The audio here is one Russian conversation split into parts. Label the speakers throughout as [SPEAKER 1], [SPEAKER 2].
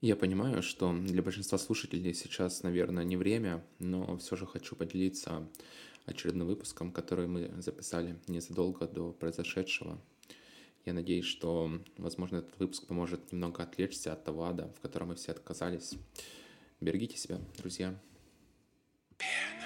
[SPEAKER 1] Я понимаю, что для большинства слушателей сейчас, наверное, не время, но все же хочу поделиться очередным выпуском, который мы записали незадолго до произошедшего. Я надеюсь, что, возможно, этот выпуск поможет немного отвлечься от того ада, в котором мы все отказались. Берегите себя, друзья. Так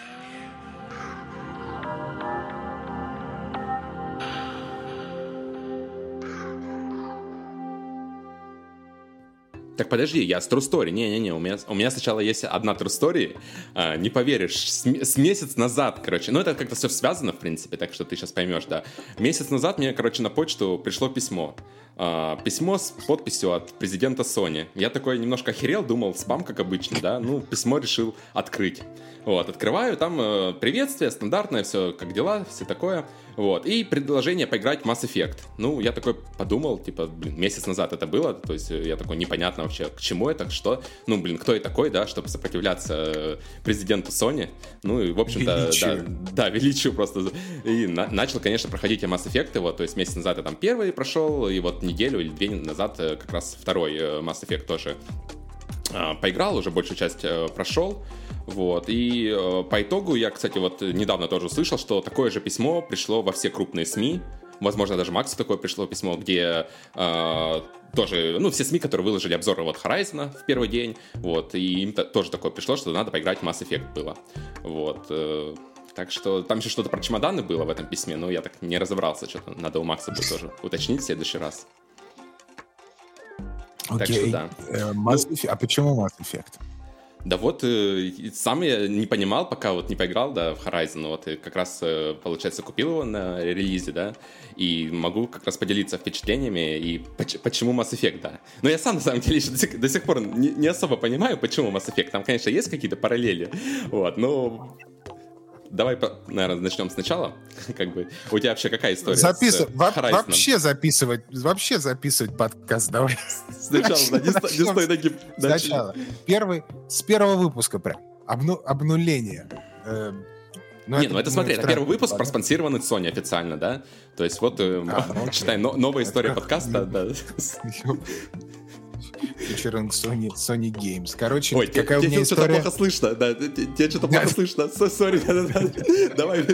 [SPEAKER 1] подожди, я с True Story. Не-не-не, у меня, у меня сначала есть одна True Story. А, не поверишь, с, с месяц назад, короче. Ну, это как-то все связано, в принципе, так что ты сейчас поймешь, да. Месяц назад мне, короче, на почту пришло письмо. А, письмо с подписью от президента Sony. Я такой немножко охерел, думал, спам, как обычно, да. Ну, письмо решил открыть. Вот, открываю, там э, приветствие, стандартное, все, как дела, все такое. Вот, и предложение поиграть в Mass Effect. Ну, я такой подумал, типа, блин, месяц назад это было, то есть э, я такой, непонятно вообще, к чему это, что, ну, блин, кто я такой, да, чтобы сопротивляться э, президенту Sony. Ну, и, в общем-то, да, да, величию просто. И на, начал, конечно, проходить я Mass Effect, вот, то есть месяц назад я там первый прошел, и вот неделю или две назад э, как раз второй Mass Effect тоже а, поиграл, уже большую часть прошел. Вот. И э, по итогу я, кстати, вот недавно тоже услышал, что такое же письмо пришло во все крупные СМИ. Возможно, даже Максу такое пришло письмо, где э, тоже, ну, все СМИ, которые выложили обзоры вот Horizon в первый день, вот, и им -то, тоже такое пришло, что надо поиграть в Mass Effect было. Вот. Э, так что там еще что-то про чемоданы было в этом письме, но я так не разобрался, что-то надо у Макса будет тоже уточнить в следующий раз.
[SPEAKER 2] Окей. Так что да. Э, Mass ну, А почему Mass Effect?
[SPEAKER 1] Да вот, э, сам я не понимал, пока вот не поиграл, да, в Horizon, вот, и как раз, э, получается, купил его на релизе, да, и могу как раз поделиться впечатлениями и почему Mass Effect, да. Но я сам, на самом деле, еще до сих, до сих пор не, не особо понимаю, почему Mass Effect. Там, конечно, есть какие-то параллели, вот, но давай, наверное, начнем сначала. Как бы у тебя вообще какая история?
[SPEAKER 2] Запис... С Во- вообще записывать, вообще записывать подкаст. Давай.
[SPEAKER 1] Сначала, да, не, стой ноги.
[SPEAKER 2] Сначала. Первый, с первого выпуска прям. Обну, обнуление.
[SPEAKER 1] Э, ну, не, это, ну это смотри, это первый выпуск проспонсированный Sony официально, да? То есть вот, э, а, ну, читай, но, новая история подкаста, да.
[SPEAKER 2] Featuring Sony, Sony Games. Короче,
[SPEAKER 1] Ой, какая у меня история... что-то плохо слышно, да, тебе что-то плохо слышно, сори, давай.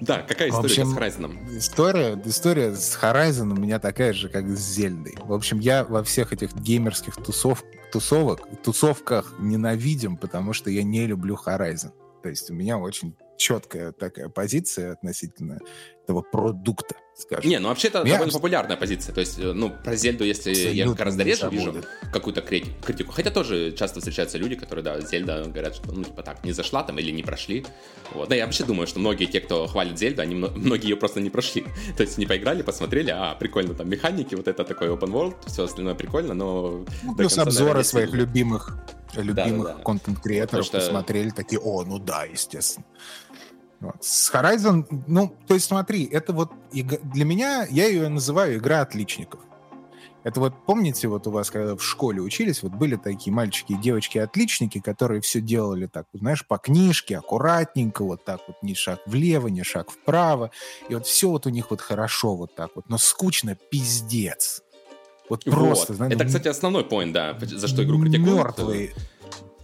[SPEAKER 1] Да, какая история общем, с Horizon?
[SPEAKER 2] История, история с Horizon у меня такая же, как с Зельдой. В общем, я во всех этих геймерских тусов, тусовок, тусовках ненавидим, потому что я не люблю Horizon. То есть у меня очень четкая такая позиция относительно этого продукта, скажем.
[SPEAKER 1] Не, ну вообще это Меня... довольно популярная позиция. То есть, э, ну, про Зельду, если Абсолютно я гораздо реже вижу какую-то критику. Хотя тоже часто встречаются люди, которые, да, Зельда говорят, что, ну, типа так, не зашла там или не прошли. Вот. Да, я вообще думаю, что многие те, кто хвалит Зельду, они многие ее просто не прошли. То есть не поиграли, посмотрели, а, прикольно, там механики, вот это такой open world, все остальное прикольно, но...
[SPEAKER 2] Ну, плюс конца, обзоры наверное, своих любимых любимых да, да, да. контент-креаторов что... посмотрели, такие, о, ну да, естественно. Вот. С Horizon, ну, то есть смотри, это вот для меня, я ее называю игра отличников. Это вот помните, вот у вас, когда в школе учились, вот были такие мальчики и девочки-отличники, которые все делали так, знаешь, по книжке, аккуратненько, вот так вот, ни шаг влево, ни шаг вправо. И вот все вот у них вот хорошо вот так вот, но скучно пиздец. Вот, вот. просто.
[SPEAKER 1] Знаете, это, кстати, основной поинт, да, за что игру критикуют.
[SPEAKER 2] Мертвые,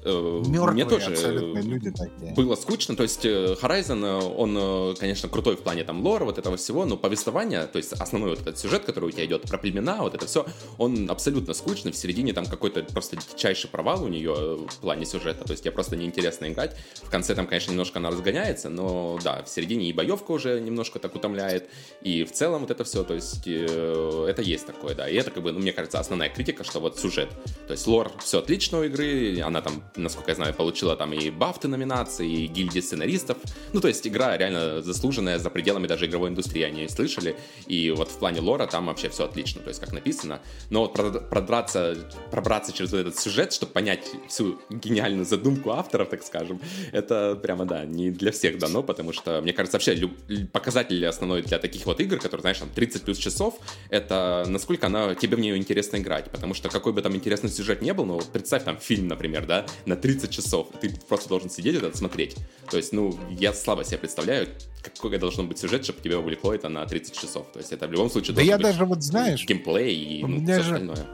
[SPEAKER 1] Мертвые мне тоже люди такие. было скучно. То есть э, Horizon, э, он, конечно, крутой в плане там лора, вот этого всего, но повествование, то есть основной вот этот сюжет, который у тебя идет про племена, вот это все, он абсолютно скучный. В середине там какой-то просто дичайший провал у нее в плане сюжета. То есть тебе просто неинтересно играть. В конце там, конечно, немножко она разгоняется, но да, в середине и боевка уже немножко так утомляет, и в целом вот это все, то есть это есть такое, да. И это, как бы, ну, мне кажется, основная критика, что вот сюжет. То есть лор, все отлично у игры, она там насколько я знаю, получила там и бафты номинации, и гильдии сценаристов. Ну, то есть игра реально заслуженная за пределами даже игровой индустрии, они ее слышали. И вот в плане лора там вообще все отлично, то есть как написано. Но вот продраться, пробраться через вот этот сюжет, чтобы понять всю гениальную задумку авторов, так скажем, это прямо, да, не для всех дано, потому что, мне кажется, вообще люб... показатель основной для таких вот игр, которые, знаешь, там 30 плюс часов, это насколько она, тебе в нее интересно играть, потому что какой бы там интересный сюжет не был, ну, представь там фильм, например, да, на 30 часов. Ты просто должен сидеть это смотреть. То есть, ну, я слабо себе представляю, какой должен быть сюжет, чтобы тебе увлекло это на 30 часов. То есть это в любом случае
[SPEAKER 2] да я даже вот знаешь,
[SPEAKER 1] геймплей и ну, все же... остальное.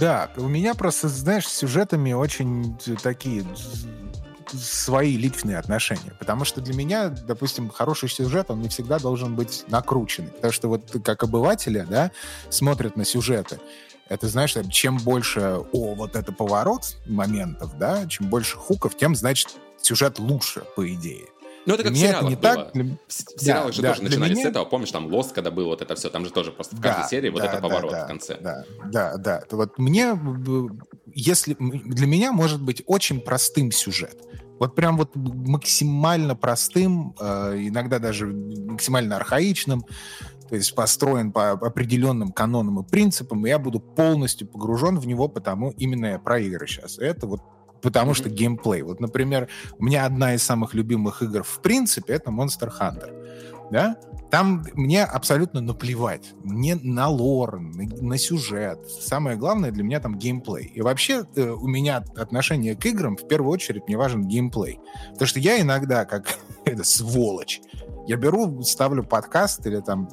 [SPEAKER 2] Да, у меня просто, знаешь, с сюжетами очень такие свои личные отношения. Потому что для меня, допустим, хороший сюжет, он не всегда должен быть накрученный. Потому что вот как обыватели, да, смотрят на сюжеты, это, знаешь, чем больше, о, вот это поворот моментов, да, чем больше хуков, тем, значит, сюжет лучше, по идее.
[SPEAKER 1] Ну, это как в сериалах не было. Так. В сериалах да, же да, тоже начинали меня... с этого. Помнишь, там Лост, когда был вот это все, там же тоже просто в каждой да, серии да, вот это да, поворот
[SPEAKER 2] да,
[SPEAKER 1] в конце.
[SPEAKER 2] Да, да, да. Вот мне, если для меня может быть очень простым сюжет. Вот прям вот максимально простым, э, иногда даже максимально архаичным, то есть построен по определенным канонам и принципам, и я буду полностью погружен в него, потому именно я про игры сейчас. Это вот потому mm-hmm. что геймплей. Вот, например, у меня одна из самых любимых игр в принципе это Monster Hunter. Да? Там мне абсолютно наплевать. Мне на лор, на, на сюжет. Самое главное для меня там геймплей. И вообще э, у меня отношение к играм в первую очередь мне важен геймплей. Потому что я иногда, как это сволочь, я беру, ставлю подкаст или там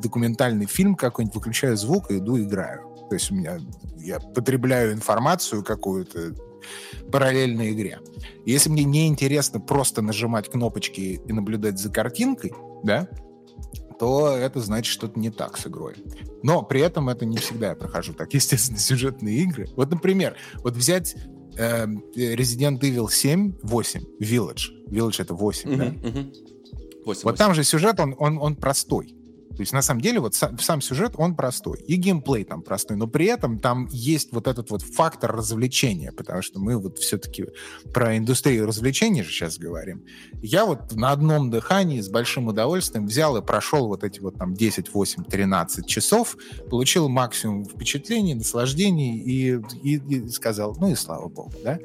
[SPEAKER 2] документальный фильм какой-нибудь, выключаю звук и иду играю. То есть у меня я потребляю информацию какую-то параллельной игре. Если мне не интересно просто нажимать кнопочки и наблюдать за картинкой, да, то это значит что-то не так с игрой. Но при этом это не всегда я прохожу так. Естественно, сюжетные игры. Вот, например, вот взять э, Resident Evil 7, 8, Village. Village это 8, uh-huh, да? Uh-huh. 8, вот 8. там же сюжет, он, он, он простой. То есть на самом деле вот сам, сам сюжет, он простой. И геймплей там простой, но при этом там есть вот этот вот фактор развлечения, потому что мы вот все-таки про индустрию развлечений же сейчас говорим. Я вот на одном дыхании с большим удовольствием взял и прошел вот эти вот там 10, 8, 13 часов, получил максимум впечатлений, наслаждений и, и, и сказал, ну и слава богу, да.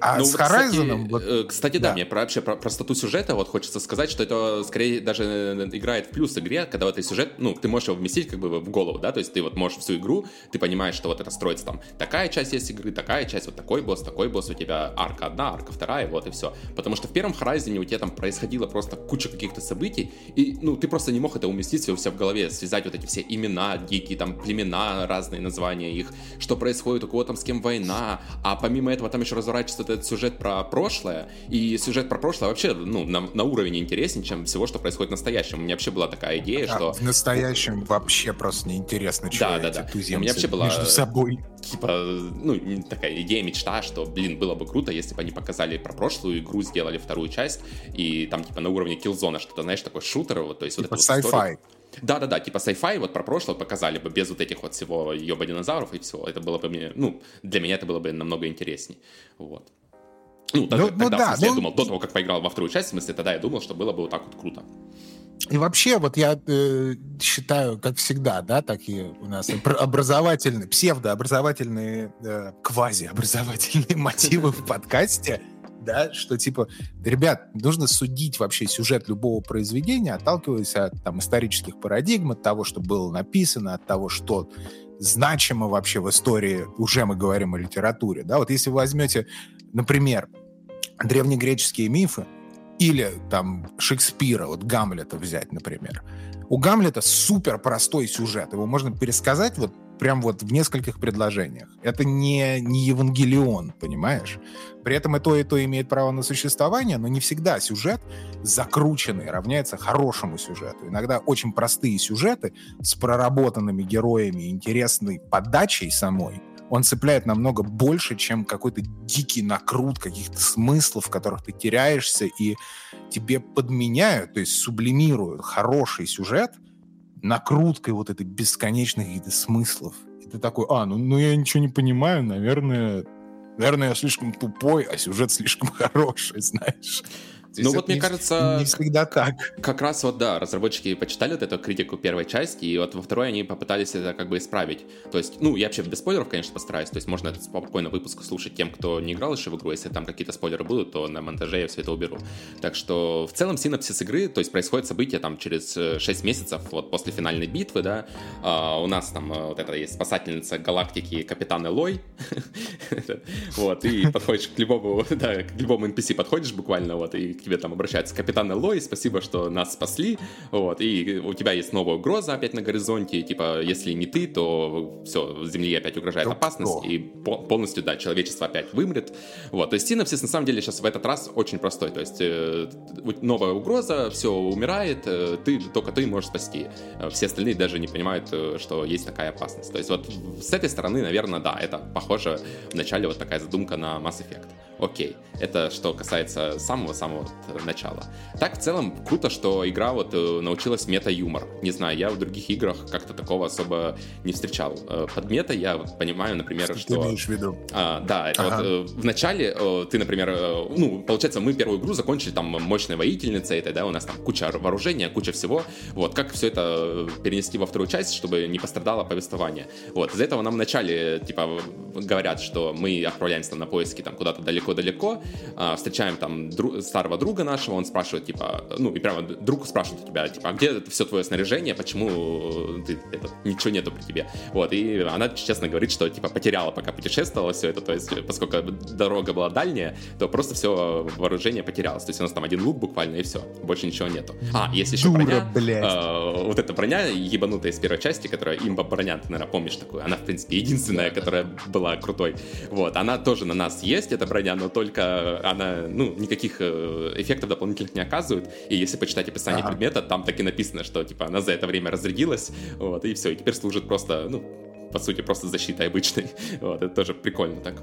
[SPEAKER 1] А ну, с Horizon... Кстати, вот, э, кстати да, да, мне про, вообще про простоту сюжета вот хочется сказать, что это скорее даже играет в плюс игре, когда вот ты сюжет, ну, ты можешь его вместить как бы в голову, да, то есть ты вот можешь всю игру, ты понимаешь, что вот это строится там такая часть есть игры, такая часть, вот такой босс, такой босс, у тебя арка одна, арка вторая, вот и все. Потому что в первом Horizon у тебя там происходило просто куча каких-то событий, и, ну, ты просто не мог это уместить у себя в голове, связать вот эти все имена дикие, там, племена, разные названия их, что происходит, у кого там с кем война, а помимо этого там еще разворачивается этот сюжет про прошлое, и сюжет про прошлое вообще, ну, на, на уровень интереснее, чем всего, что происходит в настоящем. У меня вообще была такая идея, а, что...
[SPEAKER 2] В настоящем вообще просто неинтересно, что да, да, да. У меня вообще была между собой.
[SPEAKER 1] Типа, ну, такая идея, мечта, что, блин, было бы круто, если бы они показали про прошлую игру, сделали вторую часть, и там, типа, на уровне киллзона что-то, знаешь, такой шутер, вот, то есть
[SPEAKER 2] типа
[SPEAKER 1] вот
[SPEAKER 2] sci-fi.
[SPEAKER 1] Да-да-да, типа sci-fi вот про прошлое показали бы без вот этих вот всего ёба динозавров и всего. Это было бы мне, ну, для меня это было бы намного интереснее. Вот. Ну, тогда, ну, тогда ну, да, смысле, ну, я думал, до того, как поиграл во вторую часть, в смысле, тогда я думал, что было бы вот так вот круто.
[SPEAKER 2] И вообще, вот я э, считаю, как всегда, да, такие у нас образовательные, псевдообразовательные, э, квазиобразовательные мотивы в подкасте, да, что типа, ребят, нужно судить вообще сюжет любого произведения, отталкиваясь от там исторических парадигм, от того, что было написано, от того, что значимо вообще в истории, уже мы говорим о литературе, да, вот если вы возьмете, например, древнегреческие мифы, или там Шекспира, вот Гамлета взять, например. У Гамлета супер простой сюжет. Его можно пересказать вот прям вот в нескольких предложениях. Это не, не Евангелион, понимаешь? При этом и то, и то имеет право на существование, но не всегда сюжет закрученный равняется хорошему сюжету. Иногда очень простые сюжеты с проработанными героями, интересной подачей самой — он цепляет намного больше, чем какой-то дикий накрут каких-то смыслов, в которых ты теряешься, и тебе подменяют, то есть сублимируют хороший сюжет накруткой вот этой бесконечных каких-то смыслов. И ты такой, а, ну, ну я ничего не понимаю, наверное, наверное, я слишком тупой, а сюжет слишком хороший, знаешь
[SPEAKER 1] ну вот мне
[SPEAKER 2] не,
[SPEAKER 1] кажется...
[SPEAKER 2] Не всегда так.
[SPEAKER 1] Как раз вот, да, разработчики почитали вот эту критику первой части, и вот во второй они попытались это как бы исправить. То есть, ну, я вообще без спойлеров, конечно, постараюсь, то есть можно этот спокойно выпуск слушать тем, кто не играл еще в игру, если там какие-то спойлеры будут, то на монтаже я все это уберу. Так что в целом синапсис игры, то есть происходит событие там через 6 э, месяцев, вот после финальной битвы, да, а, у нас там э, вот это есть спасательница галактики Капитан Элой, вот, и подходишь к любому, да, к любому NPC подходишь буквально, вот, и к тебе там обращаются капитан Лой, спасибо, что нас спасли, вот, и у тебя есть новая угроза опять на горизонте, типа, если не ты, то все, Земле опять угрожает опасность, и полностью, да, человечество опять вымрет, вот, то есть синапсис на самом деле сейчас в этот раз очень простой, то есть э, новая угроза, все умирает, э, ты, только ты можешь спасти, все остальные даже не понимают, э, что есть такая опасность, то есть вот с этой стороны, наверное, да, это похоже в начале вот такая задумка на Mass Effect. Окей, это что касается самого-самого начала. Так, в целом, круто, что игра вот э, научилась мета-юмор. Не знаю, я в других играх как-то такого особо не встречал. Э, под мета я понимаю, например, что...
[SPEAKER 2] Что ты имеешь в виду?
[SPEAKER 1] А, да, это ага. вот э, в начале ты, например, ну, получается, мы первую игру закончили там мощной воительницей, это, да, у нас там куча вооружения, куча всего. Вот, как все это перенести во вторую часть, чтобы не пострадало повествование. Вот, из-за этого нам вначале, типа, говорят, что мы отправляемся там на поиски там куда-то далеко-далеко, а, встречаем там дру- старого друга нашего, он спрашивает, типа, ну, и прямо друг спрашивает у тебя, типа, а где все твое снаряжение, почему ты, это, ничего нету при тебе? Вот, и она честно говорит, что, типа, потеряла, пока путешествовала все это, то есть, поскольку дорога была дальняя, то просто все вооружение потерялось, то есть у нас там один лук буквально, и все, больше ничего нету. А, есть еще Дура, броня, блядь. Э, вот эта броня ебанутая из первой части, которая имба броня, ты, наверное, помнишь такую, она, в принципе, единственная, которая была крутой. Вот, она тоже на нас есть, эта броня, но только она, ну, никаких э, эффектов дополнительных не оказывает. И если почитать описание ага. предмета, там так и написано, что, типа, она за это время разрядилась, вот, и все, и теперь служит просто, ну, по сути, просто защитой обычной. Вот, это тоже прикольно так.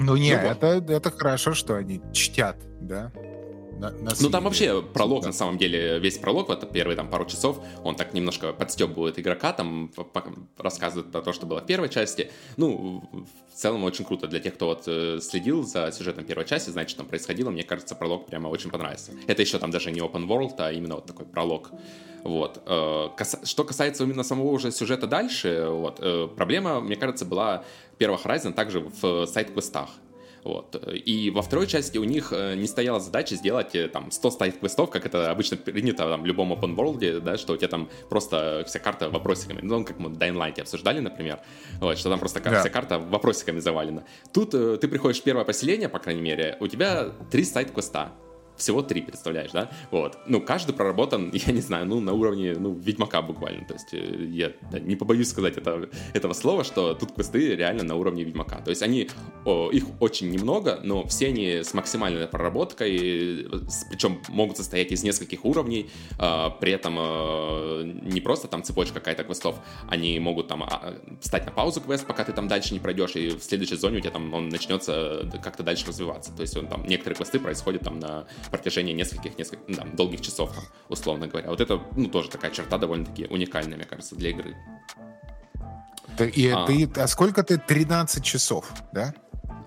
[SPEAKER 2] Ну не, ну, это, это хорошо, что они чтят, да?
[SPEAKER 1] На, на ну там вообще пролог, да. на самом деле, весь пролог, вот первые там пару часов, он так немножко подстебывает игрока, там рассказывает про то, что было в первой части. Ну, в целом очень круто для тех, кто вот э, следил за сюжетом первой части, знает, что там происходило. Мне кажется, пролог прямо очень понравился. Это еще там даже не open world, а именно вот такой пролог. Вот. Э, что касается именно самого уже сюжета дальше, вот, э, проблема, мне кажется, была первого Horizon также в сайт-квестах. Вот. И во второй части у них э, не стояла задача сделать э, там 100 сайт-квестов, как это обычно принято там, в любом open world, да, что у тебя там просто вся карта вопросиками. Ну, как мы Dying Light обсуждали, например, вот, что там просто да. вся карта вопросиками завалена. Тут э, ты приходишь в первое поселение, по крайней мере, у тебя три сайт-квеста всего три, представляешь, да? Вот. Ну, каждый проработан, я не знаю, ну, на уровне, ну, Ведьмака буквально. То есть э, я да, не побоюсь сказать это, этого слова, что тут квесты реально на уровне Ведьмака. То есть они, о, их очень немного, но все они с максимальной проработкой, причем могут состоять из нескольких уровней, э, при этом э, не просто там цепочка какая-то квестов, они могут там э, встать на паузу квест, пока ты там дальше не пройдешь, и в следующей зоне у тебя там он начнется как-то дальше развиваться. То есть он там, некоторые квесты происходят там на протяжении нескольких, нескольких ну, там, долгих часов, там, условно говоря. Вот это, ну, тоже такая черта довольно-таки уникальная, мне кажется, для игры.
[SPEAKER 2] И а, ты, а сколько ты? 13 часов, да?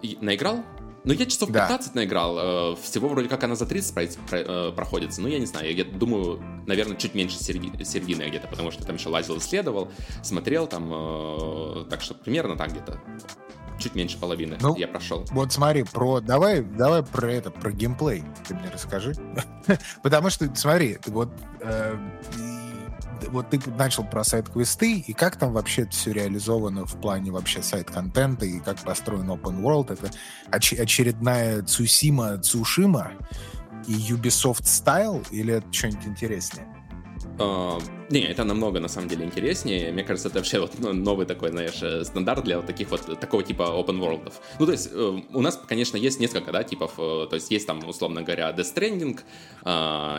[SPEAKER 1] И, наиграл? Ну, я часов да. 15 наиграл. Э, всего вроде как она за 30 э, проходится. Ну, я не знаю. Я думаю, наверное, чуть меньше середины, середины где-то, потому что там еще лазил, исследовал, смотрел там. Э, так что примерно так где-то чуть меньше половины ну, я прошел.
[SPEAKER 2] Вот смотри, про давай, давай про это, про геймплей ты мне расскажи. Потому что, смотри, вот, э, вот ты начал про сайт-квесты, и как там вообще все реализовано в плане вообще сайт-контента, и как построен open world. Это оч- очередная Цусима, Цушима и Ubisoft Style, или это что-нибудь интереснее?
[SPEAKER 1] Uh, не, это намного на самом деле интереснее. Мне кажется, это вообще вот новый такой, знаешь, э, стандарт для вот таких вот такого типа open world. Ну, то есть э, у нас, конечно, есть несколько, да, типов. Э, то есть есть там, условно говоря, Death Stranding,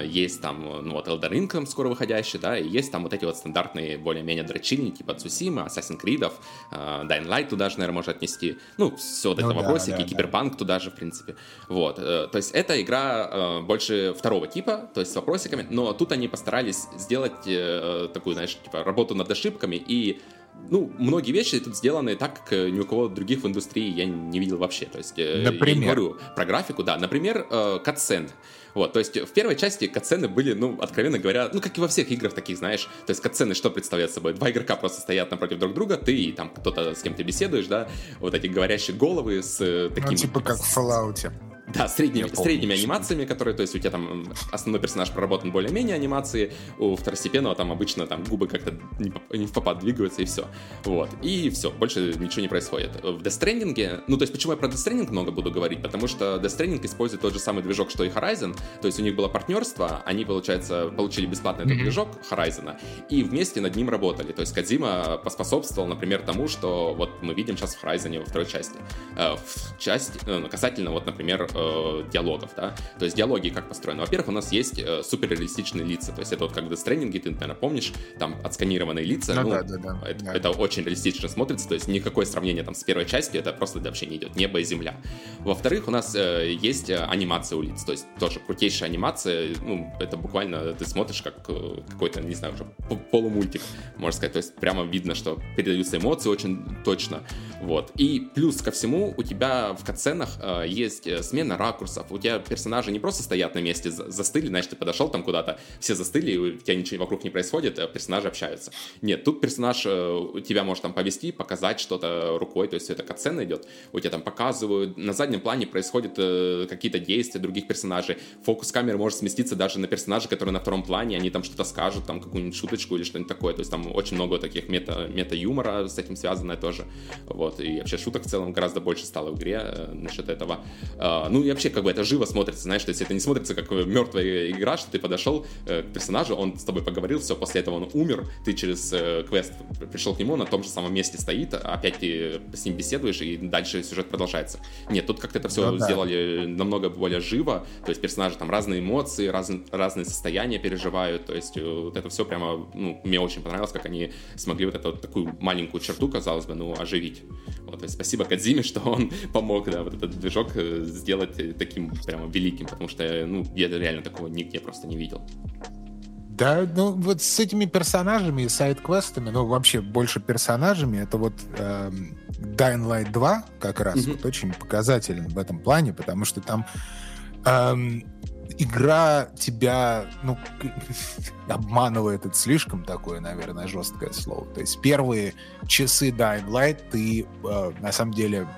[SPEAKER 1] есть там, ну, вот Elder Ring там скоро выходящий, да, и есть там вот эти вот стандартные более-менее дрочильни, типа Tsushima, Assassin's Creed, Dying Light туда же, наверное, можно отнести. Ну, все вот это ну, вопросики, да, да, Киберпанк да. туда же, в принципе. Вот. То есть это игра больше второго типа, то есть с вопросиками, но тут они постарались сделать Э, такую, знаешь, типа работу над ошибками и ну, многие вещи тут сделаны так, как э, ни у кого других в индустрии я не видел вообще. То есть, например? я не говорю про графику, да. Например, э, катсцены. Вот, то есть в первой части катсцены были, ну, откровенно говоря, ну, как и во всех играх таких, знаешь, то есть катсцены что представляют собой? Два игрока просто стоят напротив друг друга, ты и там кто-то с кем ты беседуешь, да, вот эти говорящие головы с таким... Ну,
[SPEAKER 2] типа как в Fallout.
[SPEAKER 1] Да, средними, средними анимациями, которые, то есть у тебя там основной персонаж проработан более-менее анимации, у второстепенного там обычно там губы как-то не, в попад двигаются и все. Вот. И все, больше ничего не происходит. В Death Stranding, ну то есть почему я про Death Stranding много буду говорить, потому что Death Stranding использует тот же самый движок, что и Horizon, то есть у них было партнерство, они, получается, получили бесплатно этот mm-hmm. движок Horizon, и вместе над ним работали. То есть Кадзима поспособствовал, например, тому, что вот мы видим сейчас в Horizon во второй части. Э, в части, э, касательно вот, например, э, диалогов, да, то есть диалоги как построены. Во-первых, у нас есть суперреалистичные лица, то есть это вот как в Death Stranding, ты, наверное, помнишь, там отсканированные лица, ну, ну да, да, да, это, да. это очень реалистично смотрится, то есть никакое сравнение там с первой частью, это просто вообще не идет, небо и земля. Во-вторых, у нас э, есть анимация у лиц, то есть тоже крутейшая анимация, ну, это буквально ты смотришь как э, какой-то, не знаю, уже полумультик, можно сказать, то есть прямо видно, что передаются эмоции очень точно, вот. И плюс ко всему у тебя в катсценах э, есть э, смена ракурсов, у тебя персонажи не просто стоят на месте, застыли, значит, ты подошел там куда-то, все застыли, у тебя ничего вокруг не происходит, а персонажи общаются. Нет, тут персонаж э, тебя может там повести, показать что-то рукой, то есть это катсцена идет, у тебя там показывают, на заднем плане происходят э, какие-то действия других персонажей, фокус камеры может сместиться даже на персонажа, которые на втором плане, они там что-то скажут, там какую-нибудь шуточку или что-нибудь такое, то есть там очень много таких мета, мета-юмора с этим связанное тоже, вот, и вообще шуток в целом гораздо больше стало в игре э, насчет этого. Э, ну и вообще как бы это живо смотрится, знаешь, то есть это не смотрится как мертвая игра, что ты подошел э, к персонажу, он с тобой поговорил, все, после этого он умер, ты через э, квест пришел к нему, на том же самом месте стоит, опять ты с ним беседуешь, и дальше сюжет продолжается. Нет, тут как-то это все ну, сделали да. намного более живо, то есть персонажи там разные эмоции, раз, разные состояния переживают, то есть э, вот это все прямо, ну, мне очень понравилось, как они смогли вот эту вот такую маленькую черту, казалось бы, ну, оживить. Вот, то есть спасибо Кадзиме, что он помог, да, вот этот движок э, сделать таким прямо великим, потому что, ну, я реально такого нигде просто не видел.
[SPEAKER 2] Да, ну вот с этими персонажами и сайт-квестами, ну вообще больше персонажами, это вот э, Dying Light 2 как раз mm-hmm. вот очень показателен в этом плане, потому что там э, игра тебя, ну, обманывает, это слишком такое, наверное, жесткое слово. То есть первые часы Dying Light ты э, на самом деле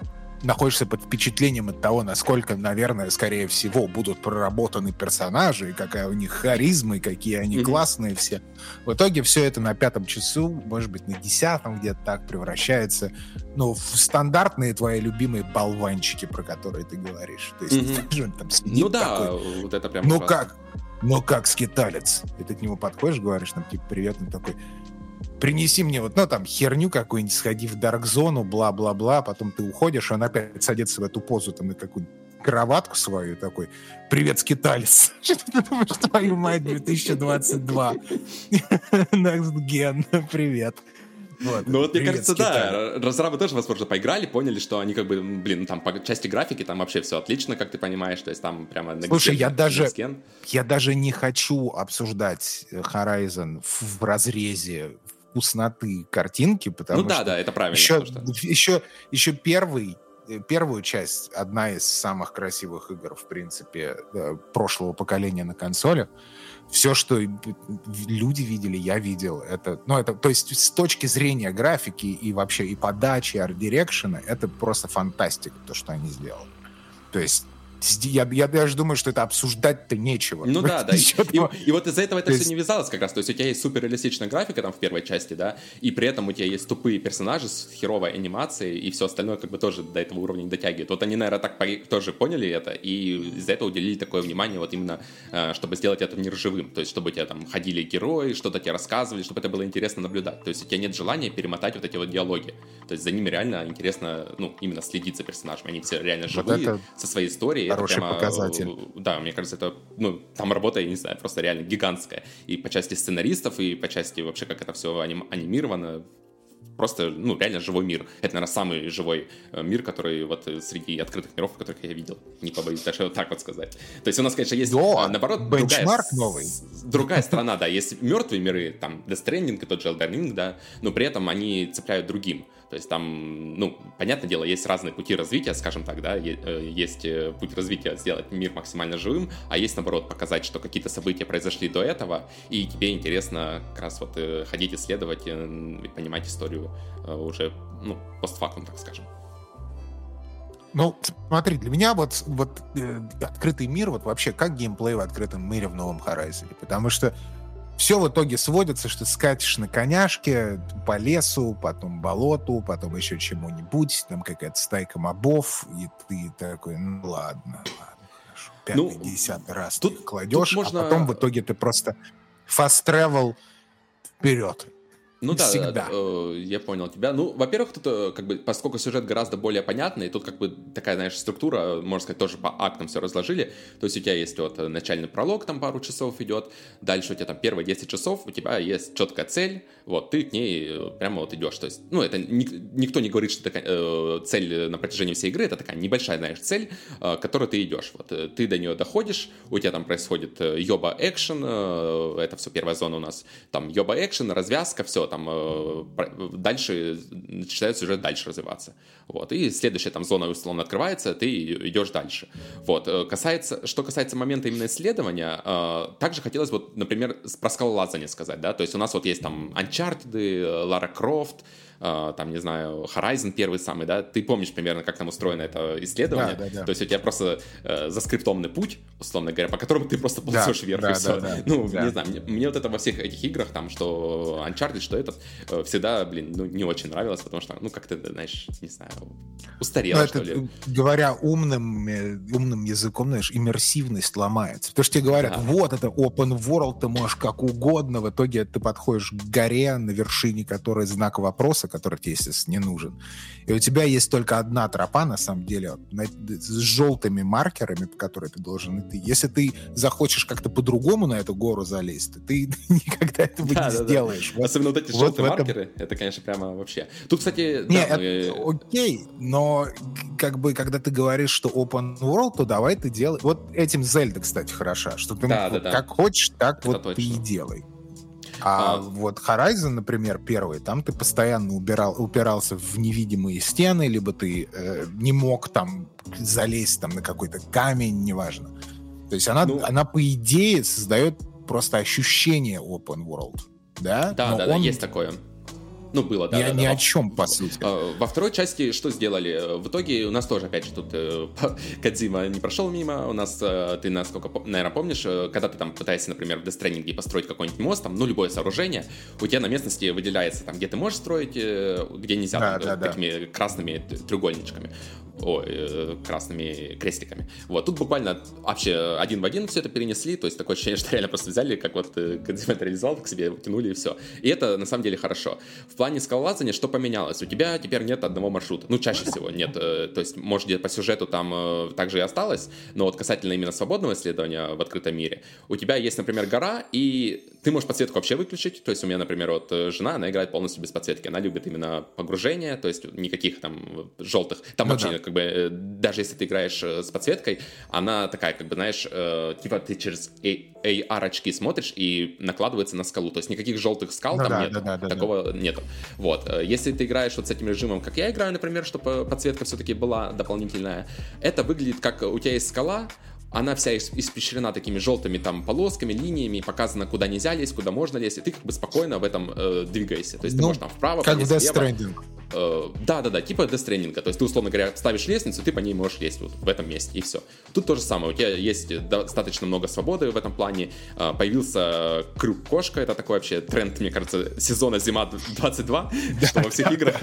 [SPEAKER 2] находишься под впечатлением от того, насколько, наверное, скорее всего, будут проработаны персонажи, какая у них харизма, и какие они mm-hmm. классные все. В итоге все это на пятом часу, может быть, на десятом где-то так превращается, ну, в стандартные твои любимые болванчики, про которые ты говоришь. То есть,
[SPEAKER 1] mm-hmm. там ну да, такой, вот это прям...
[SPEAKER 2] Ну как? Ну как скиталец? И ты к нему подходишь, говоришь, там, типа, привет, он такой, принеси мне вот, ну, там, херню какую-нибудь, сходи в дарк-зону, бла-бла-бла, потом ты уходишь, он опять садится в эту позу, там, на какую-нибудь кроватку свою, такой, привет, скиталец. Что ты думаешь, твою мать, 2022. Next Gen, привет.
[SPEAKER 1] Вот, ну вот, мне кажется, да, разрабы тоже, возможно, поиграли, поняли, что они как бы, блин, ну, там по части графики там вообще все отлично, как ты понимаешь, то есть там прямо...
[SPEAKER 2] Слушай, я даже, я даже не хочу обсуждать Horizon в разрезе вкусноты картинки, потому ну,
[SPEAKER 1] что... Ну да, да, это правильно.
[SPEAKER 2] Еще, что... еще, еще первый, э, первую часть, одна из самых красивых игр, в принципе, э, прошлого поколения на консолях. Все, что люди видели, я видел. Это, ну, это, то есть с точки зрения графики и вообще и подачи, арт-дирекшена, это просто фантастика, то, что они сделали. То есть я, я даже думаю, что это обсуждать-то нечего.
[SPEAKER 1] Ну да, да. И, и, и вот из-за этого это есть... все не вязалось как раз. То есть у тебя есть суперреалистичная графика там в первой части, да, и при этом у тебя есть тупые персонажи с херовой анимацией, и все остальное как бы тоже до этого уровня не дотягивает. Вот они, наверное, так тоже поняли это, и из-за этого уделили такое внимание вот именно, э, чтобы сделать это мир живым. То есть чтобы у тебя там ходили герои, что-то тебе рассказывали, чтобы это было интересно наблюдать. То есть у тебя нет желания перемотать вот эти вот диалоги. То есть за ними реально интересно, ну, именно следить за персонажами. Они все реально живые, вот со своей историей
[SPEAKER 2] хороший прямо, показатель.
[SPEAKER 1] Да, мне кажется, это, ну, там работа, я не знаю, просто реально гигантская. И по части сценаристов, и по части вообще, как это все аним, анимировано, просто, ну, реально живой мир. Это, наверное, самый живой э, мир, который вот среди открытых миров, которых я видел. Не побоюсь даже вот так вот сказать. То есть у нас, конечно, есть,
[SPEAKER 2] да,
[SPEAKER 1] э, наоборот,
[SPEAKER 2] другая, новый.
[SPEAKER 1] другая сторона, да. Есть мертвые миры, там, Death Stranding и тот же Elden Ring, да, но при этом они цепляют другим. То есть там, ну, понятное дело, есть разные пути развития, скажем так, да, э, есть э, путь развития сделать мир максимально живым, а есть, наоборот, показать, что какие-то события произошли до этого, и тебе интересно как раз вот э, ходить исследовать и понимать историю уже, ну, постфактум, так скажем.
[SPEAKER 2] Ну, смотри, для меня вот, вот э, открытый мир, вот вообще как геймплей в открытом мире в новом Horizon. Потому что все в итоге сводится, что скатишь на коняшке по лесу, потом болоту, потом еще чему-нибудь, там какая-то стайка мобов, и ты такой, ну ладно, ладно, хорошо. Пятый, ну, десятый раз тут, ты кладешь, тут можно... а потом в итоге ты просто fast travel вперед.
[SPEAKER 1] Ну да, Всегда. Э, я понял тебя. Ну, во-первых, тут э, как бы, поскольку сюжет гораздо более понятный, тут как бы такая, знаешь, структура, можно сказать, тоже по актам все разложили. То есть у тебя есть вот начальный пролог, там пару часов идет, дальше у тебя там первые 10 часов, у тебя есть четкая цель, вот, ты к ней э, прямо вот идешь. То есть, ну, это ни, никто не говорит, что такая э, цель на протяжении всей игры, это такая небольшая, знаешь, цель, э, к которой ты идешь. Вот, ты до нее доходишь, у тебя там происходит йоба экшен, э, это все первая зона у нас, там йоба экшен, развязка, все, там э, дальше начинает сюжет дальше развиваться. Вот. И следующая там зона условно открывается, ты идешь дальше. Вот. Э, касается, что касается момента именно исследования, э, также хотелось вот, например, про скалолазание сказать, да, то есть у нас вот есть там Uncharted, Лара Крофт, там, не знаю, Horizon первый самый, да, ты помнишь примерно, как там устроено это исследование, да, да, да. то есть у тебя просто э, заскриптованный путь, условно говоря, по которому ты просто ползешь да, вверх да, и все. Да, да, ну, да. не знаю, мне, мне вот это во всех этих играх, там, что Uncharted, что этот, э, всегда, блин, ну, не очень нравилось, потому что, ну, как-то, знаешь, не знаю, устарело, ну, что это, ли.
[SPEAKER 2] Говоря умным, э, умным языком, знаешь, иммерсивность ломается. Потому что тебе говорят, да. вот это open world, ты можешь как угодно, в итоге ты подходишь к горе, на вершине которой знак вопроса, который тебе, естественно, не нужен. И у тебя есть только одна тропа, на самом деле, с желтыми маркерами, по которой ты должен идти. Если ты захочешь как-то по-другому на эту гору залезть, то ты никогда этого да, не да, сделаешь.
[SPEAKER 1] Да. Вот, Особенно вот эти вот желтые этом... маркеры, это, конечно, прямо вообще. Тут, кстати...
[SPEAKER 2] Не, да, это, мы... окей, но как бы, когда ты говоришь, что open world, то давай ты делай... Вот этим Зельда, кстати, хороша, что ты да, да, да. как хочешь, так это вот точно. ты и делай. А, а вот Horizon, например, первый, там ты постоянно убирал, упирался в невидимые стены, либо ты э, не мог там залезть там на какой-то камень, неважно. То есть она, ну, она по идее создает просто ощущение open world, да?
[SPEAKER 1] Да, Но да, он... да, есть такое. Ну, было, да.
[SPEAKER 2] Я
[SPEAKER 1] да,
[SPEAKER 2] ни
[SPEAKER 1] да.
[SPEAKER 2] о чем, по сути.
[SPEAKER 1] А, во второй части что сделали? В итоге у нас тоже, опять же, тут э, Кадзима не прошел мимо. У нас, э, ты, насколько, наверное, помнишь, э, когда ты там пытаешься, например, в Death построить какой-нибудь мост, там, ну, любое сооружение, у тебя на местности выделяется, там, где ты можешь строить, где нельзя, да, там, да, такими да. красными треугольничками ой, красными крестиками. Вот, тут буквально вообще один в один все это перенесли, то есть такое ощущение, что реально просто взяли, как вот Кадзима это реализовал, к себе тянули и все. И это на самом деле хорошо. В плане скалолазания что поменялось? У тебя теперь нет одного маршрута. Ну, чаще всего нет. Э, то есть, может, где-то по сюжету там э, также и осталось, но вот касательно именно свободного исследования в открытом мире, у тебя есть, например, гора, и ты можешь подсветку вообще выключить. То есть у меня, например, вот жена, она играет полностью без подсветки. Она любит именно погружение, то есть никаких там желтых. Там ну, вообще да. как бы э, даже если ты играешь э, с подсветкой, она такая, как бы, знаешь, э, типа ты через AR-очки смотришь и накладывается на скалу. То есть никаких желтых скал ну, там да, нет. Да, да, такого да. нету. Вот. Если ты играешь вот с этим режимом, как я играю, например, чтобы подсветка все-таки была дополнительная, это выглядит как у тебя есть скала, она вся испещрена такими желтыми там полосками, линиями, показано, куда нельзя лезть, куда можно лезть, и ты как бы спокойно в этом э, двигаешься. То есть ну, ты можешь там вправо,
[SPEAKER 2] как в Death Stranding.
[SPEAKER 1] Э, да, да, да, типа Death Stranding. То есть ты, условно говоря, ставишь лестницу, ты по ней можешь лезть вот в этом месте, и все. Тут то же самое. У тебя есть достаточно много свободы в этом плане. Э, появился крюк-кошка, это такой вообще тренд, мне кажется, сезона зима 22, что во всех играх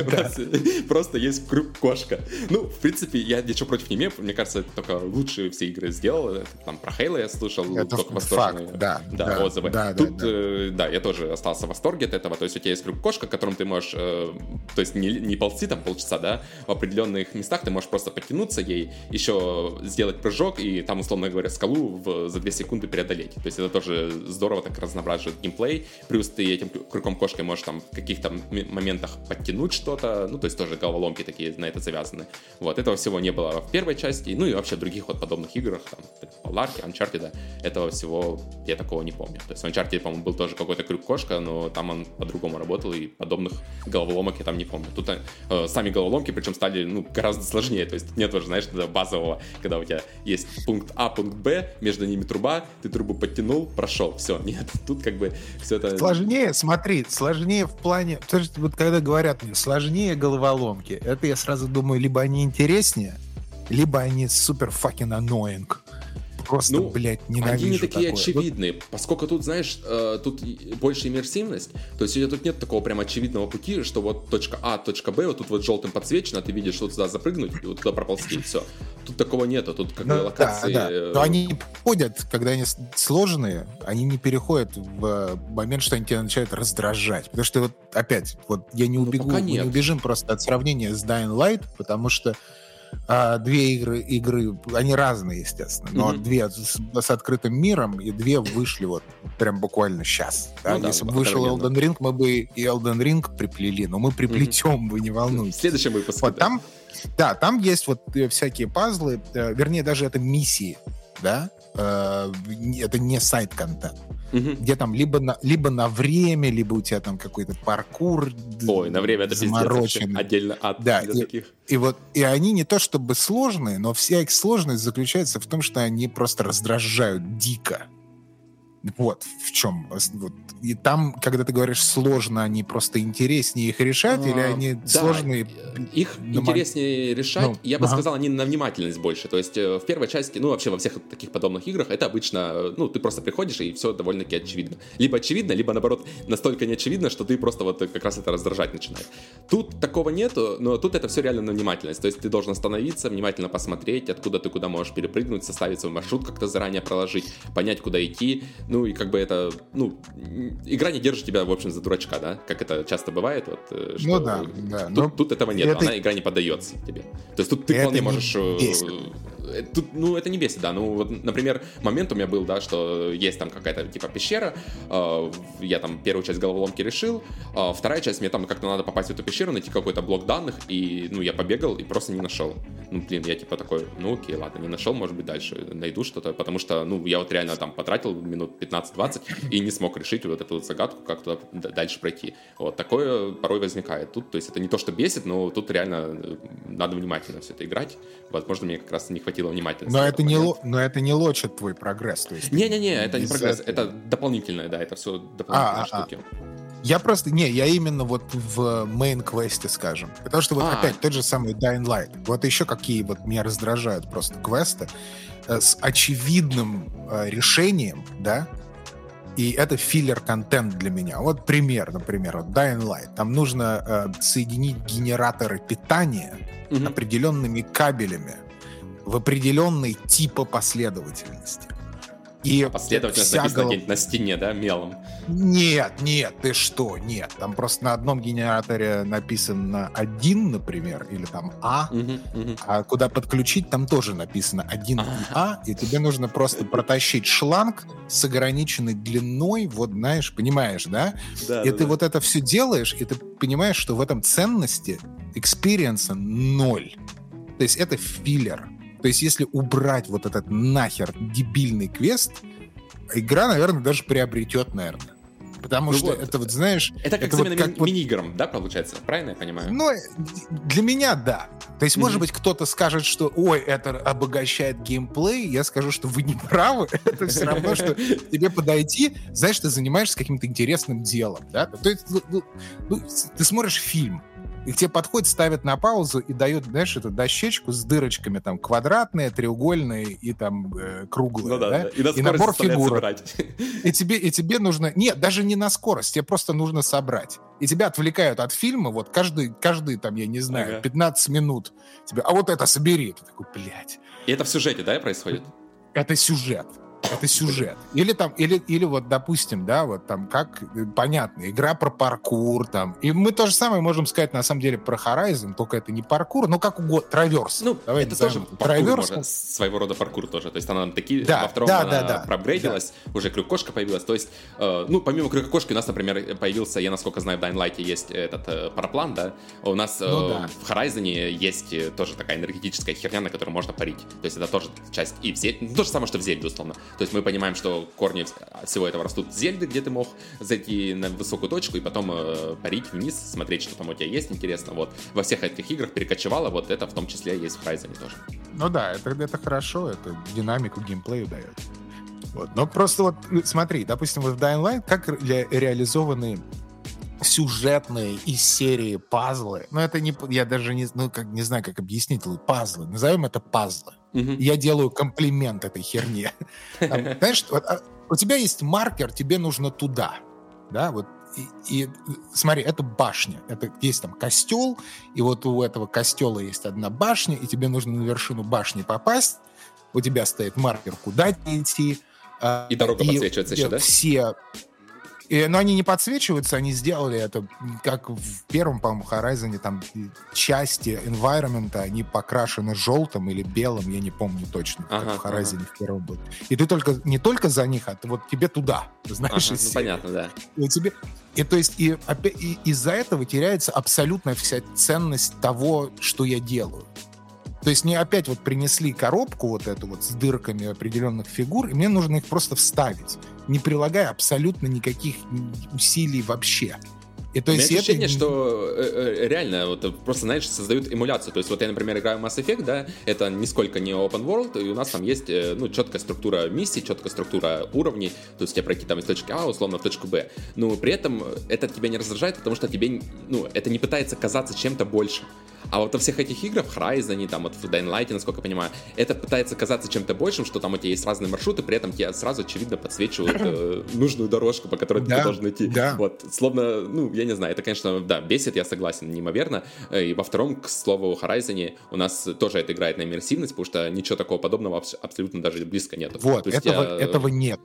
[SPEAKER 1] просто есть крюк-кошка. Ну, в принципе, я ничего против не имею, мне кажется, это только лучшие все игры сделал. Там про Хейла я слушал,
[SPEAKER 2] это только восторженные факт, да,
[SPEAKER 1] да, да, отзывы. Да, Тут, да, да. Э, да, я тоже остался в восторге от этого. То есть у тебя есть крюк-кошка, которым ты можешь, э, то есть не не ползти там полчаса, да, в определенных местах ты можешь просто подтянуться ей, еще сделать прыжок и там, условно говоря, скалу в, за 2 секунды преодолеть. То есть это тоже здорово так разноображивает геймплей. Плюс ты этим крюком кошкой можешь там в каких-то моментах подтянуть что-то, ну, то есть тоже головоломки такие на это завязаны. Вот, этого всего не было в первой части, ну и вообще в других вот подобных играх, там, Ларки, Uncharted, этого всего я такого не помню. То есть в Uncharted, по-моему, был тоже какой-то крюк-кошка, но там он по-другому работал, и подобных головоломок я там не помню. Тут э, сами головоломки, причем стали ну, гораздо сложнее. То есть нет уже, знаешь, базового, когда у тебя есть пункт А, пункт Б, между ними труба, ты трубу подтянул, прошел. Все, нет, тут как бы все это...
[SPEAKER 2] Сложнее, смотри, сложнее в плане... То есть вот когда говорят мне, сложнее головоломки, это я сразу думаю, либо они интереснее, либо они супер fucking annoying просто, ну, блядь, ненавижу
[SPEAKER 1] Они не такие
[SPEAKER 2] такое.
[SPEAKER 1] очевидные, поскольку тут, знаешь, э, тут больше иммерсивность, то есть у тебя тут нет такого прям очевидного пути, что вот точка А, точка Б, вот тут вот желтым подсвечено, ты видишь, что туда запрыгнуть и вот туда проползти, и все. Тут такого нету, тут как бы ну, локации... Да, да.
[SPEAKER 2] Э, Но они ходят, когда они сложные, они не переходят в момент, что они тебя начинают раздражать. Потому что вот опять, вот я не ну, убегу, ну, мы не убежим просто от сравнения с Dying Light, потому что а, две игры, игры, они разные, естественно, но mm-hmm. две с, с открытым миром и две вышли вот прям буквально сейчас. Да? Ну, Если бы вышел Elden Ring, мы бы и Elden Ring приплели, но мы приплетем, mm-hmm. вы не волнуйтесь.
[SPEAKER 1] Следующий выпуск.
[SPEAKER 2] Вот да. там, да, там есть вот э, всякие пазлы, э, вернее, даже это миссии, да, э, это не сайт-контент угу. где там либо на, либо на время, либо у тебя там какой-то паркур
[SPEAKER 1] Ой, на время это замороченный. отдельно от
[SPEAKER 2] да, и, таких. И вот и они не то чтобы сложные, но вся их сложность заключается в том, что они просто раздражают дико. Вот в чем. Вот. И там, когда ты говоришь сложно, они просто интереснее их решать, а, или они да, сложные?
[SPEAKER 1] Их на интереснее решать, ну, я бы ага. сказал, они на внимательность больше. То есть э, в первой части, ну вообще во всех таких подобных играх, это обычно, ну ты просто приходишь и все довольно-таки очевидно. Либо очевидно, либо наоборот настолько не очевидно, что ты просто вот как раз это раздражать начинает. Тут такого нету, но тут это все реально на внимательность. То есть ты должен остановиться, внимательно посмотреть, откуда ты куда можешь перепрыгнуть, составить свой маршрут как-то заранее проложить, понять, куда идти, ну и как бы это, ну, игра не держит тебя, в общем, за дурачка, да, как это часто бывает, вот,
[SPEAKER 2] э, что ну да, да.
[SPEAKER 1] Тут, но тут этого нет, это... она игра не поддается тебе. То есть тут ты вполне можешь... Э, Э, тут, ну, это не бесит, да. Ну, вот, например, момент у меня был, да, что есть там какая-то, типа, пещера, э, я там первую часть головоломки решил, э, вторая часть, мне там как-то надо попасть в эту пещеру, найти какой-то блок данных, и, ну, я побегал и просто не нашел. Ну, блин, я, типа, такой, ну, окей, ладно, не нашел, может быть, дальше найду что-то, потому что, ну, я вот реально там потратил минут 15 20 и не смог решить вот эту вот загадку, как туда дальше пройти. Вот такое порой возникает тут. То есть это не то, что бесит, но тут реально э, надо внимательно все это играть. Возможно, мне как раз не хватило внимательности.
[SPEAKER 2] Но это, не, но это не лочит твой прогресс. То есть
[SPEAKER 1] Не-не-не, это не прогресс, этого... это дополнительное, да, это все дополнительные а, а, а. штуки.
[SPEAKER 2] Я просто, не, я именно вот в main-квесте, скажем. Потому что вот а. опять тот же самый Dying Light. Вот еще какие вот меня раздражают просто квесты э, с очевидным э, решением, да, и это филлер-контент для меня. Вот пример, например, вот Dying Light. Там нужно э, соединить генераторы питания mm-hmm. определенными кабелями в определенной типа последовательности.
[SPEAKER 1] И последовательность вся написано голов... на стене, да, мелом?
[SPEAKER 2] Нет, нет, ты что, нет. Там просто на одном генераторе написано один, например, или там А, угу, угу. а куда подключить, там тоже написано один а. и А, и тебе нужно просто протащить шланг с ограниченной длиной, вот знаешь, понимаешь, да? да и да, ты да. вот это все делаешь, и ты понимаешь, что в этом ценности experience -а ноль. То есть это filler. То есть если убрать вот этот нахер дебильный квест, игра, наверное, даже приобретет, наверное. Потому ну что вот. это вот, знаешь...
[SPEAKER 1] Это как это замена вот как ми- мини-играм, да, получается? Правильно я понимаю?
[SPEAKER 2] Ну, для меня, да. То есть, mm-hmm. может быть, кто-то скажет, что, ой, это обогащает геймплей. Я скажу, что вы не правы. это все равно, что тебе подойти, знаешь, ты занимаешься каким-то интересным делом, да? То есть, ну, ну, ну ты смотришь фильм, и тебе подходит, ставят на паузу и дают, знаешь, эту дощечку с дырочками, там, квадратные, треугольные и там э, круглые, ну, да? да? И, и набор фигур. И тебе, и тебе нужно... Нет, даже не на скорость, тебе просто нужно собрать. И тебя отвлекают от фильма, вот каждый, каждый там, я не знаю, ага. 15 минут. Тебе, а вот это собери. Ты такой, блядь.
[SPEAKER 1] И это в сюжете, да, происходит?
[SPEAKER 2] Это сюжет это сюжет. Или там, или, или вот, допустим, да, вот там, как, э, понятно, игра про паркур там. И мы то же самое можем сказать, на самом деле, про Horizon, только это не паркур, но как угодно, траверс.
[SPEAKER 1] Ну, Давай это тоже может, своего рода паркур тоже. То есть она такие, да, во втором да, она да, да, проапгрейдилась, да. уже крюкошка появилась. То есть, э, ну, помимо крюкошки у нас, например, появился, я насколько знаю, в Dying Light есть этот э, параплан, да, у нас э, ну, да. в Horizon есть э, тоже такая энергетическая херня, на которой можно парить. То есть это тоже часть и в Зельде, ну, то же самое, что в Зельде, условно. То есть мы понимаем, что корни всего этого растут Зельды, где ты мог зайти на высокую точку и потом э, парить вниз, смотреть, что там у тебя есть интересно. Вот во всех этих играх перекочевало, вот это в том числе есть в Horizon тоже.
[SPEAKER 2] Ну да, это, это хорошо, это динамику геймплею дает. Вот. Но просто вот смотри, допустим, вот в Dying Light как ре- реализованы сюжетные из серии пазлы. Ну, это не... Я даже не, ну, как, не знаю, как объяснить. Пазлы. Назовем это пазлы. Угу. Я делаю комплимент этой херне. Знаешь, а, у тебя есть маркер, тебе нужно туда. Да, вот и, и смотри, это башня. Это есть там костел, и вот у этого костела есть одна башня, и тебе нужно на вершину башни попасть. У тебя стоит маркер, куда идти.
[SPEAKER 1] А, и дорога и, подсвечивается еще, да?
[SPEAKER 2] Все но они не подсвечиваются, они сделали это, как в первом, по-моему, Horizon, там части environment, они покрашены желтым или белым, я не помню точно, ага, как в Horizon ага. в первом был. И ты только, не только за них, а ты вот тебе туда, знаешь, ага,
[SPEAKER 1] ну, понятно, да.
[SPEAKER 2] И тебе, и то есть и, и из-за этого теряется абсолютная вся ценность того, что я делаю. То есть мне опять вот принесли коробку вот эту вот с дырками определенных фигур, и мне нужно их просто вставить, не прилагая абсолютно никаких усилий вообще.
[SPEAKER 1] И то есть У меня ощущение, это... что э, э, реально вот просто, знаешь, создают эмуляцию. То есть вот я, например, играю в Mass Effect, да, это нисколько не open world, и у нас там есть, э, ну, четкая структура миссий, четкая структура уровней, то есть тебе пройти там из точки А, условно, в точку Б. Но при этом это тебя не раздражает, потому что тебе, ну, это не пытается казаться чем-то большим. А вот во всех этих играх, Horizon, там вот в Dying Light, насколько я понимаю, это пытается казаться чем-то большим, что там у тебя есть разные маршруты, при этом тебе сразу очевидно подсвечивают э, нужную дорожку, по которой да, ты должен идти. Да. Вот, словно, ну, я не знаю, это, конечно, да, бесит, я согласен, неимоверно. Э, и во втором, к слову, Horizon у нас тоже это играет на иммерсивность, потому что ничего такого подобного абсолютно даже близко нет.
[SPEAKER 2] Вот, этого, я... этого нет.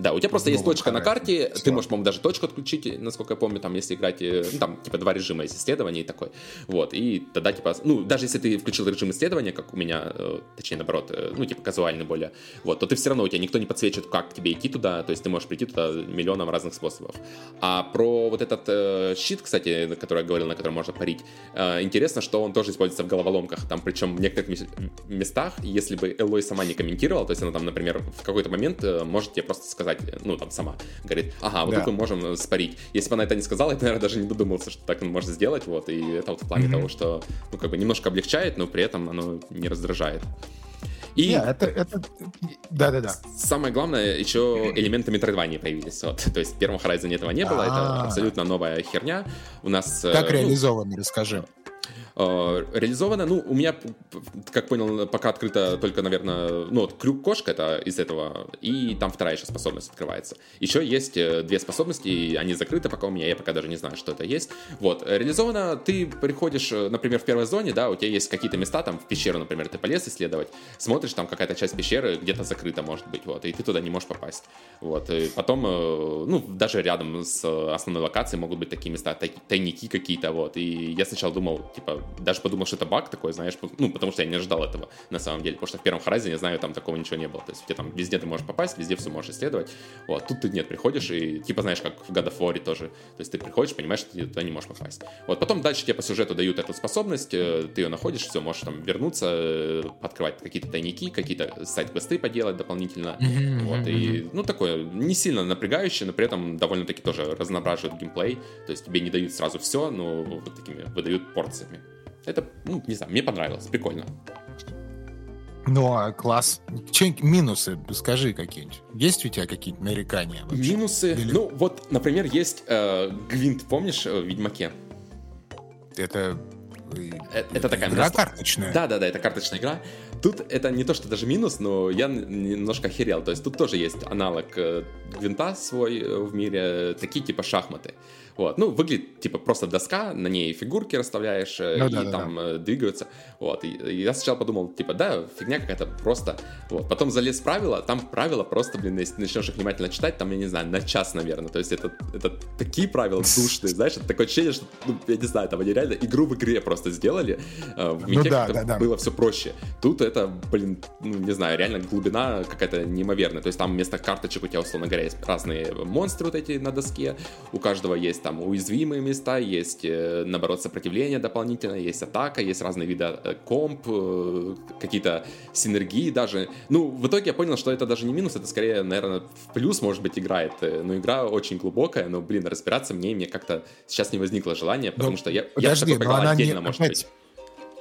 [SPEAKER 1] Да, у тебя просто есть точка на карте, Все. ты можешь, по-моему, даже точку отключить, насколько я помню, там, если играть, э, ну, там, типа, два режима есть исследования и такой, вот, и тогда, типа, ну, даже если ты включил режим исследования, как у меня, э, точнее, наоборот, э, ну, типа, казуальный более, вот, то ты все равно, у тебя никто не подсвечивает, как тебе идти туда, то есть ты можешь прийти туда миллионом разных способов. А про вот этот э, щит, кстати, который я говорил, на котором можно парить, э, интересно, что он тоже используется в головоломках, там, причем в некоторых местах, если бы Элой сама не комментировала, то есть она там, например, в какой-то момент э, может тебе просто сказать, ну, там, сама, говорит, ага, вот да. тут мы можем э, спарить. Если бы она это не сказала, я, наверное, даже не додумался, что так может сделать, вот, и это вот в плане mm-hmm. того, что, ну, как бы немножко облегчает, но при этом оно не раздражает.
[SPEAKER 2] И yeah, это, это... Да, да, да.
[SPEAKER 1] Самое главное, еще элементы метроидвания появились. Вот. То есть в первом Horizon этого не было, А-а-а. это абсолютно новая херня. У нас...
[SPEAKER 2] Как э, ну, реализовано, расскажи.
[SPEAKER 1] Э, реализовано. Ну, у меня, как понял, пока открыто только, наверное, ну, вот крюк-кошка это из этого, и там вторая еще способность открывается. Еще есть э, две способности, они закрыты пока у меня, я пока даже не знаю, что это есть. Вот, реализовано, ты приходишь, э, например, в первой зоне, да, у тебя есть какие-то места, там, в пещеру, например, ты полез исследовать, смотришь, там какая-то часть пещеры где-то закрыта, может быть, вот, и ты туда не можешь попасть. Вот, и потом, ну, даже рядом с основной локацией могут быть такие места, тайники какие-то, вот, и я сначала думал, типа, даже подумал, что это баг такой, знаешь, ну, потому что я не ожидал этого на самом деле, потому что в первом Horizon, я знаю, там такого ничего не было, то есть тебе там везде ты можешь попасть, везде все можешь исследовать, вот, тут ты нет, приходишь и, типа, знаешь, как в God of War тоже, то есть ты приходишь, понимаешь, что ты туда не можешь попасть. Вот, потом дальше тебе по сюжету дают эту способность, э, ты ее находишь, все, можешь там вернуться, э, открывать какие-то тайники, какие-то сайт-квесты поделать дополнительно, mm-hmm, вот, mm-hmm. и, ну, такое, не сильно напрягающее, но при этом довольно-таки тоже разноображивает геймплей, то есть тебе не дают сразу все, но вот такими выдают порциями. Это, ну, не знаю, мне понравилось, прикольно.
[SPEAKER 2] Ну, а класс. Че, минусы, скажи какие-нибудь. Есть у тебя какие-то нарекания?
[SPEAKER 1] Вообще? Минусы? Или... Ну, вот, например, есть э, Гвинт, помнишь, э, в Ведьмаке?
[SPEAKER 2] Это...
[SPEAKER 1] Э, это такая...
[SPEAKER 2] Игра карточная?
[SPEAKER 1] Да-да-да, это карточная игра. Тут это не то, что даже минус, но я немножко охерел. То есть тут тоже есть аналог э, Гвинта свой в мире, такие типа шахматы. Вот. Ну, выглядит типа просто доска, на ней фигурки расставляешь э, ну, и да, там да. Э, двигаются. Вот. И, я сначала подумал, типа, да, фигня какая-то просто. Вот. Потом залез в правила, там правила просто, блин, если начнешь их внимательно читать, там, я не знаю, на час, наверное. То есть это, это такие правила душные, знаешь, это такое ощущение, что, ну, я не знаю, там они реально игру в игре просто сделали. Э, в ну, да, да, да. было все проще. Тут это, блин, ну, не знаю, реально глубина какая-то неимоверная. То есть там вместо карточек у тебя, условно говоря, есть разные монстры вот эти на доске. У каждого есть там уязвимые места, есть, э, наоборот, сопротивление дополнительное, есть атака, есть разные виды э, комп, э, какие-то синергии даже. Ну, в итоге я понял, что это даже не минус, это скорее, наверное, в плюс, может быть, играет. Но игра очень глубокая, но, блин, разбираться мне, мне как-то сейчас не возникло желания, потому но, что я,
[SPEAKER 2] подожди, я такой но она отдельно, не, может опять, быть.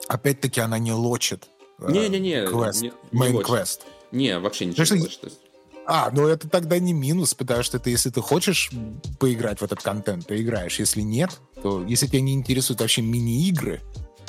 [SPEAKER 2] Опять-таки она не лочит.
[SPEAKER 1] Не-не-не.
[SPEAKER 2] Квест, main quest.
[SPEAKER 1] Не, вообще ничего не лочит.
[SPEAKER 2] А, ну это тогда не минус, потому что ты, если ты хочешь поиграть в этот контент, ты играешь. Если нет, то если тебя не интересуют вообще мини-игры,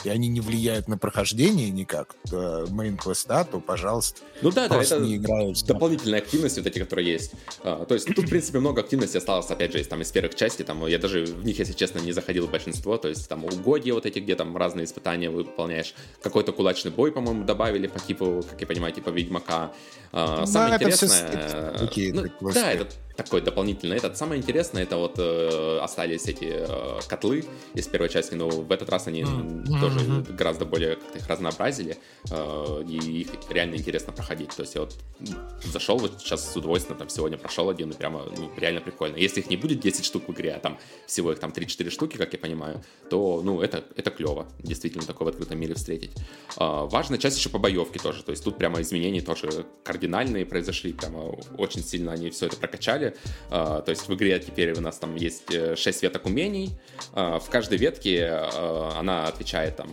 [SPEAKER 2] и они не влияют на прохождение никак main-квеста, то, пожалуйста,
[SPEAKER 1] ну да, да, это не играешь. дополнительные активности вот эти, которые есть. А, то есть тут, в принципе, много активности осталось, опять же, из, там, из первых частей, там, я даже в них, если честно, не заходил в большинство, то есть там угодья вот эти, где там разные испытания выполняешь, какой-то кулачный бой, по-моему, добавили по типу, как я понимаю, типа Ведьмака. А, самое да, интересное... Все... Okay, ну, да, это такой дополнительный этот. Самое интересное, это вот э, остались эти э, котлы из первой части, но в этот раз они mm-hmm. тоже mm-hmm. гораздо более как-то их разнообразили, э, и их реально интересно проходить. То есть я вот зашел вот сейчас с удовольствием, там сегодня прошел один, и прямо ну, реально прикольно. Если их не будет 10 штук в игре, а там всего их там 3-4 штуки, как я понимаю, то, ну, это, это клево, действительно, такое в открытом мире встретить. Э, важная часть еще по боевке тоже, то есть тут прямо изменения тоже кардинальные произошли, прямо очень сильно они все это прокачали, а, то есть в игре теперь у нас там есть 6 э, веток умений. А, в каждой ветке а, она отвечает там,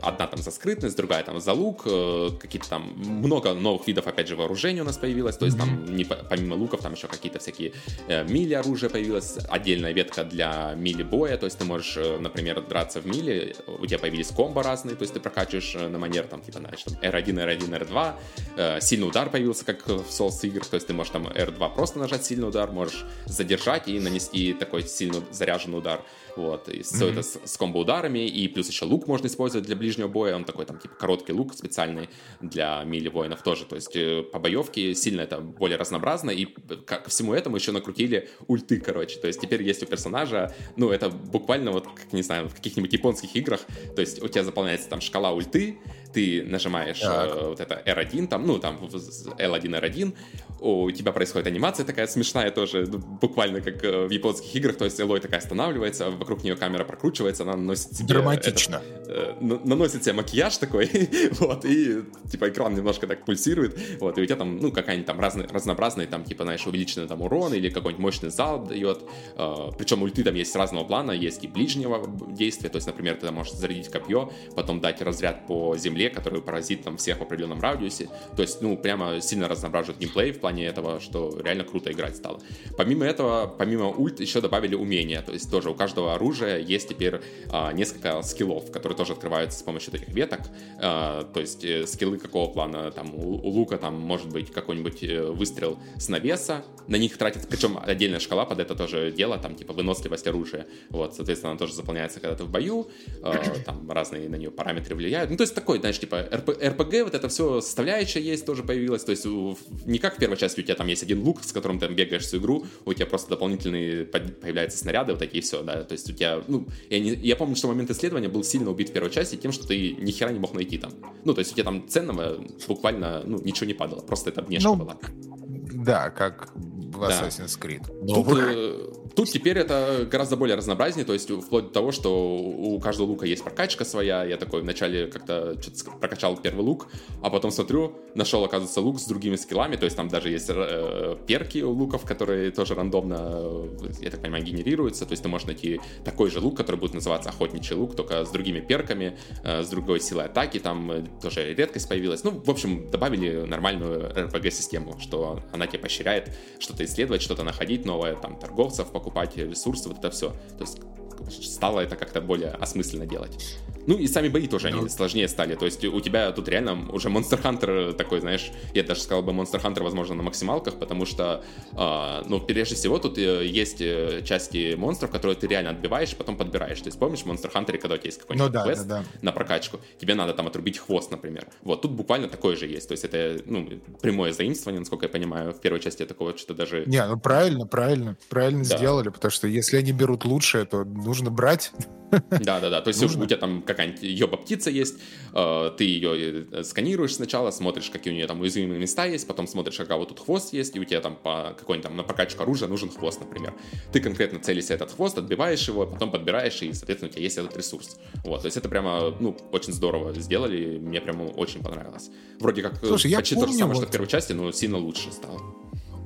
[SPEAKER 1] одна там за скрытность, другая там за лук, э, какие-то там, много новых видов, опять же, вооружения у нас появилось, то есть там не, помимо луков там еще какие-то всякие э, мили оружия появилось, отдельная ветка для мили боя, то есть ты можешь, например, драться в мили, у тебя появились комбо разные, то есть ты прокачиваешь на манер там, типа, знаешь, там R1, R1, R2, сильный удар появился, как в Souls играх, то есть ты можешь там R2 просто нажать сильный удар, можешь задержать и нанести такой сильно заряженный удар. Вот, и все mm-hmm. это с, с комбо-ударами, и плюс еще лук можно использовать для ближнего боя, он такой там типа короткий лук специальный для мили воинов тоже, то есть э, по боевке сильно это более разнообразно, и ко всему этому еще накрутили ульты, короче, то есть теперь есть у персонажа, ну это буквально вот, как не знаю, в каких-нибудь японских играх, то есть у тебя заполняется там шкала ульты, ты нажимаешь э, вот это R1, там, ну, там L1, R1, у тебя происходит анимация такая смешная тоже, ну, буквально как э, в японских играх, то есть Элой такая останавливается, вокруг нее камера прокручивается, она наносит себе...
[SPEAKER 2] Драматично.
[SPEAKER 1] Это, э, наносит себе макияж такой, вот, и, типа, экран немножко так пульсирует, вот, и у тебя там, ну, какая-нибудь там разные, разнообразные, там, типа, знаешь, увеличенный там урон или какой-нибудь мощный залп дает, э, причем ульты там есть разного плана, есть и ближнего действия, то есть, например, ты там можешь зарядить копье, потом дать разряд по земле, который поразит там всех в определенном радиусе, то есть, ну, прямо сильно разноображивает геймплей в плане этого, что реально круто играть стало. Помимо этого, помимо ульт еще добавили умения, то есть тоже у каждого оружия есть теперь а, несколько скиллов, которые тоже открываются с помощью таких веток, а, то есть э, скиллы какого плана, там у, у лука там может быть какой-нибудь э, выстрел с навеса, на них тратится, причем отдельная шкала под это тоже дело, там типа выносливость оружия, вот, соответственно, она тоже заполняется когда то в бою, а, там разные на нее параметры влияют, ну то есть такой, знаешь, типа РП, РПГ, вот это все составляющая есть, тоже появилась, то есть не как в первой части у тебя там есть один лук, с которым ты бегаешь всю игру, у тебя просто дополнительные появляются снаряды, вот такие все, да, то есть у тебя, ну, я, не, я помню, что момент исследования был сильно убит в первой части тем, что ты ни хера не мог найти там. Ну, то есть у тебя там ценного буквально, ну, ничего не падало, просто это внешне ну, была.
[SPEAKER 2] Да, как в Assassin's Creed.
[SPEAKER 1] Тут, э, тут теперь это гораздо более разнообразнее, то есть вплоть до того, что у каждого лука есть прокачка своя. Я такой вначале как-то прокачал первый лук, а потом смотрю, нашел, оказывается, лук с другими скиллами, то есть там даже есть э, перки у луков, которые тоже рандомно, я так понимаю, генерируются, то есть ты можешь найти такой же лук, который будет называться охотничий лук, только с другими перками, э, с другой силой атаки, там э, тоже редкость появилась. Ну, в общем, добавили нормальную RPG-систему, что она тебе поощряет исследовать, что-то находить новое, там, торговцев покупать, ресурсы, вот это все. То есть стало это как-то более осмысленно делать. Ну и сами бои тоже, они сложнее стали. То есть у тебя тут реально уже Monster Hunter такой, знаешь, я даже сказал бы Monster Hunter, возможно, на максималках, потому что, э, ну, прежде всего, тут э, есть э, части монстров, которые ты реально отбиваешь потом подбираешь. То есть помнишь в Monster Hunter, когда у тебя есть какой-нибудь ну, да, квест да, да. на прокачку, тебе надо там отрубить хвост, например. Вот, тут буквально такое же есть. То есть это, ну, прямое заимствование, насколько я понимаю. В первой части такого что-то даже...
[SPEAKER 2] Не, ну правильно, правильно, правильно да. сделали, потому что если они берут лучшее, то нужно брать
[SPEAKER 1] да, да, да. То есть Нужно? у тебя там какая-нибудь ёба птица есть, э, ты ее э, сканируешь сначала, смотришь, какие у нее там уязвимые места есть, потом смотришь, какая вот тут хвост есть, и у тебя там по какой-нибудь там на прокачку оружия нужен хвост, например. Ты конкретно целишься этот хвост, отбиваешь его, потом подбираешь, и, соответственно, у тебя есть этот ресурс. Вот, то есть это прямо, ну, очень здорово сделали, мне прямо очень понравилось. Вроде как Слушай, почти то же самое, вот... что в первой части, но сильно лучше стало.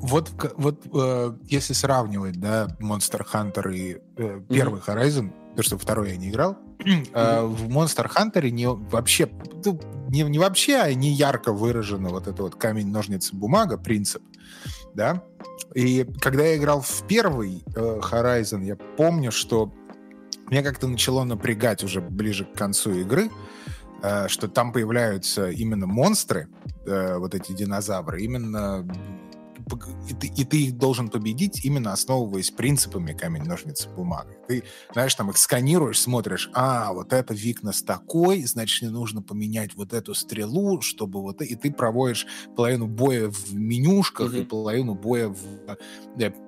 [SPEAKER 2] Вот, вот э, если сравнивать, да, Monster Hunter и э, первый mm-hmm. Horizon, потому что второй я не играл, mm-hmm. в Monster Hunter не вообще, ну, не, не вообще, а не ярко выражено вот это вот камень, ножницы, бумага принцип. да? И когда я играл в первый э, Horizon, я помню, что меня как-то начало напрягать уже ближе к концу игры, э, что там появляются именно монстры, э, вот эти динозавры, именно и ты, и ты их должен победить именно основываясь принципами камень, ножницы, бумага. Ты, знаешь, там их сканируешь, смотришь, а, вот это Викнес такой, значит, мне нужно поменять вот эту стрелу, чтобы вот... И ты проводишь половину боя в менюшках mm-hmm. и половину боя в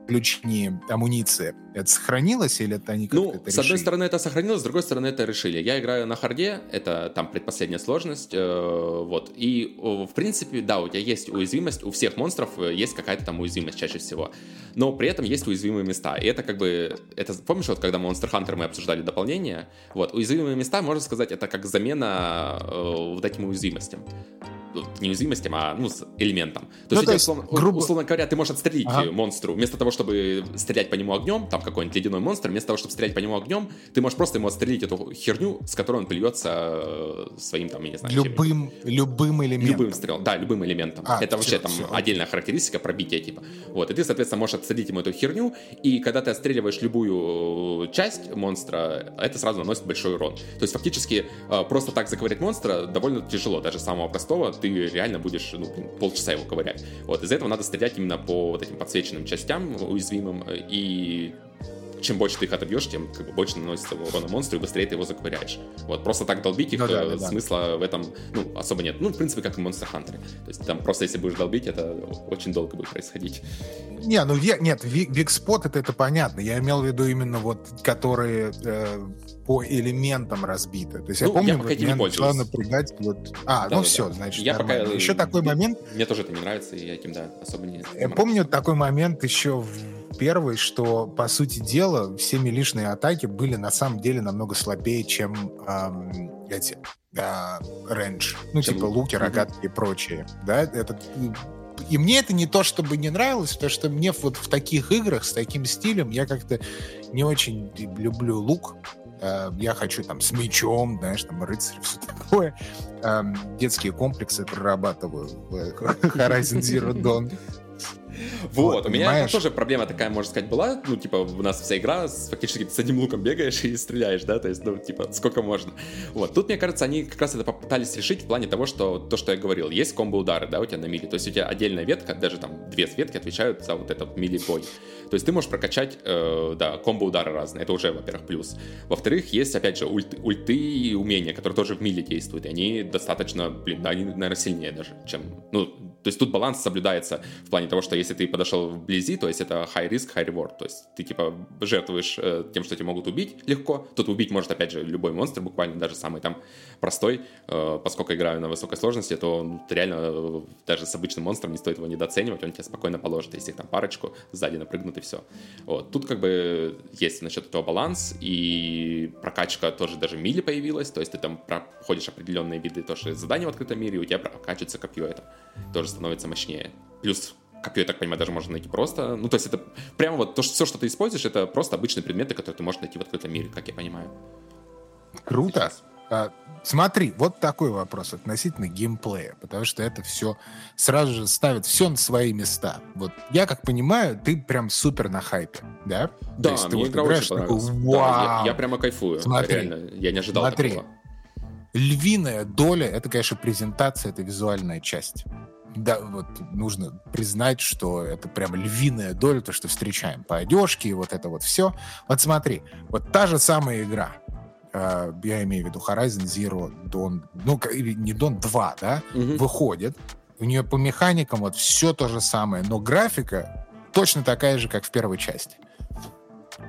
[SPEAKER 2] включении амуниции. Это сохранилось или это они
[SPEAKER 1] как-то Ну, это с одной стороны это сохранилось, с другой стороны это решили. Я играю на харде, это там предпоследняя сложность, э, вот. И, в принципе, да, у тебя есть уязвимость, у всех монстров э, есть какая-то там уязвимость чаще всего. Но при этом есть уязвимые места. И это как бы, это помнишь, вот когда Monster Hunter мы обсуждали дополнение, вот, уязвимые места, можно сказать, это как замена э, вот этим уязвимостям не уязвимостям, а ну, с элементом. То ну, есть, то есть условно, грубо... условно говоря, ты можешь отстрелить ага. монстру. Вместо того, чтобы стрелять по нему огнем, там какой-нибудь ледяной монстр, вместо того, чтобы стрелять по нему огнем, ты можешь просто ему отстрелить эту херню, с которой он плюется э, своим, там, я не знаю,
[SPEAKER 2] Любым, чем. любым элементом.
[SPEAKER 1] Любым стрелом, да, любым элементом. А, Это все, вообще там все. отдельная характеристика пробития, типа. Вот, и ты, соответственно, можешь отстрелить ему эту херню, и когда ты отстреливаешь любую часть монстра, это сразу наносит большой урон. То есть, фактически, э, просто так заковырять монстра довольно тяжело, даже самого простого, ты реально будешь ну, полчаса его ковырять. Вот, из-за этого надо стрелять именно по вот этим подсвеченным частям уязвимым, и чем больше ты их отобьешь, тем как бы, больше наносится урона монстру, и быстрее ты его заковыряешь. Вот, просто так долбить их, ну, да, да, смысла да. в этом, ну, особо нет. Ну, в принципе, как и Monster Hunter. То есть там просто если будешь долбить, это очень долго будет происходить.
[SPEAKER 2] Не, ну, нет, Викспот это, это понятно. Я имел в виду именно вот, которые э, по элементам разбиты. То есть ну, я помню, я пока вот, начала напрягать вот... А, да, ну да, все, да. значит, я нормально. пока... Еще такой момент...
[SPEAKER 1] Мне тоже это не нравится, и я этим, да, особо не...
[SPEAKER 2] Я помню такой момент еще в первый, что, по сути дела, все милишные атаки были на самом деле намного слабее, чем эм, эти э, рейндж. Ну, чем... типа луки, рогатки и прочее. Да, это и мне это не то, чтобы не нравилось, потому что мне вот в таких играх с таким стилем я как-то не очень люблю лук. Э, я хочу там с мечом, знаешь, там рыцарь, все такое. Эм, детские комплексы прорабатываю в Horizon Zero Dawn.
[SPEAKER 1] Вот, у меня тоже проблема такая, можно сказать, была. Ну, типа, у нас вся игра, фактически с одним луком бегаешь и стреляешь, да, то есть, ну, типа, сколько можно. Вот, тут, мне кажется, они как раз это попытались решить в плане того, что то, что я говорил, есть комбо-удары, да, у тебя на мили, то есть у тебя отдельная ветка, даже там две ветки отвечают за вот этот мили-бой. То есть ты можешь прокачать, э, да, комбо-удары разные, это уже, во-первых, плюс. Во-вторых, есть, опять же, ульт, ульты и умения, которые тоже в мили действуют, и они достаточно, блин, да, они, наверное, сильнее даже, чем, ну, то есть тут баланс соблюдается в плане того, что если ты подошел вблизи, то есть это high risk, high reward. То есть ты типа жертвуешь э, тем, что тебя могут убить легко. Тут убить может опять же любой монстр, буквально даже самый там простой. Э, поскольку играю на высокой сложности, то ну, реально э, даже с обычным монстром не стоит его недооценивать, он тебя спокойно положит, если их там парочку сзади напрыгнут и все. Вот. Тут как бы есть насчет этого баланс, и прокачка тоже даже мили появилась, то есть ты там проходишь определенные виды тоже заданий в открытом мире, и у тебя прокачивается копье это тоже становится мощнее. Плюс копье, я так понимаю, даже можно найти просто. Ну, то есть это прямо вот то, что все, что ты используешь, это просто обычные предметы, которые ты можешь найти в открытом мире, как я понимаю.
[SPEAKER 2] Круто. А, смотри, вот такой вопрос относительно геймплея, потому что это все сразу же ставит все на свои места. Вот я как понимаю, ты прям супер на хайпе, да?
[SPEAKER 1] Да, есть, мне вот игра очень понравилась. Такой, да, я, я прямо кайфую. Смотри, реально, я не ожидал смотри, такого.
[SPEAKER 2] Львиная доля — это, конечно, презентация, это визуальная часть да, вот нужно признать, что это прям львиная доля, то, что встречаем по одежке и вот это вот все. Вот смотри, вот та же самая игра, э, я имею в виду Horizon Zero Dawn, ну, не Dawn 2, да, угу. выходит, у нее по механикам вот все то же самое, но графика точно такая же, как в первой части.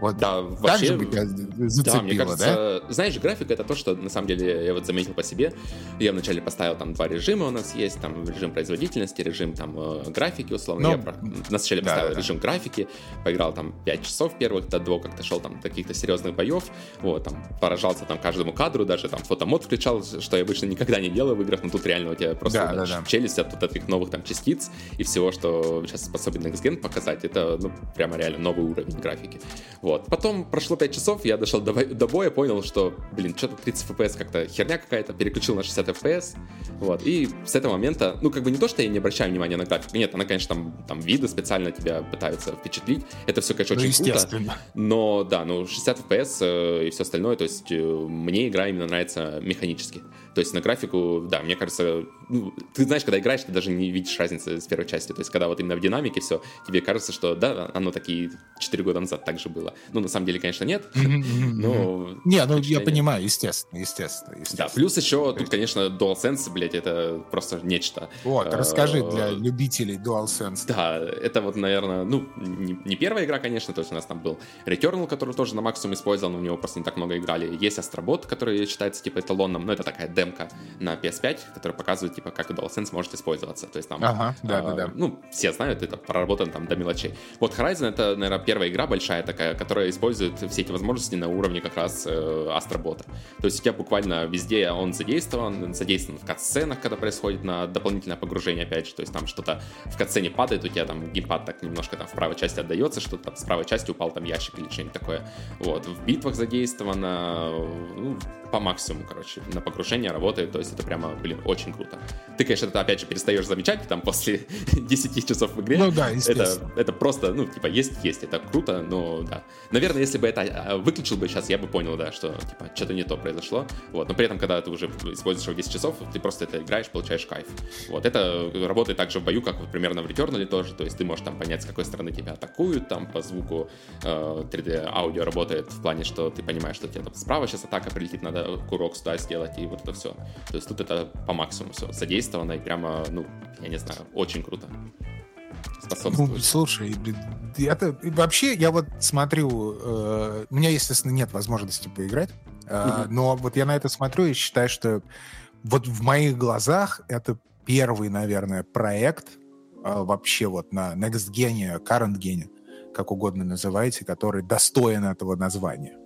[SPEAKER 1] Вот да, вообще, бы тебя зацепило, да, мне кажется, да? знаешь, графика это то, что на самом деле я вот заметил по себе. Я вначале поставил там два режима у нас есть, там режим производительности, режим там э, графики, условно. Ну, я вначале да, поставил да, режим да. графики, поиграл там 5 часов первых, до двух как-то шел там каких-то серьезных боев, вот, там поражался там каждому кадру, даже там фотомод включал, что я обычно никогда не делаю в играх, но тут реально у тебя просто да, да, да. челюсть от вот этих новых там частиц и всего, что сейчас способен Next Gen показать, это ну, прямо реально новый уровень графики. Вот. Потом прошло 5 часов, я дошел до, до боя, понял, что, блин, что-то 30 FPS как-то херня какая-то, переключил на 60 FPS, вот. И с этого момента, ну, как бы не то, что я не обращаю внимания на графику, нет, она, конечно, там, там виды специально тебя пытаются впечатлить, это все, конечно, ну, очень круто, но, да, ну, 60 FPS э, и все остальное, то есть э, мне игра именно нравится механически. То есть на графику, да, мне кажется, ну, ты знаешь, когда играешь, ты даже не видишь разницы с первой части. То есть когда вот именно в динамике все, тебе кажется, что да, оно такие 4 года назад так же было. Ну, на самом деле, конечно, нет.
[SPEAKER 2] Но... Не, ну я понимаю, естественно, естественно,
[SPEAKER 1] Да, плюс еще тут, конечно, DualSense, блядь, это просто нечто.
[SPEAKER 2] Вот, а, расскажи для любителей DualSense.
[SPEAKER 1] Да, это вот, наверное, ну, не первая игра, конечно, то есть у нас там был Returnal, который тоже на максимум использовал, но у него просто не так много играли. Есть Astrobot, который считается типа эталонным, но это такая демка на PS5, которая показывает, типа, как DualSense может использоваться. То есть там, ага, да, э, да, да. ну, все знают, это проработано там до мелочей. Вот Horizon это, наверное, первая игра большая такая, которая использует все эти возможности на уровне как раз э, Астробота. То есть у тебя буквально везде он задействован, задействован в кат-сценах, когда происходит на дополнительное погружение, опять же, то есть там что-то в кат-сцене падает, у тебя там геймпад так немножко там в правой части отдается, что-то там с правой части упал там ящик или что-нибудь такое. Вот, в битвах задействовано, ну, по максимуму, короче, на погружение работает, то есть это прямо, блин, очень круто. Ты, конечно, это опять же перестаешь замечать там после 10 часов в игре.
[SPEAKER 2] Ну да,
[SPEAKER 1] это, это просто, ну, типа, есть, есть, это круто, но да. Наверное, если бы это а, выключил бы сейчас, я бы понял, да, что, типа, что-то не то произошло. Вот, но при этом, когда ты уже используешь его 10 часов, ты просто это играешь, получаешь кайф. Вот, это работает также в бою, как вот примерно в Returnal тоже, то есть ты можешь там понять, с какой стороны тебя атакуют, там по звуку э, 3D аудио работает в плане, что ты понимаешь, что тебе там справа сейчас атака прилетит, надо курок сюда сделать, и вот это все. То есть тут это по максимуму все задействовано, и прямо, ну, я не знаю, очень круто.
[SPEAKER 2] Ну, слушай, это вообще я вот смотрю, э, у меня, естественно, нет возможности поиграть, э, но вот я на это смотрю и считаю, что вот в моих глазах это первый, наверное, проект э, вообще вот на Next Gen, Current Gen, как угодно называйте, который достоин этого названия.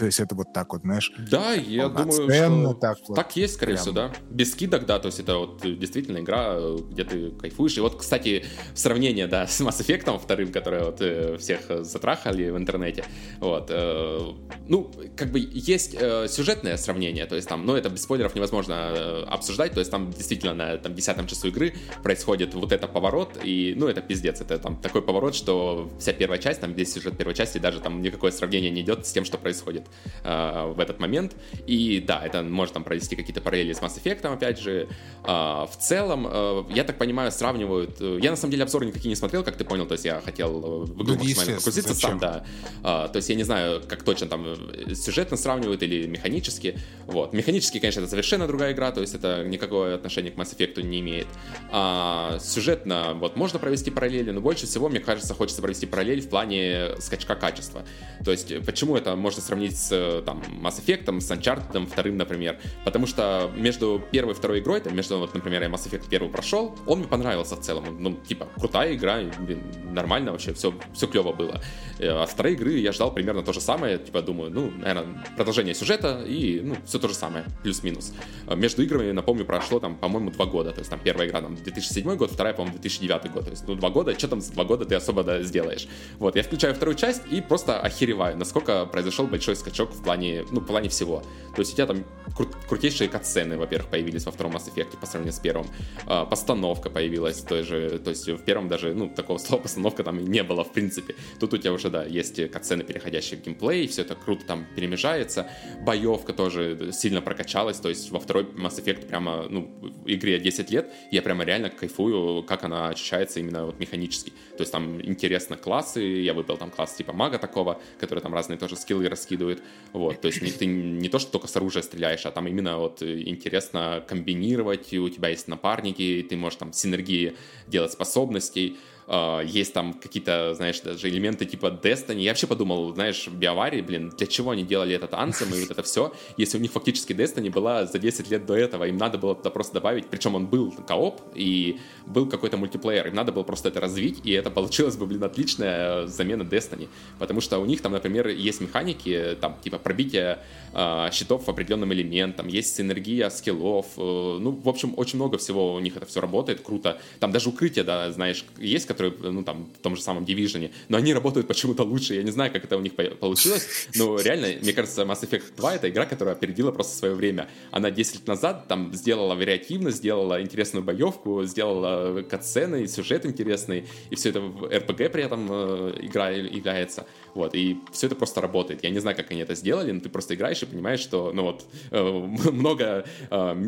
[SPEAKER 2] То есть это вот так вот, знаешь,
[SPEAKER 1] Да, я думаю, что так, вот, так есть, скорее прям. всего, да. Без скидок, да, то есть это вот действительно игра, где ты кайфуешь. И вот, кстати, сравнение, да, с Mass Effect вторым, который вот э, всех затрахали в интернете, вот, э, ну, как бы есть э, сюжетное сравнение, то есть там, ну, это без спойлеров невозможно обсуждать, то есть там действительно на там, десятом часу игры происходит вот это поворот, и, ну, это пиздец, это там такой поворот, что вся первая часть, там весь сюжет первой части, даже там никакое сравнение не идет с тем, что происходит э, в этот момент. И да, это может там провести какие-то параллели с Mass Effect, опять же. Э, в целом, э, я так понимаю, сравнивают... Э, я на самом деле обзоры никакие не смотрел, как ты понял, то есть я хотел э, в игру ну, максимально погрузиться сам, да. Э, то есть я не знаю, как точно там э, сюжетно сравнивают или механически. Вот. Механически, конечно, это совершенно другая игра, то есть это никакого отношения к Mass Effect не имеет. А сюжетно, вот, можно провести параллели, но больше всего, мне кажется, хочется провести параллель в плане скачка качества. То есть, почему это можно сравнить с там, Mass Effect, с Uncharted вторым, например. Потому что между первой и второй игрой, там, между, вот, например, я Mass Effect первый прошел, он мне понравился в целом. Ну, типа, крутая игра, блин, нормально вообще, все, все клево было. Э, а второй игры я ждал примерно то же самое, типа, думаю, ну, наверное, продолжение сюжета и, ну, все то же самое, плюс-минус. А между играми, напомню, прошло там, по-моему, два года. То есть там первая игра там 2007 год, вторая, по-моему, 2009 год. То есть, ну, два года, что там за два года ты особо да, сделаешь? Вот, я включаю вторую часть и просто охереваю, насколько произошел большой скачок в плане, ну, в плане всего. То есть у тебя там кру- крутейшие катсцены, во-первых, появились во втором Mass Effect по сравнению с первым. А, постановка появилась той же, то есть в первом даже, ну, такого слова постановка там не было, в принципе. Тут у тебя уже, да, есть катсцены, переходящие в геймплей, все это круто там перемежается. Боевка тоже сильно прокачалась, то есть во второй Mass Effect прямо, ну, игре 10 лет, я прямо реально кайфую, как она ощущается именно вот механически. То есть там интересно классы, я выбрал там класс типа мага такого, который там разные тоже скиллы раскидывает. Вот, то есть не, ты не то, что только с оружия стреляешь, а там именно вот интересно комбинировать, и у тебя есть напарники, ты можешь там синергии делать способностей. Uh, есть там какие-то, знаешь, даже элементы типа Destiny. Я вообще подумал, знаешь, в Биоварии, блин, для чего они делали этот Anthem и вот это все, если у них фактически Destiny была за 10 лет до этого, им надо было туда просто добавить, причем он был кооп и был какой-то мультиплеер, им надо было просто это развить, и это получилось бы, блин, отличная замена Destiny, потому что у них там, например, есть механики, там, типа пробитие э, щитов определенным элементам, есть синергия скиллов, э, ну, в общем, очень много всего у них это все работает, круто. Там даже укрытие, да, знаешь, есть, которые, ну, там, в том же самом Division, но они работают почему-то лучше, я не знаю, как это у них получилось, но реально, мне кажется, Mass Effect 2 — это игра, которая опередила просто свое время. Она 10 лет назад там сделала вариативно, сделала интересную боевку, сделала катсцены, сюжет интересный, и все это в RPG при этом э, игра является. Вот, и все это просто работает. Я не знаю, как они это сделали, но ты просто играешь и понимаешь, что, ну вот, э, много, э,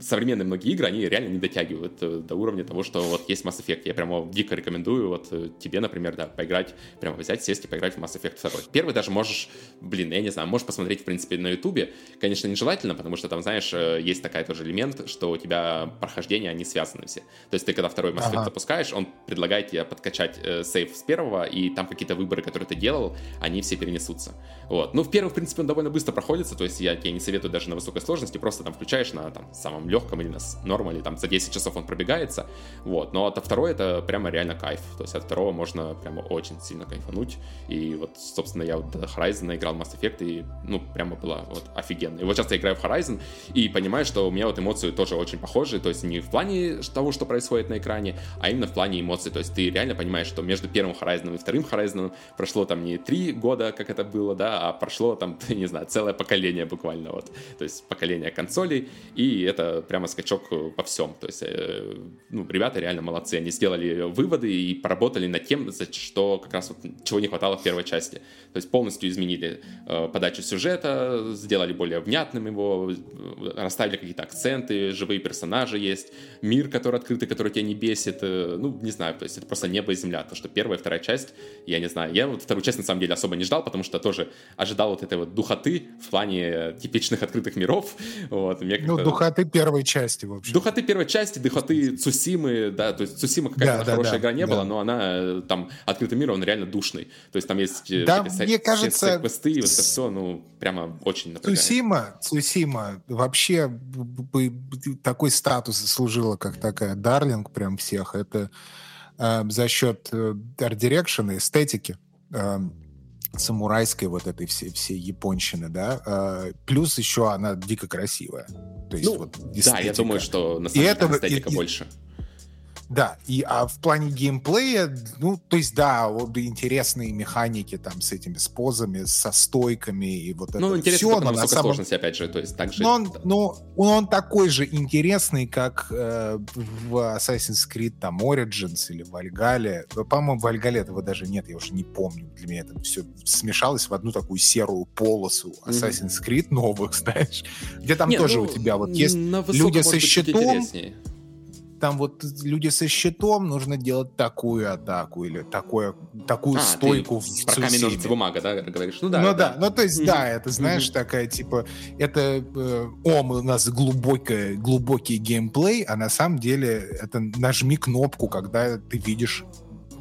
[SPEAKER 1] современные многие игры, они реально не дотягивают э, до уровня того, что вот есть Mass Effect. Я прямо дико рекомендую вот э, тебе, например, да, поиграть, прямо взять, сесть и поиграть в Mass Effect 2. Первый даже можешь, блин, я не знаю, можешь посмотреть, в принципе, на Ютубе. Конечно, нежелательно, потому что там, знаешь, э, есть такая тоже элемент, что у тебя прохождения, они связаны все. То есть ты, когда второй Mass Effect ага. запускаешь, он предлагает тебе подкачать э, сейф с первого, и там какие-то выборы, которые ты делал, они все перенесутся. Вот. Ну, в первом, в принципе, он довольно быстро проходится, то есть я тебе не советую даже на высокой сложности, просто там включаешь на там, самом легком или на нормале, там за 10 часов он пробегается, вот. Но от второй это прямо реально кайф, то есть от второго можно прямо очень сильно кайфануть, и вот, собственно, я вот Horizon играл Mass Effect, и, ну, прямо было вот офигенно. И вот сейчас я играю в Horizon, и понимаю, что у меня вот эмоции тоже очень похожи, то есть не в плане того, что происходит на экране, а именно в плане эмоций, то есть ты реально понимаешь, что между первым Horizon и вторым Horizon прошло там не три года, как это было, да, а прошло там, не знаю, целое поколение буквально вот. То есть поколение консолей, и это прямо скачок по всем. То есть, э, ну, ребята реально молодцы. Они сделали выводы и поработали над тем, за что как раз вот, чего не хватало в первой части. То есть полностью изменили э, подачу сюжета, сделали более внятным его, расставили какие-то акценты, живые персонажи есть, мир, который открытый, который тебя не бесит. Э, ну, не знаю, то есть это просто небо и земля. То, что первая и вторая часть, я не знаю. Я вот вторую часть на самом деле особо не ждал, потому что тоже ожидал вот этой вот духоты в плане типичных открытых миров. Вот,
[SPEAKER 2] мне ну, духоты первой части, в общем.
[SPEAKER 1] Духоты первой части, духоты Цусимы, да, то есть Цусима какая-то да, да, хорошая да, игра не да. была, но она э, там открытый мир, он реально душный. То есть там есть
[SPEAKER 2] э, да, эти, мне кажется,
[SPEAKER 1] квесты, и вот это все, ну, прямо очень
[SPEAKER 2] напрягает. Цусима, Цусима вообще такой статус заслужила, как такая Дарлинг прям всех. Это э, за счет э, арт-дирекшена, эстетики. Э, самурайской вот этой всей, всей японщины, да, э, плюс еще она дико красивая.
[SPEAKER 1] То есть, ну, вот, да, я думаю, что на самом деле эстетика и, больше.
[SPEAKER 2] Да, и а в плане геймплея, ну, то есть, да, вот интересные механики там с этими, с позами, со стойками и вот
[SPEAKER 1] ну, это
[SPEAKER 2] Ну,
[SPEAKER 1] интересно, все, но на самом... сложности, опять же, то есть так же...
[SPEAKER 2] Но он, ну, он такой же интересный, как э, в Assassin's Creed там Origins или Valhalla. По-моему, в Valhalla этого даже нет, я уже не помню. Для меня это все смешалось в одну такую серую полосу Assassin's Creed новых, знаешь, где там не, тоже ну, у тебя вот есть люди со щитом, там вот люди со щитом нужно делать такую атаку или такое, такую а, стойку
[SPEAKER 1] ты в про камень, ножницы, бумага, да, говоришь?
[SPEAKER 2] Ну да. Ну да, да. ну то есть mm-hmm. да, это знаешь mm-hmm. такая типа, это э, о, у нас глубокий, глубокий геймплей, а на самом деле это нажми кнопку, когда ты видишь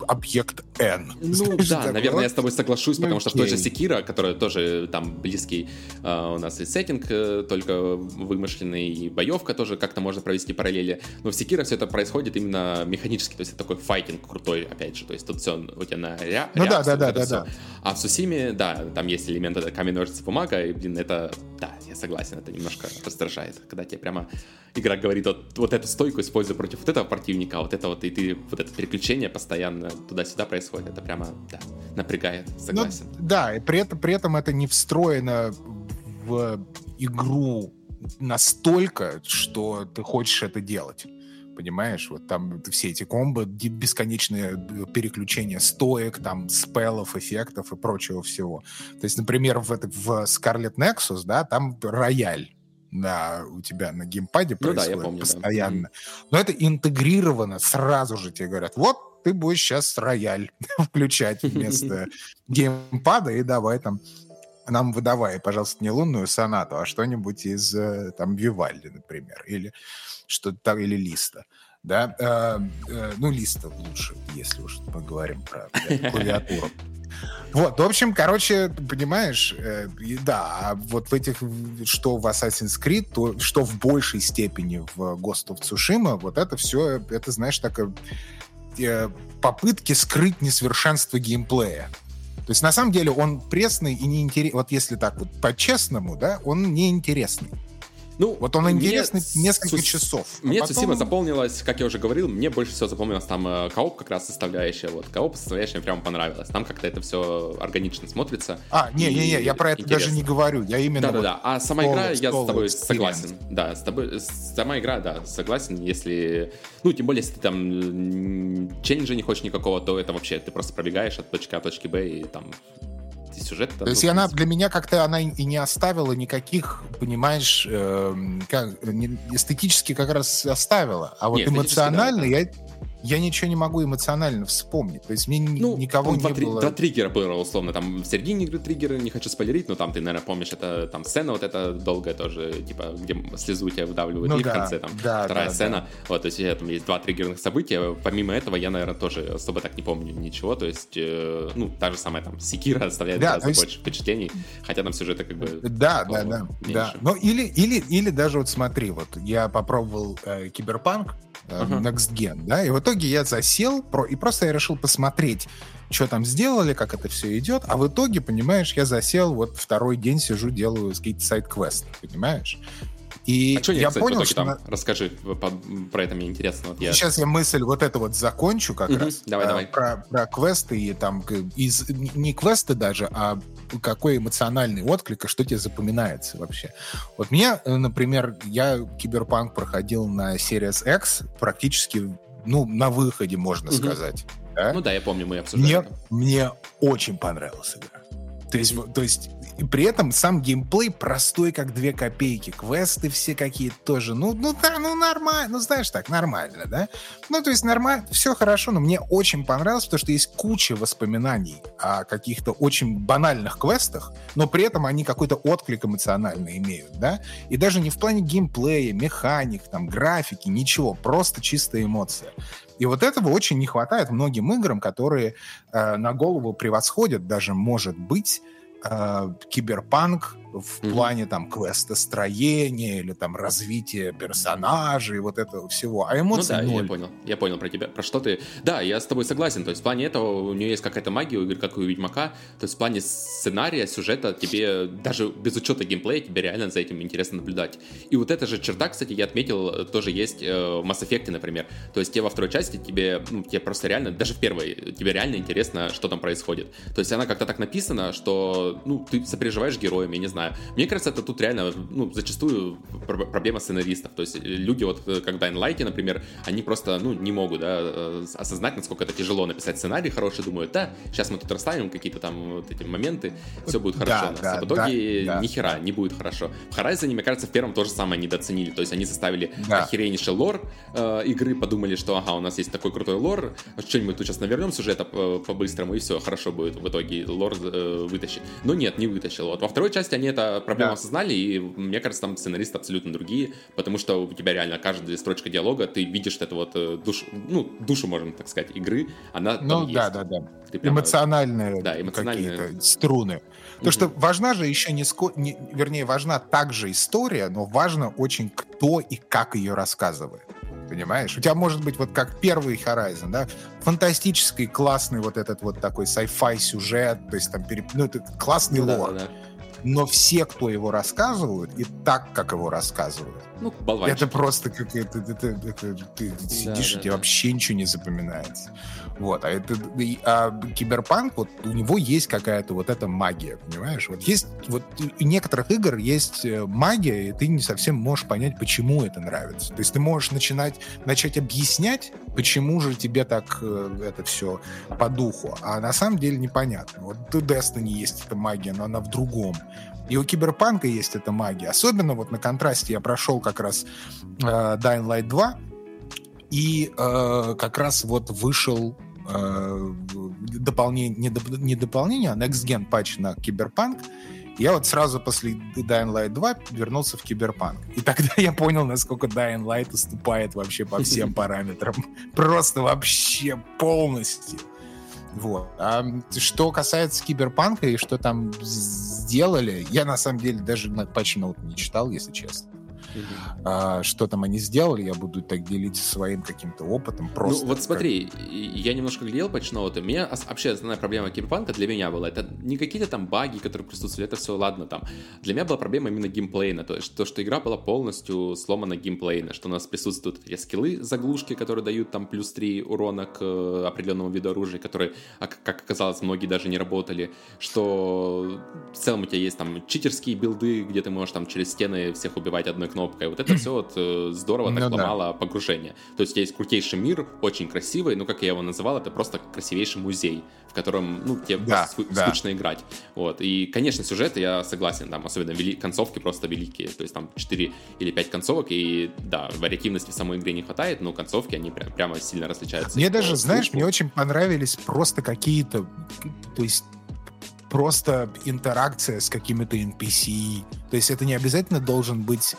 [SPEAKER 2] объект N.
[SPEAKER 1] Ну Знаешь, да, наверное, я с тобой соглашусь, потому что в той же Секира, которая тоже там близкий uh, у нас и сеттинг, uh, только вымышленный, и боевка тоже как-то можно провести параллели. Но в Секира все это происходит именно механически, то есть это такой файтинг крутой, опять же, то есть тут все у тебя на ря-
[SPEAKER 2] ну, реакцию, да, да, да, да, да.
[SPEAKER 1] А в Сусиме, да, там есть элементы камень, ножницы, бумага, и, блин, это, да, я согласен, это немножко раздражает, когда тебе прямо игра говорит, вот, вот эту стойку используй против вот этого противника, вот это вот, и ты, вот это переключение постоянно туда-сюда происходит, это прямо, да, напрягает, ну, согласен.
[SPEAKER 2] Ну, да, и при этом, при этом это не встроено в игру настолько, что ты хочешь это делать. Понимаешь, вот там все эти комбо, бесконечные переключения стоек, там спеллов, эффектов и прочего всего. То есть, например, в, это, в Scarlet Nexus, да, там рояль на, у тебя на геймпаде ну, происходит да, помню, постоянно. Да. Но это интегрировано, сразу же тебе говорят, вот ты будешь сейчас рояль включать вместо геймпада и давай там нам выдавай, пожалуйста, не лунную сонату, а что-нибудь из э, там Вивальди, например, или что-то или Листа. Да, э, э, ну, Листа лучше, если уж мы говорим про клавиатуру. Вот, в общем, короче, понимаешь, э, да, а вот в этих, что в Assassin's Creed, то что в большей степени в Ghost of Tsushima, вот это все, это, знаешь, так э, попытки скрыть несовершенство геймплея. То есть, на самом деле, он пресный и неинтересный. Вот если так вот по-честному, да, он неинтересный. Ну, вот он интересный мне несколько часов.
[SPEAKER 1] А мне потом... Цусима запомнилось, как я уже говорил, мне больше всего запомнилось там э, кооп как раз составляющая. Вот кооп составляющая мне прямо понравилась. Там как-то это все органично смотрится.
[SPEAKER 2] А, не-не-не, я про это интересно. даже не говорю. Я именно
[SPEAKER 1] Да-да-да. Вот а сама игра, я с тобой согласен. Да, с тобой, сама игра, да, согласен. Если, ну, тем более, если ты там челленджа не хочешь никакого, то это вообще ты просто пробегаешь от точки А до точки Б и там сюжет.
[SPEAKER 2] То есть она для меня как-то она и не оставила никаких, понимаешь, э, как, эстетически как раз оставила, а вот Нет, эмоционально да, я я ничего не могу эмоционально вспомнить. То есть мне ну, никого не
[SPEAKER 1] два,
[SPEAKER 2] было...
[SPEAKER 1] Два триггера было, условно. Там в середине игры триггеры, не хочу спойлерить, но там ты, наверное, помнишь, это там сцена вот эта долгая тоже, типа, где слезу тебя выдавливают, ну, и да, в конце там да, вторая да, сцена. Да. Вот, то есть там есть два триггерных события. Помимо этого, я, наверное, тоже особо так не помню ничего. То есть, э, ну, та же самая там Секира оставляет да, гораздо есть... больше впечатлений, хотя там сюжета как бы...
[SPEAKER 2] Да, да, да, да. Ну, или, или, или даже вот смотри, вот я попробовал э, Киберпанк, uh-huh. Next Gen, да, и в итоге я засел, про, и просто я решил посмотреть, что там сделали, как это все идет, а в итоге, понимаешь, я засел, вот второй день сижу, делаю какие-то сайт-квесты, понимаешь?
[SPEAKER 1] И а что я кстати, понял, что... Там? Расскажи про это, мне интересно. Вот
[SPEAKER 2] я... Сейчас я мысль вот эту вот закончу как угу. раз.
[SPEAKER 1] Давай, а, давай.
[SPEAKER 2] Про, про квесты и там из, не квесты даже, а какой эмоциональный отклик и что тебе запоминается вообще. Вот мне, э, например, я Киберпанк проходил на Series X практически, ну, на выходе, можно угу. сказать.
[SPEAKER 1] Да? Ну да, я помню, мы обсуждали.
[SPEAKER 2] Мне, мне очень понравилась игра. То есть, то есть и при этом сам геймплей простой, как две копейки. Квесты все какие-то тоже. Ну, ну да, ну нормально. Ну, знаешь, так, нормально, да? Ну, то есть нормально, все хорошо, но мне очень понравилось, потому что есть куча воспоминаний о каких-то очень банальных квестах, но при этом они какой-то отклик эмоциональный имеют, да? И даже не в плане геймплея, механик, там, графики, ничего, просто чистая эмоция. И вот этого очень не хватает многим играм, которые э, на голову превосходят даже, может быть, э, киберпанк в mm-hmm. плане там квестостроения или там развития персонажей, вот этого всего. А эмоции
[SPEAKER 1] ну, да,
[SPEAKER 2] ноль.
[SPEAKER 1] я понял. Я понял про тебя, про что ты. Да, я с тобой согласен. То есть в плане этого у нее есть какая-то магия у игры, как у Ведьмака. То есть в плане сценария, сюжета тебе даже без учета геймплея тебе реально за этим интересно наблюдать. И вот эта же черта, кстати, я отметил, тоже есть э, в Mass Effect, например. То есть тебе во второй части тебе, ну, тебе просто реально, даже в первой, тебе реально интересно, что там происходит. То есть она как-то так написана, что, ну, ты сопереживаешь героями, я не знаю, знаю. Мне кажется, это тут реально, ну, зачастую проблема сценаристов. То есть люди вот, э, как Light, например, они просто, ну, не могут, да, э, осознать, насколько это тяжело написать сценарий хороший, думают, да, сейчас мы тут расставим какие-то там вот эти моменты, все будет хорошо. Да, да, а в итоге да, ни хера не будет хорошо. В Horizon, мне кажется, в первом тоже самое недооценили. То есть они составили да. охереннейший лор э, игры, подумали, что, ага, у нас есть такой крутой лор, что-нибудь тут сейчас навернем сюжета по-быстрому, и все, хорошо будет. В итоге лор э, вытащить. Но нет, не вытащил. Вот во второй части они это проблему да. осознали, и мне кажется, там сценаристы абсолютно другие, потому что у тебя реально каждая строчка диалога, ты видишь эту вот э, душу, ну, душу, можно так сказать, игры, она
[SPEAKER 2] ну, там да, есть. да, да, да. Прямо, эмоциональные, да, эмоциональные какие-то струны. Потому что важна же еще не, ско... не, вернее, важна также история, но важно очень кто и как ее рассказывает. Понимаешь? У тебя может быть вот как первый Horizon, да, фантастический, классный вот этот вот такой sci-fi сюжет, то есть там переп... ну, это классный ну, лор. Да, да, да но все, кто его рассказывают, и так, как его рассказывают, ну, это просто какая-то... Это, это, это, ты да, сидишь, да, и тебе да. вообще ничего не запоминается. Вот, а это а киберпанк, вот у него есть какая-то вот эта магия, понимаешь? Вот есть, вот у некоторых игр есть э, магия, и ты не совсем можешь понять, почему это нравится. То есть ты можешь начинать, начать объяснять, почему же тебе так э, это все по духу, а на самом деле непонятно. Вот у Destiny есть эта магия, но она в другом. И у Киберпанка есть эта магия. Особенно вот на контрасте я прошел как раз э, Dying Light 2, и э, как раз вот вышел э, дополнение, не, доп, не дополнение, а Next Gen патч на Киберпанк. Я вот сразу после Dying Light 2 вернулся в Киберпанк. И тогда я понял, насколько Dying Light уступает вообще по всем параметрам. Просто вообще полностью. Вот. А что касается Киберпанка и что там сделали, я на самом деле даже ноут не читал, если честно. А, что там они сделали, я буду так делиться своим каким-то опытом. Просто
[SPEAKER 1] ну, вот смотри, как... я немножко глядел по. У меня вообще основная проблема киберпанка для меня была, это не какие-то там баги, которые присутствовали, это все ладно там. Для меня была проблема именно геймплейна, то есть то, что игра была полностью сломана геймплейна, что у нас присутствуют эти скиллы, заглушки, которые дают там плюс 3 урона к э, определенному виду оружия, которые, а, как оказалось, многие даже не работали, что в целом у тебя есть там читерские билды, где ты можешь там через стены всех убивать одной кнопкой. Вот это все вот э, здорово так ну, ломало да. погружение. То есть есть крутейший мир, очень красивый, ну, как я его называл, это просто красивейший музей, в котором, ну, тебе да, ск- да. скучно играть. Вот. И, конечно, сюжет, я согласен, там, особенно вели- концовки просто великие. То есть там 4 или 5 концовок, и, да, вариативности в самой игре не хватает, но концовки, они прям, прямо сильно различаются.
[SPEAKER 2] Мне даже, знаешь, мне очень понравились просто какие-то, то есть просто интеракция с какими-то NPC. То есть это не обязательно должен быть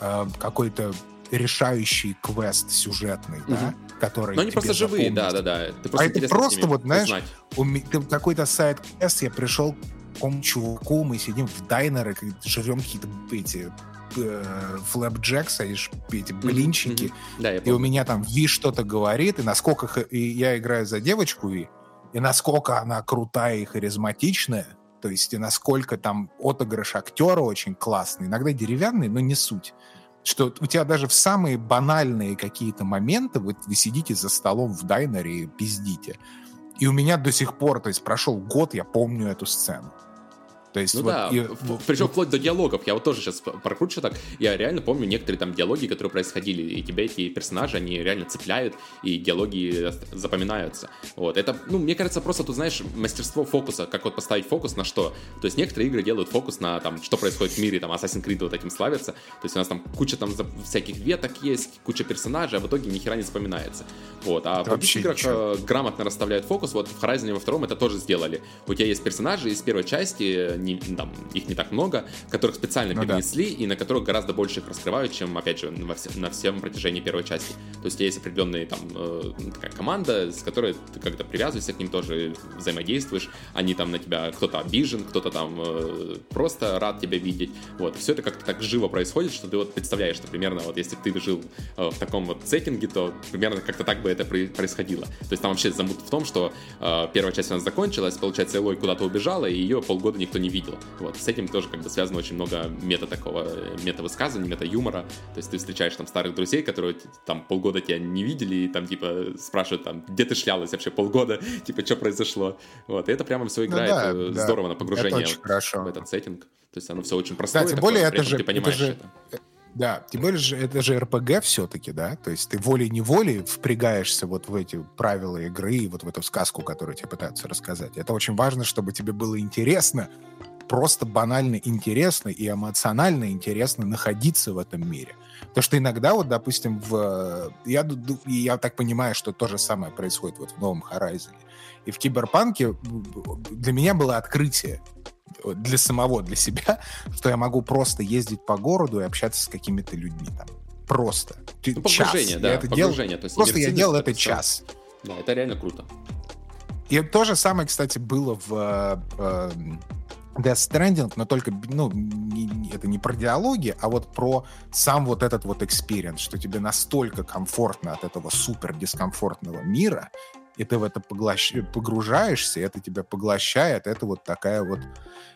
[SPEAKER 2] э, какой-то решающий квест сюжетный, угу. да, который.
[SPEAKER 1] Но они просто живые, да, да, да.
[SPEAKER 2] Ты просто а это просто вот, знаешь, у какой-то сайт-квест, я пришел к какому чуваку, мы сидим в дайнере, жрем какие-то эти э, флэпджекс, эти блинчики, mm-hmm. да, и у меня там Ви что-то говорит, и насколько и я играю за девочку Ви, и насколько она крутая и харизматичная, то есть и насколько там отыгрыш актера очень классный, иногда деревянный, но не суть. Что у тебя даже в самые банальные какие-то моменты вот вы сидите за столом в дайнере и пиздите. И у меня до сих пор, то есть прошел год, я помню эту сцену.
[SPEAKER 1] То есть ну вот да, и... причем вплоть до диалогов. Я вот тоже сейчас прокручу так. Я реально помню некоторые там диалоги, которые происходили, и тебя эти персонажи, они реально цепляют, и диалоги запоминаются. Вот, это, ну, мне кажется, просто тут, знаешь, мастерство фокуса, как вот поставить фокус на что. То есть некоторые игры делают фокус на там, что происходит в мире, там, Assassin's Creed вот этим славится. То есть у нас там куча там всяких веток есть, куча персонажей, а в итоге ни хера не запоминается. Вот, а в других играх э, грамотно расставляют фокус. Вот в Horizon во втором это тоже сделали. У тебя есть персонажи из первой части, не, там, их не так много, которых специально ну, перенесли да. и на которых гораздо больше их раскрывают, чем, опять же, во все, на всем протяжении первой части. То есть есть определенная там э, такая команда, с которой ты когда привязываешься к ним тоже взаимодействуешь, они там на тебя, кто-то обижен, кто-то там э, просто рад тебя видеть. Вот, все это как-то так живо происходит, что ты вот представляешь, что примерно вот если ты жил э, в таком вот сеттинге, то примерно как-то так бы это происходило. То есть там вообще замут в том, что э, первая часть у нас закончилась, получается, Элой куда-то убежала, и ее полгода никто не видел. Вот, с этим тоже как бы связано очень много мета такого, мета высказывания, мета юмора. То есть ты встречаешь там старых друзей, которые там полгода тебя не видели, и там типа спрашивают там, где ты шлялась вообще полгода, типа, что произошло. Вот, и это прямо все ну играет ну, да, здорово да. на погружение в этот сеттинг. То есть оно все очень простое. Да,
[SPEAKER 2] тем более это же, ты понимаешь это же... это. Да, тем более же это же РПГ все-таки, да, то есть ты волей-неволей впрягаешься вот в эти правила игры и вот в эту сказку, которую тебе пытаются рассказать. Это очень важно, чтобы тебе было интересно, просто банально интересно и эмоционально интересно находиться в этом мире. Потому что иногда, вот, допустим, в... Я, я так понимаю, что то же самое происходит вот в новом Horizon. И в Киберпанке для меня было открытие для самого, для себя, что я могу просто ездить по городу и общаться с какими-то людьми там. Просто.
[SPEAKER 1] Ну, час. да,
[SPEAKER 2] я это делал, то есть просто я делал это час.
[SPEAKER 1] Да, это реально круто.
[SPEAKER 2] И то же самое, кстати, было в э, Death Stranding, но только, ну, не, это не про диалоги, а вот про сам вот этот вот experience, что тебе настолько комфортно от этого супер дискомфортного мира, и ты в это поглощ... погружаешься, это тебя поглощает, это вот такая вот...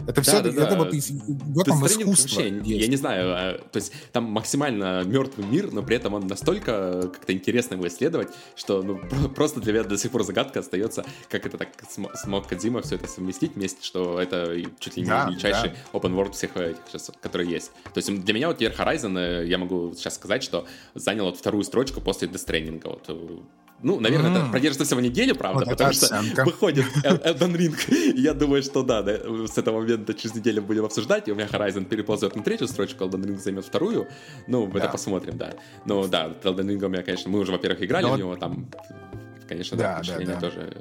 [SPEAKER 2] Это все, да, да, это да. вот в этом искусство. Вообще,
[SPEAKER 1] я не знаю, а, то есть там максимально мертвый мир, но при этом он настолько как-то интересно его исследовать, что ну, просто для меня до сих пор загадка остается, как это так смог Кадзима все это совместить вместе, что это чуть ли не да, величайший да. open world всех этих, которые есть. То есть для меня вот Year Horizon, э, я могу сейчас сказать, что занял вот вторую строчку после Death Stranding. Вот э, ну, наверное, mm. это продержится всего неделю, правда, вот потому что оценка. выходит Elden Ring, я думаю, что да, да, с этого момента через неделю будем обсуждать, и у меня Horizon переползет на третью строчку, Elden Ring займет вторую, ну, да. это посмотрим, да. Ну, да, Elden Ring у меня, конечно, мы уже, во-первых, играли Но... в него, там, конечно, да, да, да, тоже...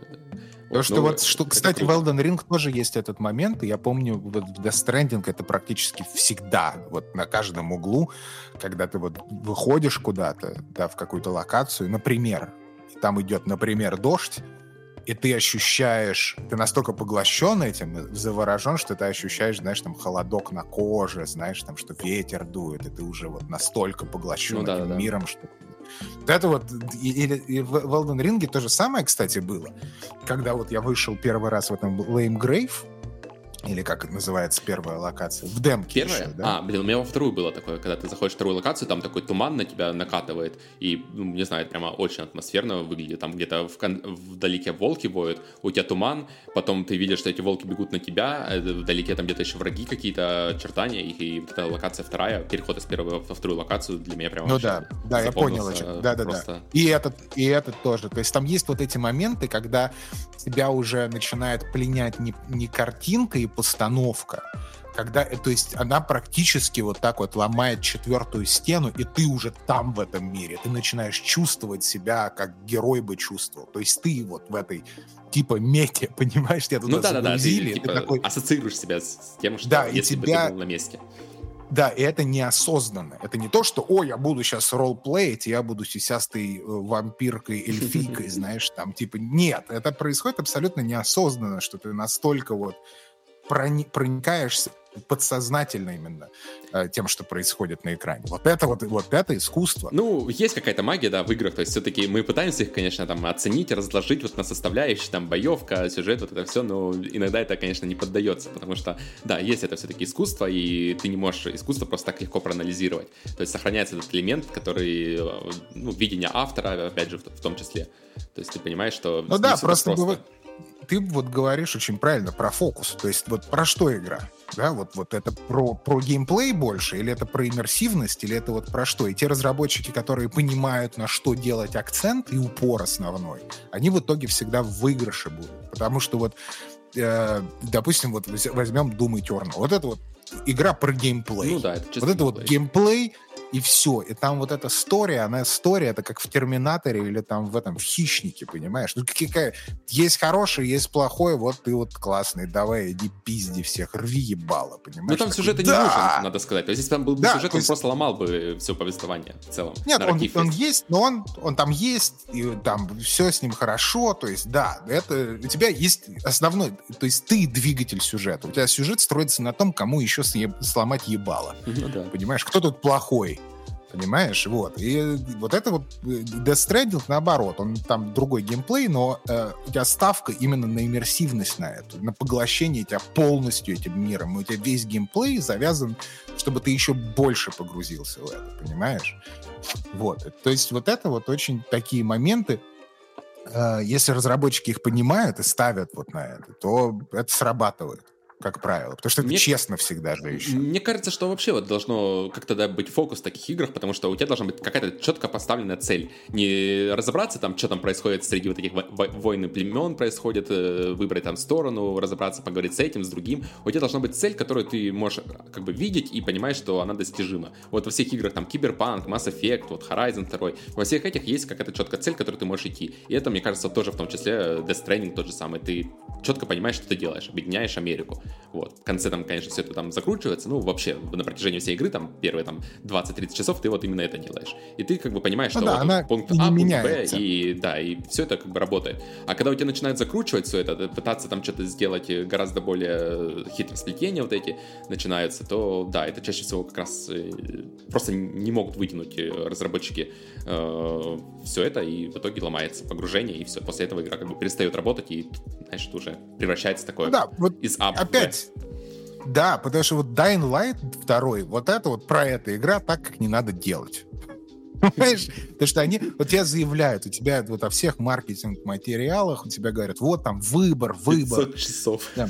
[SPEAKER 2] То, что ну, вот, что, кстати, круто. в Elden Ring тоже есть этот момент, и я помню, вот в Death Stranding это практически всегда, вот на каждом углу, когда ты вот выходишь куда-то, да, в какую-то локацию, например, там идет, например, дождь, и ты ощущаешь, ты настолько поглощен этим, заворожен, что ты ощущаешь, знаешь, там холодок на коже, знаешь, там, что ветер дует, и ты уже вот настолько поглощен ну, да, этим да. миром, что вот это вот, и, и, и в Elden Ring то же самое, кстати, было. Когда вот я вышел первый раз в этом Lame Grave, или как это называется первая локация? В демке
[SPEAKER 1] Первая? Еще, да? А, блин, у меня во вторую было такое, когда ты заходишь в вторую локацию, там такой туман на тебя накатывает, и, ну, не знаю, прямо очень атмосферно выглядит. Там где-то в вдалеке волки воют, у тебя туман, потом ты видишь, что эти волки бегут на тебя, а вдалеке там где-то еще враги какие-то, очертания их, и вот эта локация вторая, переход из первой во вторую локацию для меня прямо
[SPEAKER 2] Ну да, да, я понял. Да, да, просто... И этот, и этот тоже. То есть там есть вот эти моменты, когда тебя уже начинает пленять не, не картинка и постановка, когда, э, то есть она практически вот так вот ломает четвертую стену, и ты уже там в этом мире, ты начинаешь чувствовать себя, как герой бы чувствовал. То есть ты вот в этой типа мете, понимаешь, тебя
[SPEAKER 1] туда ну, да, да, да, ты, типа, такой... ассоциируешь себя с тем, что
[SPEAKER 2] да,
[SPEAKER 1] если
[SPEAKER 2] и тебя...
[SPEAKER 1] бы ты был на месте.
[SPEAKER 2] Да, и это неосознанно. Это не то, что, о, я буду сейчас ролл-плеить, я буду сисястой э, вампиркой, эльфийкой, знаешь, там, типа, нет, это происходит абсолютно неосознанно, что ты настолько вот проникаешься подсознательно именно э, тем, что происходит на экране. Вот это вот, вот это искусство.
[SPEAKER 1] Ну, есть какая-то магия, да, в играх, то есть все-таки мы пытаемся их, конечно, там оценить, разложить вот на составляющие, там, боевка, сюжет, вот это все, но иногда это, конечно, не поддается, потому что, да, есть это все-таки искусство, и ты не можешь искусство просто так легко проанализировать. То есть сохраняется этот элемент, который, э, ну, видение автора, опять же, в, в том числе. То есть ты понимаешь, что...
[SPEAKER 2] Ну да, просто, просто ты вот говоришь очень правильно про фокус. То есть вот про что игра? Да, вот, вот это про, про геймплей больше, или это про иммерсивность, или это вот про что? И те разработчики, которые понимают, на что делать акцент и упор основной, они в итоге всегда в выигрыше будут. Потому что вот, э, допустим, вот возьмем Doom Eternal. Вот это вот игра про геймплей. Ну да, это Вот это вот геймплей, и все. И там вот эта история, она история, это как в Терминаторе или там в этом, в Хищнике, понимаешь? Ну, какая... Есть хороший, есть плохой, вот ты вот классный, давай, иди пизди всех, рви ебало, понимаешь? Ну,
[SPEAKER 1] там сюжет да! не нужен, надо сказать. То есть, если там был бы да, сюжет, он есть... просто ломал бы все повествование в целом.
[SPEAKER 2] Нет, он, он есть, но он, он там есть, и там все с ним хорошо, то есть, да, это у тебя есть основной, то есть ты двигатель сюжета. У тебя сюжет строится на том, кому еще сломать ебало. Ну, да. Понимаешь, кто тут плохой? Понимаешь? Вот. И вот это вот э, Death Stranding наоборот. Он там другой геймплей, но э, у тебя ставка именно на иммерсивность на эту, на поглощение тебя полностью этим миром. И у тебя весь геймплей завязан, чтобы ты еще больше погрузился в это, понимаешь? Вот. То есть вот это вот очень такие моменты, э, если разработчики их понимают и ставят вот на это, то это срабатывает как правило. Потому что это мне, честно всегда же еще.
[SPEAKER 1] Мне кажется, что вообще вот должно как-то да, быть фокус в таких играх, потому что у тебя должна быть какая-то четко поставленная цель. Не разобраться там, что там происходит среди вот этих войн и племен происходит, э, выбрать там сторону, разобраться, поговорить с этим, с другим. У тебя должна быть цель, которую ты можешь как бы видеть и понимать, что она достижима. Вот во всех играх там Киберпанк, Mass Effect, вот Horizon 2, во всех этих есть какая-то четкая цель, которую ты можешь идти. И это, мне кажется, тоже в том числе Death Stranding тот же самый. Ты четко понимаешь, что ты делаешь, объединяешь Америку. Вот. В конце там, конечно, все это там закручивается. Ну, вообще, на протяжении всей игры, там, первые там 20-30 часов ты вот именно это делаешь. И ты как бы понимаешь, ну, что
[SPEAKER 2] да, вот она
[SPEAKER 1] пункт А, пункт Б, и да, и все это как бы работает. А когда у тебя начинают закручивать все это, пытаться там что-то сделать гораздо более хитрые сплетения вот эти начинаются, то да, это чаще всего как раз э, просто не могут вытянуть э, разработчики э, все это, и в итоге ломается погружение, и все. После этого игра как бы перестает работать, и, знаешь, это уже превращается в такое ну,
[SPEAKER 2] да, вот из А опять, да, потому что вот Dying Light 2, вот это вот про эта игра так, как не надо делать. Понимаешь? Потому что они, вот тебя заявляют, у тебя вот о всех маркетинг-материалах, у тебя говорят, вот там выбор, выбор.
[SPEAKER 1] 500 часов. Да.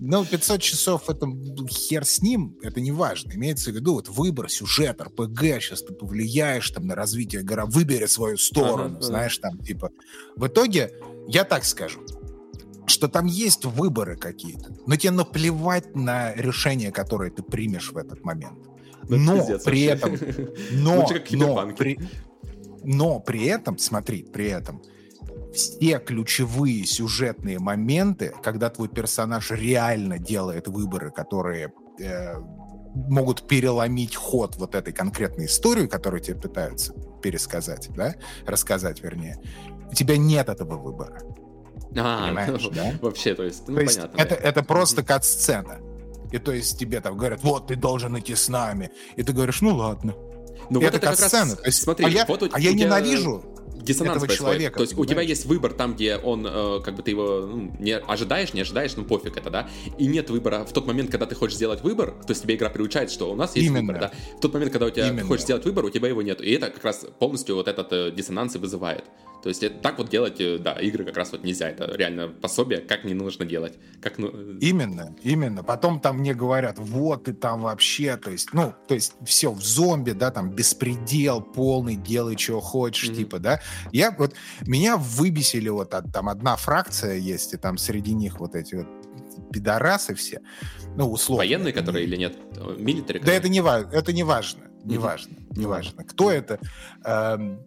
[SPEAKER 2] Ну, 500 часов, это хер с ним, это не важно. Имеется в виду вот выбор, сюжет, РПГ, сейчас ты повлияешь там на развитие гора, выбери свою сторону, ага, знаешь, там, типа. В итоге, я так скажу, что там есть выборы какие-то, но тебе наплевать на решение, которое ты примешь в этот момент. Ну, но пиздец, при вообще. этом, но, но, при, но при этом, смотри, при этом все ключевые сюжетные моменты, когда твой персонаж реально делает выборы, которые э, могут переломить ход вот этой конкретной истории, которую тебе пытаются пересказать, да, рассказать, вернее, у тебя нет этого выбора.
[SPEAKER 1] А, Понимаешь, да? вообще, то есть, ну,
[SPEAKER 2] то есть понятно. Это, да. это просто кат-сцена. И то есть тебе там говорят, вот, ты должен идти с нами. И ты говоришь, ну ладно. Ну, вот это кат-сцена. Раз... Смотри, а я, вот у, а я ненавижу
[SPEAKER 1] диссонанс этого происходит. человека. То есть понимаешь? у тебя есть выбор там, где он, э, как бы ты его ну, не ожидаешь, не ожидаешь, ну пофиг это, да. И нет выбора в тот момент, когда ты хочешь сделать выбор, то есть тебе игра приучает, что у нас есть Именно. выбор, да. В тот момент, когда у тебя Именно. хочешь сделать выбор, у тебя его нет. И это как раз полностью вот этот э, диссонанс и вызывает. То есть это, так вот делать, э, да, игры как раз вот нельзя. Это реально пособие, как не нужно делать. Как, ну...
[SPEAKER 2] Э, именно, именно. Потом там мне говорят, вот ты там вообще, то есть, ну, то есть все в зомби, да, там беспредел полный, делай, чего хочешь, mm-hmm. типа, да. Я вот, меня выбесили вот от, там одна фракция есть, и там среди них вот эти вот пидорасы все, ну, условно.
[SPEAKER 1] Военные, которые или нет?
[SPEAKER 2] Милитари? Да это не, это не важно, не mm-hmm. важно, не важно. Кто это? Эм,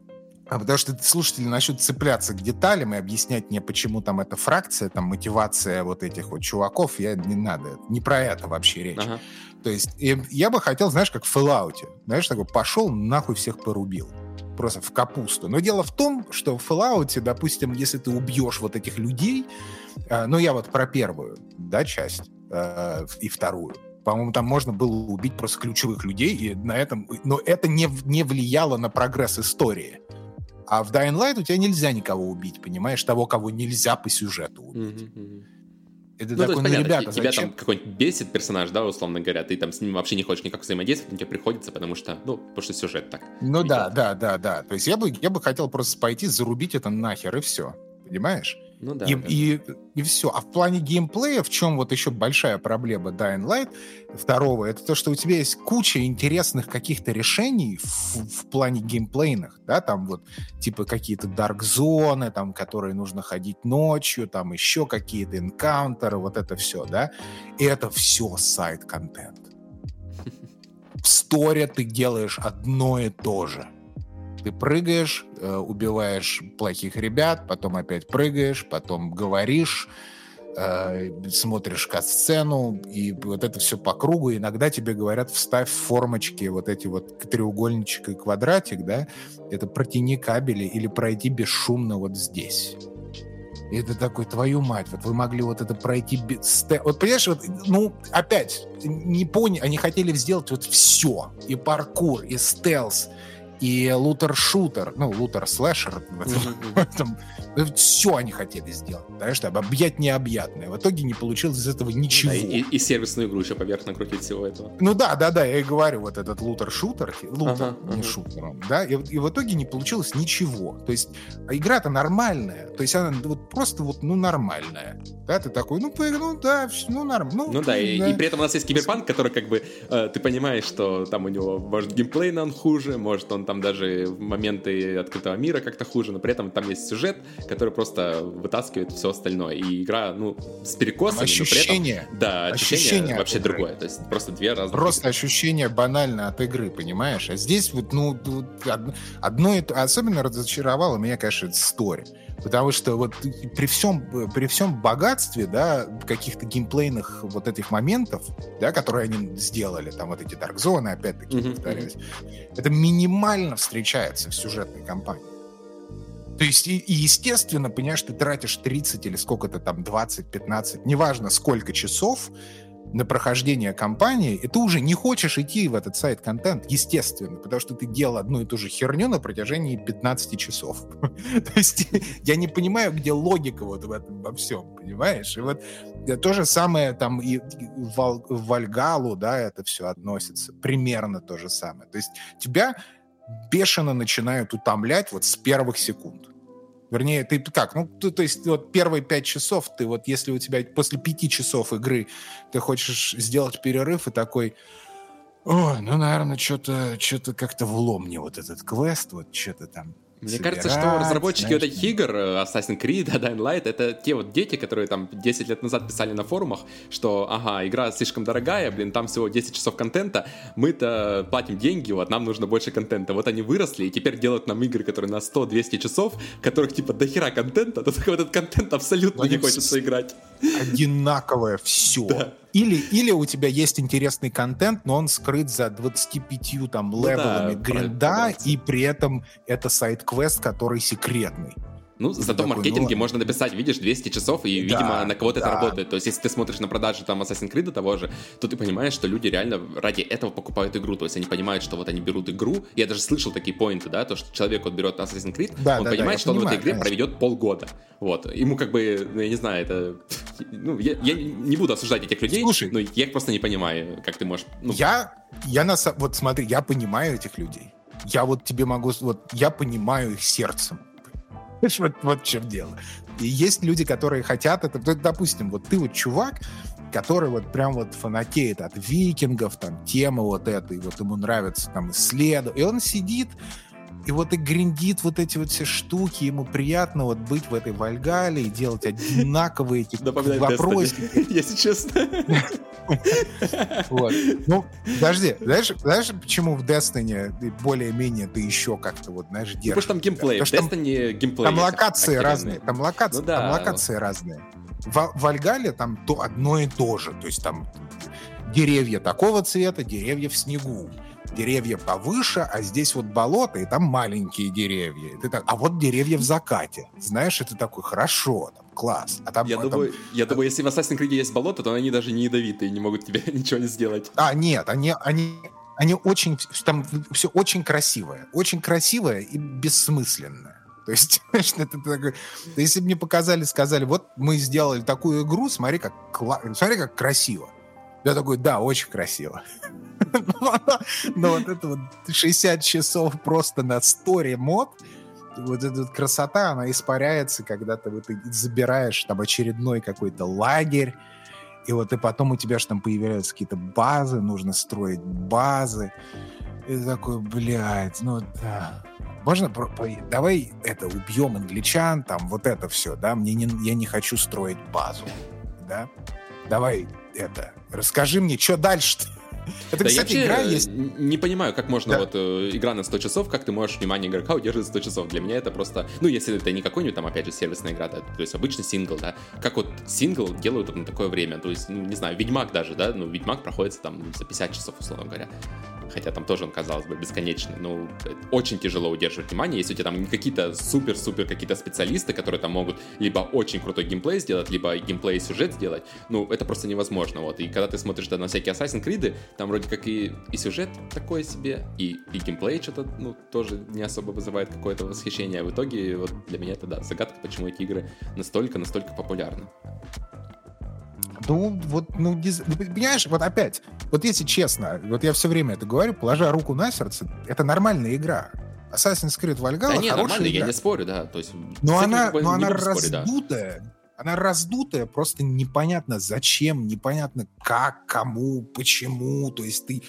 [SPEAKER 2] а потому что слушатели начнут цепляться к деталям и объяснять мне, почему там эта фракция, там мотивация вот этих вот чуваков, я не надо. Не про это вообще речь. Ага. То есть я бы хотел, знаешь, как в Fallout. Знаешь, такой пошел, нахуй всех порубил. Просто в капусту. Но дело в том, что в Fallout, допустим, если ты убьешь вот этих людей, э, ну я вот про первую, да, часть э, и вторую, по-моему, там можно было убить просто ключевых людей, и на этом, но это не, не влияло на прогресс истории. А в Dying Light у тебя нельзя никого убить, понимаешь? Того, кого нельзя по сюжету убить. Mm-hmm.
[SPEAKER 1] Это ну, такой, ну, ребята, тебя зачем? там какой-нибудь бесит персонаж, да, условно говоря, ты там с ним вообще не хочешь никак взаимодействовать, но тебе приходится, потому что, ну, потому что сюжет так.
[SPEAKER 2] Ну да, да, да, да. То есть я бы, я бы хотел просто пойти, зарубить это нахер, и все. Понимаешь? Ну да. И, да. и, и все. А в плане геймплея, в чем вот еще большая проблема Dying Light второго, это то, что у тебя есть куча интересных каких-то решений в, в плане геймплейных, да, там вот типа какие-то дарк зоны, там, которые нужно ходить ночью, там еще какие-то энкаунтеры, вот это все, да. И это все сайт-контент. В сторе ты делаешь одно и то же — ты прыгаешь, э, убиваешь плохих ребят, потом опять прыгаешь, потом говоришь, э, смотришь кат-сцену, и вот это все по кругу. Иногда тебе говорят, вставь формочки вот эти вот треугольничек и квадратик, да, это протяни кабели или пройди бесшумно вот здесь. И это такой, твою мать, вот вы могли вот это пройти без... Вот понимаешь, вот, ну, опять, не поняли, они хотели сделать вот все. И паркур, и стелс, и лутер-шутер, ну, лутер-слэшер, mm-hmm. все они хотели сделать, знаешь, чтобы объять необъятное. В итоге не получилось из этого ничего. Да,
[SPEAKER 1] и, и сервисную игру еще поверх накрутить всего этого.
[SPEAKER 2] Ну да, да, да, я и говорю, вот этот лутер-шутер, лутер, ага, не ага. шутер, да, и, и в итоге не получилось ничего. То есть игра-то нормальная, то есть она вот просто вот, ну, нормальная. Да, ты такой, ну, ну да, ну, нормально.
[SPEAKER 1] Ну, ну да, и, да, и при этом у нас есть киберпанк, который как бы, э, ты понимаешь, что там у него, может, геймплей он хуже, может, он там даже в моменты открытого мира как-то хуже, но при этом там есть сюжет, который просто вытаскивает все остальное. И игра, ну, с перекосами,
[SPEAKER 2] ощущение,
[SPEAKER 1] но при этом... Да, ощущение, ощущение вообще другое. То есть просто две разные...
[SPEAKER 2] Просто игры. ощущение банально от игры, понимаешь? А здесь вот, ну, одно... Особенно разочаровало меня, конечно, story. Потому что вот при всем, при всем богатстве, да, каких-то геймплейных вот этих моментов, да, которые они сделали, там вот эти Dark Zone, опять-таки, mm-hmm. повторяюсь, это минимально встречается в сюжетной кампании. То есть, и, и естественно, понимаешь, ты тратишь 30 или сколько-то там, 20, 15, неважно сколько часов на прохождение кампании, и ты уже не хочешь идти в этот сайт-контент, естественно, потому что ты делал одну и ту же херню на протяжении 15 часов. То есть я не понимаю, где логика вот в этом во всем, понимаешь? И вот то же самое там и в Вальгалу, да, это все относится. Примерно то же самое. То есть тебя бешено начинают утомлять вот с первых секунд. Вернее, ты как? Ну, ты, то есть вот первые пять часов ты вот, если у тебя после пяти часов игры ты хочешь сделать перерыв и такой, ой, ну, наверное, что-то что как-то влом мне вот этот квест, вот что-то там
[SPEAKER 1] мне собирать, кажется, что разработчики знаешь, вот этих игр, э, Assassin's Creed, Dying Light, это те вот дети, которые там 10 лет назад писали на форумах, что, ага, игра слишком дорогая, блин, там всего 10 часов контента, мы-то платим деньги, вот нам нужно больше контента. Вот они выросли и теперь делают нам игры, которые на 100-200 часов, которых типа дохера контента, то в этот контент абсолютно не хочется играть.
[SPEAKER 2] Одинаковое все. Да. Или, или у тебя есть интересный контент, но он скрыт за 25 там левелами ну да, гринда, и при этом это сайт-квест, который секретный.
[SPEAKER 1] Ну, зато такой, в маркетинге ну, можно написать, видишь, 200 часов, и, да, видимо, на кого-то да. это работает. То есть, если ты смотришь на продажи там Assassin's Creed того же, то ты понимаешь, что люди реально ради этого покупают игру. То есть, они понимают, что вот они берут игру. Я даже слышал такие поинты, да, то, что человек вот берет Assassin's Creed, да, он да, понимает, да, что он понимаю, в этой игре конечно. проведет полгода. Вот. Ему как бы, ну, я не знаю, это... Ну, я, я не буду осуждать этих людей, Слушай, но я их просто не понимаю, как ты можешь... Ну...
[SPEAKER 2] Я, я на... Вот смотри, я понимаю этих людей. Я вот тебе могу... Вот я понимаю их сердцем вот, вот в чем дело. И есть люди, которые хотят это. Допустим, вот ты вот чувак, который вот прям вот фанатеет от викингов, там, темы вот этой, вот ему нравится там исследовать. И он сидит и вот и гриндит вот эти вот все штуки, ему приятно вот быть в этой Вальгале и делать одинаковые эти вопросы.
[SPEAKER 1] Если честно.
[SPEAKER 2] Вот. Ну, подожди, знаешь, знаешь, почему в Destiny более-менее ты еще как-то вот, знаешь, держишь?
[SPEAKER 1] Потому что там геймплей, в Destiny геймплей.
[SPEAKER 2] Там локации разные, там локации, ну там локации разные. В Вальгале там то одно и то же, то есть там деревья такого цвета, деревья в снегу деревья повыше, а здесь вот болото, и там маленькие деревья. И ты так, а вот деревья в закате. Знаешь, это такой, хорошо, там, класс. А там,
[SPEAKER 1] я,
[SPEAKER 2] там,
[SPEAKER 1] думаю, я думаю, если в Assassin's Creed есть болото, то они даже не ядовитые, не могут тебе ничего не сделать.
[SPEAKER 2] А, нет, они, они, они очень, там все очень красивое. Очень красивое и бессмысленное. То есть, это такой, если бы мне показали, сказали, вот мы сделали такую игру, смотри, как, смотри, как красиво. Я такой, да, очень красиво. Но вот это вот 60 часов просто на сторе мод, вот эта вот красота, она испаряется, когда ты вот забираешь там очередной какой-то лагерь, и вот и потом у тебя же там появляются какие-то базы, нужно строить базы. И ты такой, блядь, ну да. Можно, давай это, убьем англичан, там, вот это все, да, мне не, я не хочу строить базу, да. Давай это, расскажи мне, что дальше-то?
[SPEAKER 1] Это, да кстати, игра есть... не понимаю, как можно да. вот э, игра на 100 часов, как ты можешь внимание игрока удерживать 100 часов. Для меня это просто... Ну, если это не какой-нибудь там, опять же, сервисная игра, да, то есть обычный сингл, да. Как вот сингл делают на такое время. То есть, ну, не знаю, Ведьмак даже, да, ну, Ведьмак проходится там за 50 часов, условно говоря хотя там тоже он, казалось бы, бесконечный, но очень тяжело удерживать внимание, если у тебя там какие-то супер-супер какие-то специалисты, которые там могут либо очень крутой геймплей сделать, либо геймплей и сюжет сделать, ну, это просто невозможно, вот, и когда ты смотришь да, на всякие Assassin's Creed, там вроде как и, и сюжет такой себе, и, и геймплей что-то, ну, тоже не особо вызывает какое-то восхищение, а в итоге, вот, для меня это, да, загадка, почему эти игры настолько-настолько популярны.
[SPEAKER 2] Ну, вот, ну, ну, понимаешь, вот опять, вот если честно, вот я все время это говорю, положа руку на сердце, это нормальная игра. Assassin's Creed Valhalla да,
[SPEAKER 1] не,
[SPEAKER 2] нормально,
[SPEAKER 1] игра. я не спорю, да. То есть,
[SPEAKER 2] но она, но она раздутая, да. Она раздутая, просто непонятно зачем, непонятно как, кому, почему, то есть ты...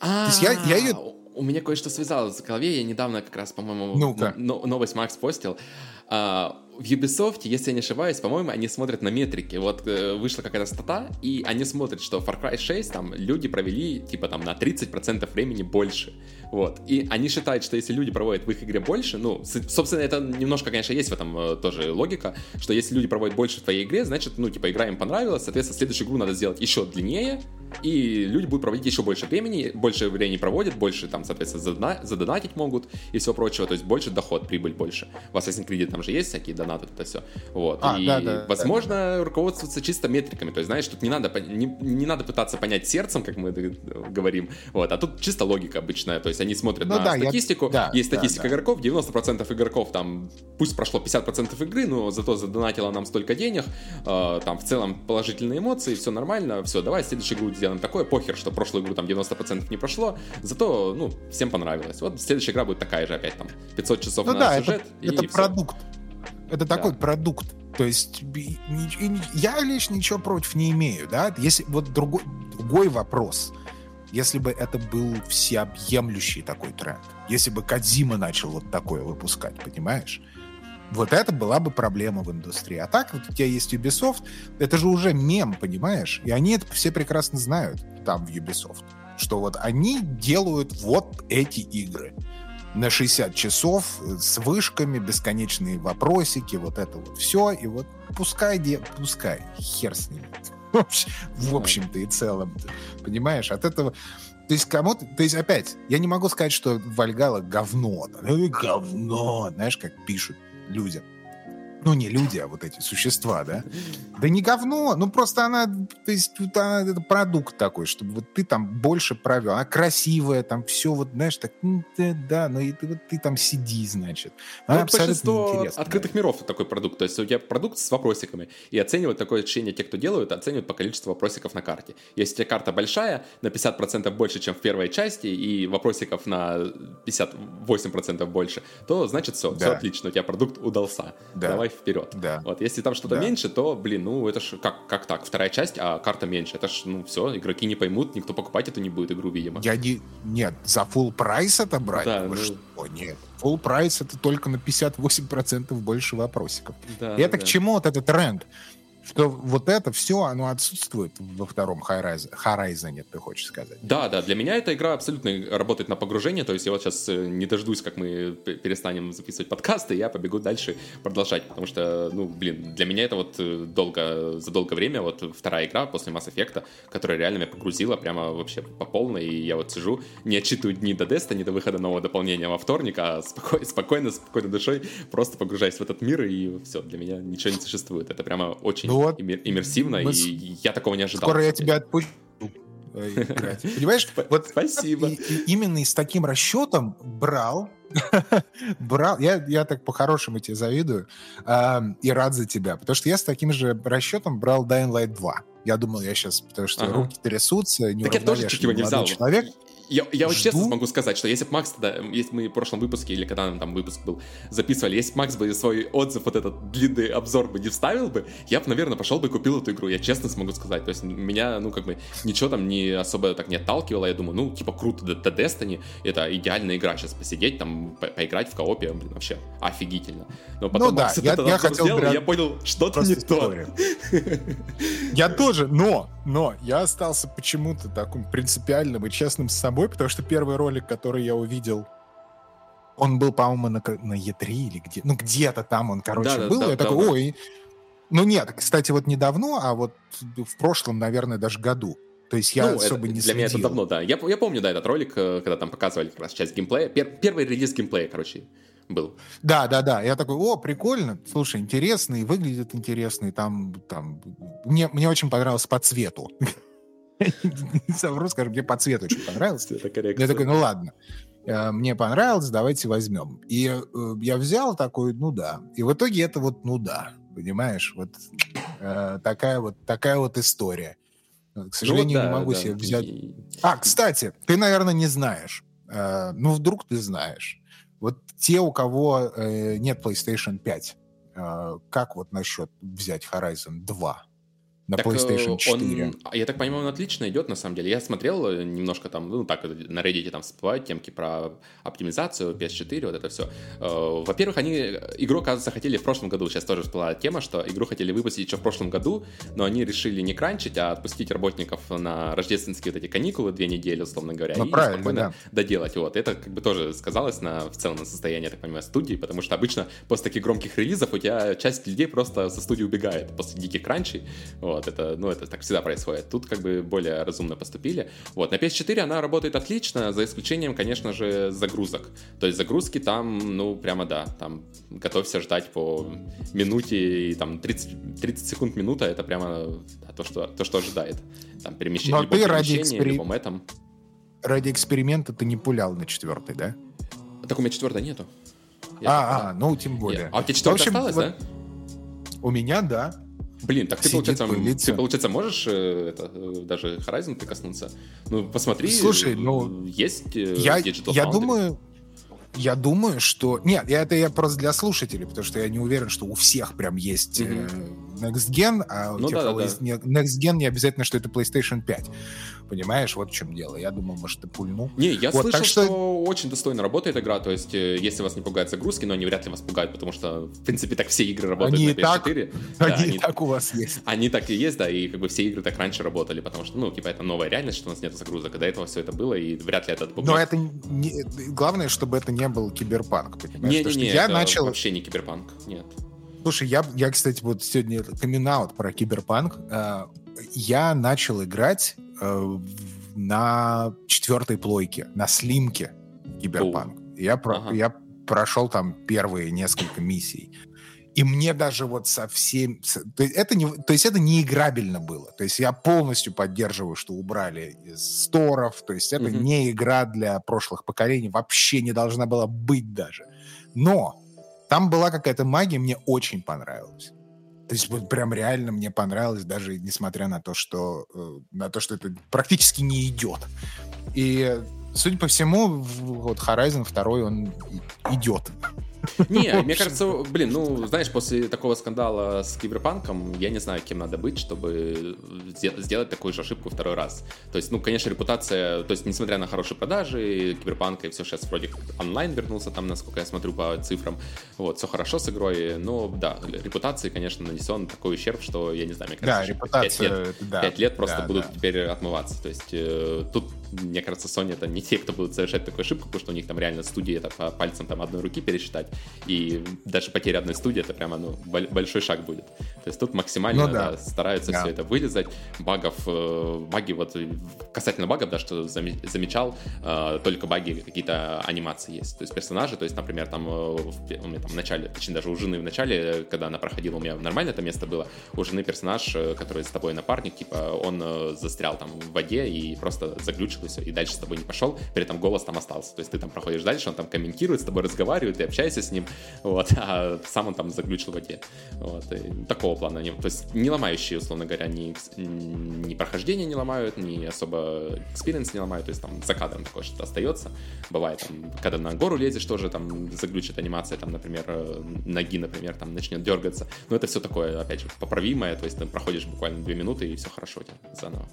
[SPEAKER 1] А, то есть я, я ее... У меня кое-что связалось в голове, я недавно как раз, по-моему, ну новость Макс постил. А, в Ubisoft, если я не ошибаюсь, по-моему, они смотрят на метрики. Вот э, вышла какая-то стата, и они смотрят, что Far Cry 6 там люди провели типа там на 30% времени больше. Вот. И они считают, что если люди проводят в их игре больше, ну, собственно, это немножко, конечно, есть в этом э, тоже логика, что если люди проводят больше в твоей игре, значит, ну, типа, игра им понравилась, соответственно, следующую игру надо сделать еще длиннее, и люди будут проводить еще больше времени, больше времени проводят, больше там, соответственно, задона- задонатить могут и все прочего, то есть больше доход, прибыль больше. В Assassin's Creed там же есть всякие донаты, это все. Вот. А, и, да, да, возможно, да, руководствоваться чисто метриками, то есть, знаешь, тут не надо, не, не надо пытаться понять сердцем, как мы говорим, вот, а тут чисто логика обычная, то есть они смотрят ну, на да, статистику, я... да, есть статистика да, игроков, 90% игроков там, пусть прошло 50% игры, но зато задонатило нам столько денег, э, там в целом положительные эмоции, все нормально, все, давай следующую игру сделаем такое, похер, что прошлую игру там 90% не прошло, зато, ну, всем понравилось. Вот следующая игра будет такая же опять там, 500 часов ну, на да, сюжет.
[SPEAKER 2] Это, и это продукт. Это да. такой продукт. То есть я лишь ничего против не имею, да? Если вот другой, другой вопрос – если бы это был всеобъемлющий такой тренд, если бы Кадзима начал вот такое выпускать, понимаешь? Вот это была бы проблема в индустрии. А так, вот у тебя есть Ubisoft, это же уже мем, понимаешь? И они это все прекрасно знают там в Ubisoft, что вот они делают вот эти игры на 60 часов с вышками, бесконечные вопросики, вот это вот все, и вот пускай, де, пускай, хер с ними в общем-то и целом. Понимаешь, от этого... То есть кому-то... То есть опять, я не могу сказать, что Вальгала говно. Ну говно, знаешь, как пишут люди. Ну не люди, а вот эти существа, да? Да не говно, ну просто она, то есть она, это продукт такой, чтобы вот ты там больше провел, она красивая, там все вот, знаешь, так, да, да ну и ты, вот ты там сиди, значит.
[SPEAKER 1] Она ну, большинство открытых миров такой продукт, то есть у тебя продукт с вопросиками, и оценивают такое ощущение те, кто делают, оценивают по количеству вопросиков на карте. Если у тебя карта большая, на 50% больше, чем в первой части, и вопросиков на 58% больше, то значит все, да. все отлично, у тебя продукт удался. Да. Давай вперед. Да. Вот, если там что-то да. меньше, то, блин, ну это ж как, как так? Вторая часть, а карта меньше. Это ж, ну все, игроки не поймут, никто покупать это не будет игру, видимо.
[SPEAKER 2] Я не... Нет, за full прайс это брать? Да, Вы ну... что? Нет. Full прайс это только на 58% больше вопросиков. Да, И это да. к чему вот этот тренд? Что вот это все, оно отсутствует во втором Horizon, Horizon, ты хочешь сказать?
[SPEAKER 1] Да, да, для меня эта игра абсолютно работает на погружение, то есть я вот сейчас э, не дождусь, как мы перестанем записывать подкасты, я побегу дальше продолжать, потому что, ну, блин, для меня это вот э, долго, за долгое время вот вторая игра после Mass Effect, которая реально меня погрузила прямо вообще по полной, и я вот сижу, не отчитываю дни до Деста, не до выхода нового дополнения во вторник, а спокойно, спокойно, спокойной душой просто погружаюсь в этот мир, и все, для меня ничего не существует. Это прямо очень вот. иммерсивно, Мы... и я такого не ожидал.
[SPEAKER 2] Скоро я тебя отпущу э, играть. Понимаешь? Вот
[SPEAKER 1] Спасибо.
[SPEAKER 2] именно и с таким расчетом брал, брал, я, я так по-хорошему тебе завидую э, и рад за тебя, потому что я с таким же расчетом брал Dying Light 2. Я думал, я сейчас, потому что ага. руки трясутся,
[SPEAKER 1] не Так я тоже чуть его не взял. Человек. Я, я вот честно могу сказать, что если бы Макс тогда, если мы в прошлом выпуске, или когда там выпуск был, записывали, если бы Макс бы свой отзыв, вот этот длинный обзор бы не вставил бы, я бы, наверное, пошел бы и купил эту игру, я честно смогу сказать. То есть меня, ну, как бы, ничего там не особо так не отталкивало, я думаю, ну, типа, круто, до, до Destiny, это идеальная игра, сейчас посидеть, там, по поиграть в коопе, блин, вообще офигительно.
[SPEAKER 2] Но потом ну, да, Макс я, этот я хотел
[SPEAKER 1] сделал, я понял, что-то не то.
[SPEAKER 2] Я тоже, но, но, я остался почему-то таким принципиальным и честным с собой, потому что первый ролик, который я увидел, он был, по-моему, на, на Е3 или где, ну где-то там он, короче, да, был. Да, я да, такой, да. ой, ну нет, кстати, вот недавно, а вот в прошлом, наверное, даже году. То есть я ну, особо
[SPEAKER 1] это,
[SPEAKER 2] не
[SPEAKER 1] Для меня это давно, да. Я, я помню, да, этот ролик, э, когда там показывали как раз часть геймплея. Пер, первый релиз геймплея, короче, был.
[SPEAKER 2] Да, да, да. Я такой, о, прикольно, слушай, интересный, выглядит интересный, там, там, мне, мне очень понравилось по цвету. не совру, скажем, мне по цвету очень понравилось. Я такой, ну ладно, э, мне понравилось, давайте возьмем. И э, я взял такой, ну да. И в итоге это вот, ну да, понимаешь, вот э, такая вот такая вот история. К ну сожалению, не могу себе взять. А, кстати, ты, наверное, не знаешь. Ну, вдруг ты знаешь. Вот те, у кого нет PlayStation 5, как вот насчет взять Horizon 2? На так PlayStation 4.
[SPEAKER 1] Он, я так понимаю, он отлично идет, на самом деле. Я смотрел э, немножко там, ну, так, на Reddit там всплывают темки про оптимизацию PS4, вот это все. Э, во-первых, они игру, кажется, хотели в прошлом году, сейчас тоже всплыла тема, что игру хотели выпустить еще в прошлом году, но они решили не кранчить, а отпустить работников на рождественские вот эти каникулы две недели, условно говоря, ну, и спокойно да. доделать. Вот. Это как бы тоже сказалось на, в целом на состоянии, я так понимаю, студии, потому что обычно после таких громких релизов у тебя часть людей просто со студии убегает после диких кранчей. Вот вот, это, ну, это так всегда происходит. Тут как бы более разумно поступили. Вот, на PS4 она работает отлично, за исключением, конечно же, загрузок. То есть загрузки там, ну, прямо да, там готовься ждать по минуте и там 30, 30 секунд минута, это прямо да, то, что, то, что ожидает. Там перемещение,
[SPEAKER 2] Но ты ради экспери... любом этом. Ради эксперимента ты не пулял на четвертый, да?
[SPEAKER 1] Так у меня четвертой нету.
[SPEAKER 2] Я, а, да. а, ну тем более. Я.
[SPEAKER 1] А у тебя четвертая осталась, вот, да?
[SPEAKER 2] У меня, да.
[SPEAKER 1] Блин, так ты, получается, ты, получается, можешь э, это, э, даже Horizon прикоснуться? Ну, посмотри,
[SPEAKER 2] Слушай, ну,
[SPEAKER 1] есть
[SPEAKER 2] э, я, Digital Я Foundry. думаю, я думаю, что... Нет, это я просто для слушателей, потому что я не уверен, что у всех прям есть mm-hmm. Next Gen, а у ну, тех, да, кого да. есть Next Gen, не обязательно, что это PlayStation 5. Понимаешь, вот в чем дело. Я думал, может, ты пульнул.
[SPEAKER 1] Не, я вот, слышал, что... что очень достойно работает игра, то есть, если вас не пугают загрузки, но они вряд ли вас пугают, потому что, в принципе, так все игры работают
[SPEAKER 2] они
[SPEAKER 1] на
[SPEAKER 2] PS4. Так, да, они, они так у вас есть.
[SPEAKER 1] Они так и есть, да, и как бы все игры так раньше работали, потому что, ну, типа, это новая реальность, что у нас нет загрузок, до этого все это было, и вряд ли это
[SPEAKER 2] отпугнет. Но это не... Главное, чтобы это не был киберпанк,
[SPEAKER 1] понимаешь? Не-не-не, я начал... вообще не киберпанк, нет.
[SPEAKER 2] Слушай, я, я, кстати, вот сегодня камин про киберпанк. Э, я начал играть э, на четвертой плойке, на слимке киберпанк. Я, про, ага. я прошел там первые несколько миссий. И мне даже вот совсем... То есть, это не, то есть это не играбельно было. То есть я полностью поддерживаю, что убрали из сторов. То есть это mm-hmm. не игра для прошлых поколений. Вообще не должна была быть даже. Но там была какая-то магия, мне очень понравилась. То есть вот прям реально мне понравилось, даже несмотря на то, что, э, на то, что это практически не идет. И, судя по всему, вот Horizon 2, он идет.
[SPEAKER 1] Не, мне кажется, блин, ну, знаешь, после такого скандала с Киберпанком, я не знаю, кем надо быть, чтобы сделать такую же ошибку второй раз. То есть, ну, конечно, репутация, то есть, несмотря на хорошие продажи, Киберпанка и все сейчас вроде онлайн вернулся там, насколько я смотрю по цифрам, вот, все хорошо с игрой, но, да, репутации, конечно, нанесен такой ущерб, что, я не знаю, мне кажется,
[SPEAKER 2] да, репутация, 5
[SPEAKER 1] лет, да, 5 лет просто да, будут да. теперь отмываться. То есть, э, тут, мне кажется, Sony это не те, кто будут совершать такую ошибку, потому что у них там реально студии это по пальцам там одной руки пересчитать. И даже потеря одной студии это прямо ну, большой шаг будет. То есть тут максимально ну, да. Да, стараются да. все это вылезать. Багов, э, баги вот касательно багов, да, что замечал, э, только баги какие-то анимации есть. То есть персонажи, то есть, например, там э, у меня там в начале, точнее даже у жены в начале, когда она проходила, у меня нормально это место было, у жены персонаж, который с тобой напарник, типа он застрял там в воде и просто заглючил и все, и дальше с тобой не пошел, при этом голос там остался. То есть ты там проходишь дальше, он там комментирует, с тобой разговаривает, ты общаешься с ним, вот, а сам он там заглючил в воде. Вот, и такого плана. То есть не ломающие, условно говоря, ни, ни прохождение не ломают, ни особо experience не ломают, то есть там за кадром такое что-то остается. Бывает там, когда на гору лезешь, тоже там заглючит анимация, там, например, э, ноги, например, там начнет дергаться. Но это все такое, опять же, поправимое, то есть ты проходишь буквально две минуты и все хорошо у тебя заново.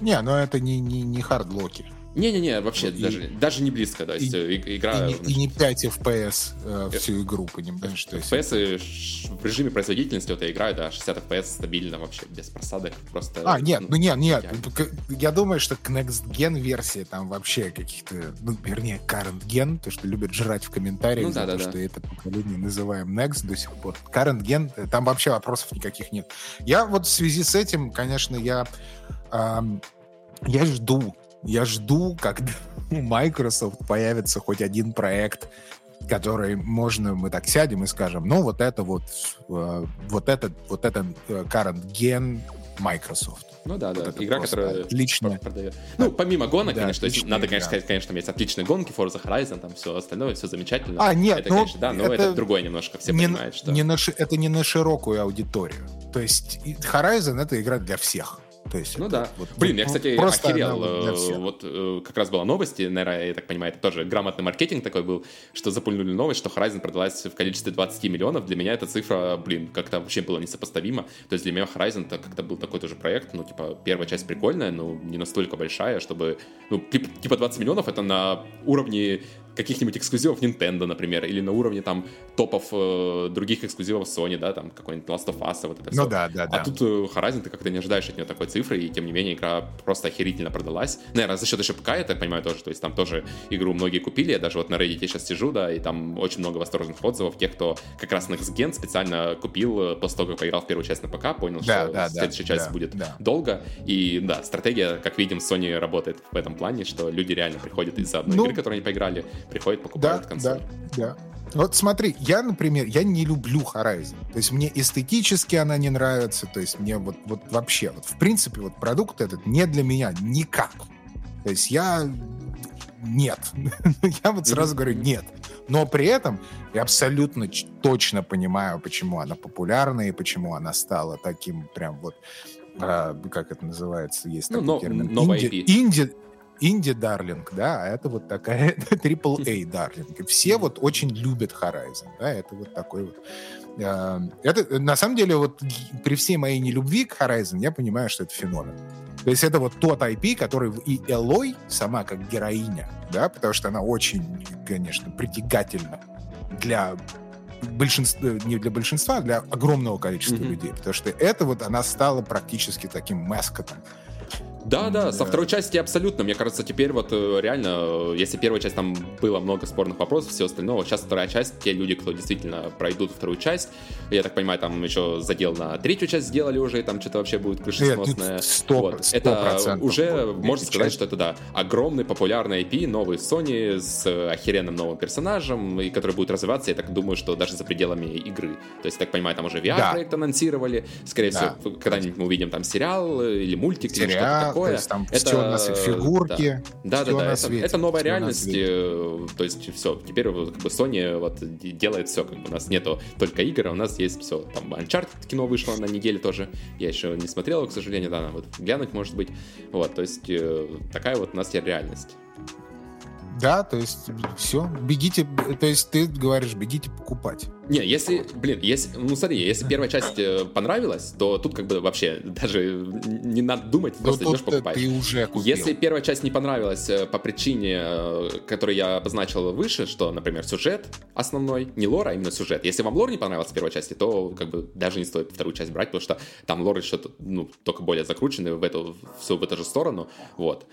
[SPEAKER 2] Не, но это не, не, не hardlock -и.
[SPEAKER 1] Не-не-не, вообще и, даже, даже не близко, то есть и, игра...
[SPEAKER 2] И, и, и не 5 FPS э, всю игру, понимаешь?
[SPEAKER 1] То есть... FPS в режиме производительности эта игра, да, 60 FPS стабильно вообще, без просадок, просто...
[SPEAKER 2] А, нет, ну, ну нет, нет, я думаю, что к Next Gen версии там вообще каких-то, ну, вернее, Current Gen, то, что любят жрать в комментариях, ну, да, за да, то, да. что это поколение называем Next до сих пор. Current Gen, э, там вообще вопросов никаких нет. Я вот в связи с этим, конечно, я... Эм, я жду я жду, когда у Microsoft появится хоть один проект, который можно, мы так сядем и скажем, ну, вот это вот, э, вот это, вот это э, current gen Microsoft.
[SPEAKER 1] Ну да, да. Вот игра, которая отлично продает. Ну, помимо гонок, да, конечно, есть, надо, конечно, сказать, конечно, там есть отличные гонки, Forza Horizon, там все остальное, все замечательно.
[SPEAKER 2] А, нет,
[SPEAKER 1] это, ну, конечно, да, но это, это другое немножко, все не, понимают, что...
[SPEAKER 2] Не на, это не на широкую аудиторию. То есть Horizon — это игра для всех. То есть
[SPEAKER 1] ну это, да. Вот, Блин, я, кстати, просто охерел. Э, вот э, как раз была новость, наверное, я так понимаю, это тоже грамотный маркетинг такой был, что запульнули новость, что Horizon продалась в количестве 20 миллионов. Для меня эта цифра, блин, как-то вообще была несопоставима. То есть для меня Horizon это как-то был такой тоже проект, ну, типа, первая часть прикольная, но не настолько большая, чтобы, ну, типа 20 миллионов это на уровне каких-нибудь эксклюзивов Nintendo, например, или на уровне там топов э, других эксклюзивов Sony, да, там какой-нибудь Last of Us, вот это
[SPEAKER 2] все. Ну да, да,
[SPEAKER 1] а да. Тут э, Horizon, ты как-то не ожидаешь от нее такой цифры, и тем не менее игра просто охерительно продалась. Наверное, за счет еще ПК, я так понимаю, тоже, то есть там тоже игру многие купили, я даже вот на Reddit сейчас сижу, да, и там очень много восторженных отзывов, тех, кто как раз Next Gen специально купил э, после того, как поиграл в первую часть на ПК, понял, да, что да, следующая да, часть да, будет да. долго, и да, стратегия, как видим, Sony работает в этом плане, что люди реально приходят из-за одной ну, игры, которую они поиграли, приходят, покупают
[SPEAKER 2] да, консоль. Да, да. Вот смотри, я, например, я не люблю Horizon. То есть мне эстетически она не нравится. То есть мне вот, вот вообще, вот в принципе, вот продукт этот не для меня никак. То есть я... Нет. я вот сразу говорю нет. Но при этом я абсолютно точно понимаю, почему она популярна и почему она стала таким прям вот... А, как это называется? Есть ну, такой но, термин. Новая инди, инди, инди-дарлинг, да, а это вот такая AAA-дарлинг. Все вот очень любят Horizon, да, это вот такой вот... Э, это, на самом деле, вот при всей моей нелюбви к Horizon, я понимаю, что это феномен. То есть это вот тот IP, который и Элой, сама как героиня, да, потому что она очень, конечно, притягательна для большинства, не для большинства, а для огромного количества mm-hmm. людей, потому что это вот она стала практически таким маскотом
[SPEAKER 1] Да, да, со второй части абсолютно. Мне кажется, теперь вот э, реально, если первая часть там было много спорных вопросов, все остальное, сейчас вторая часть, те люди, кто действительно пройдут вторую часть, я так понимаю, там еще задел на третью часть сделали уже, и там что-то вообще будет крышесносное.
[SPEAKER 2] 100%,
[SPEAKER 1] вот. Это уже, можно сказать, что это, да, огромный популярный IP, новый Sony с охеренным новым персонажем, и который будет развиваться, я так думаю, что даже за пределами игры. То есть, так понимаю, там уже VR-проект да. анонсировали, скорее да. всего, когда-нибудь мы увидим там сериал или мультик, Сериал, или что-то такое. То есть,
[SPEAKER 2] там это... все у нас фигурки.
[SPEAKER 1] Да, да, да, да. Это, это новая реальность. Э, то есть, все, теперь как бы Sony вот делает все. Как бы у нас нету только игр, а у нас есть все. Там Uncharted кино вышло на неделе тоже. Я еще не смотрел, к сожалению, да, вот глянуть, может быть. Вот, то есть, э, такая вот у нас теперь реальность.
[SPEAKER 2] Да, то есть все, бегите, то есть ты говоришь, бегите покупать.
[SPEAKER 1] Не, если, блин, если, ну смотри, если первая часть э, понравилась, то тут как бы вообще даже не надо думать,
[SPEAKER 2] но просто идешь покупать. Ты уже купил.
[SPEAKER 1] Если первая часть не понравилась э, по причине, э, которую я обозначил выше, что, например, сюжет основной, не лор, а именно сюжет. Если вам лор не понравился в первой части, то как бы даже не стоит вторую часть брать, потому что там лор еще ну, только более закрученный в эту, все в эту же сторону. Вот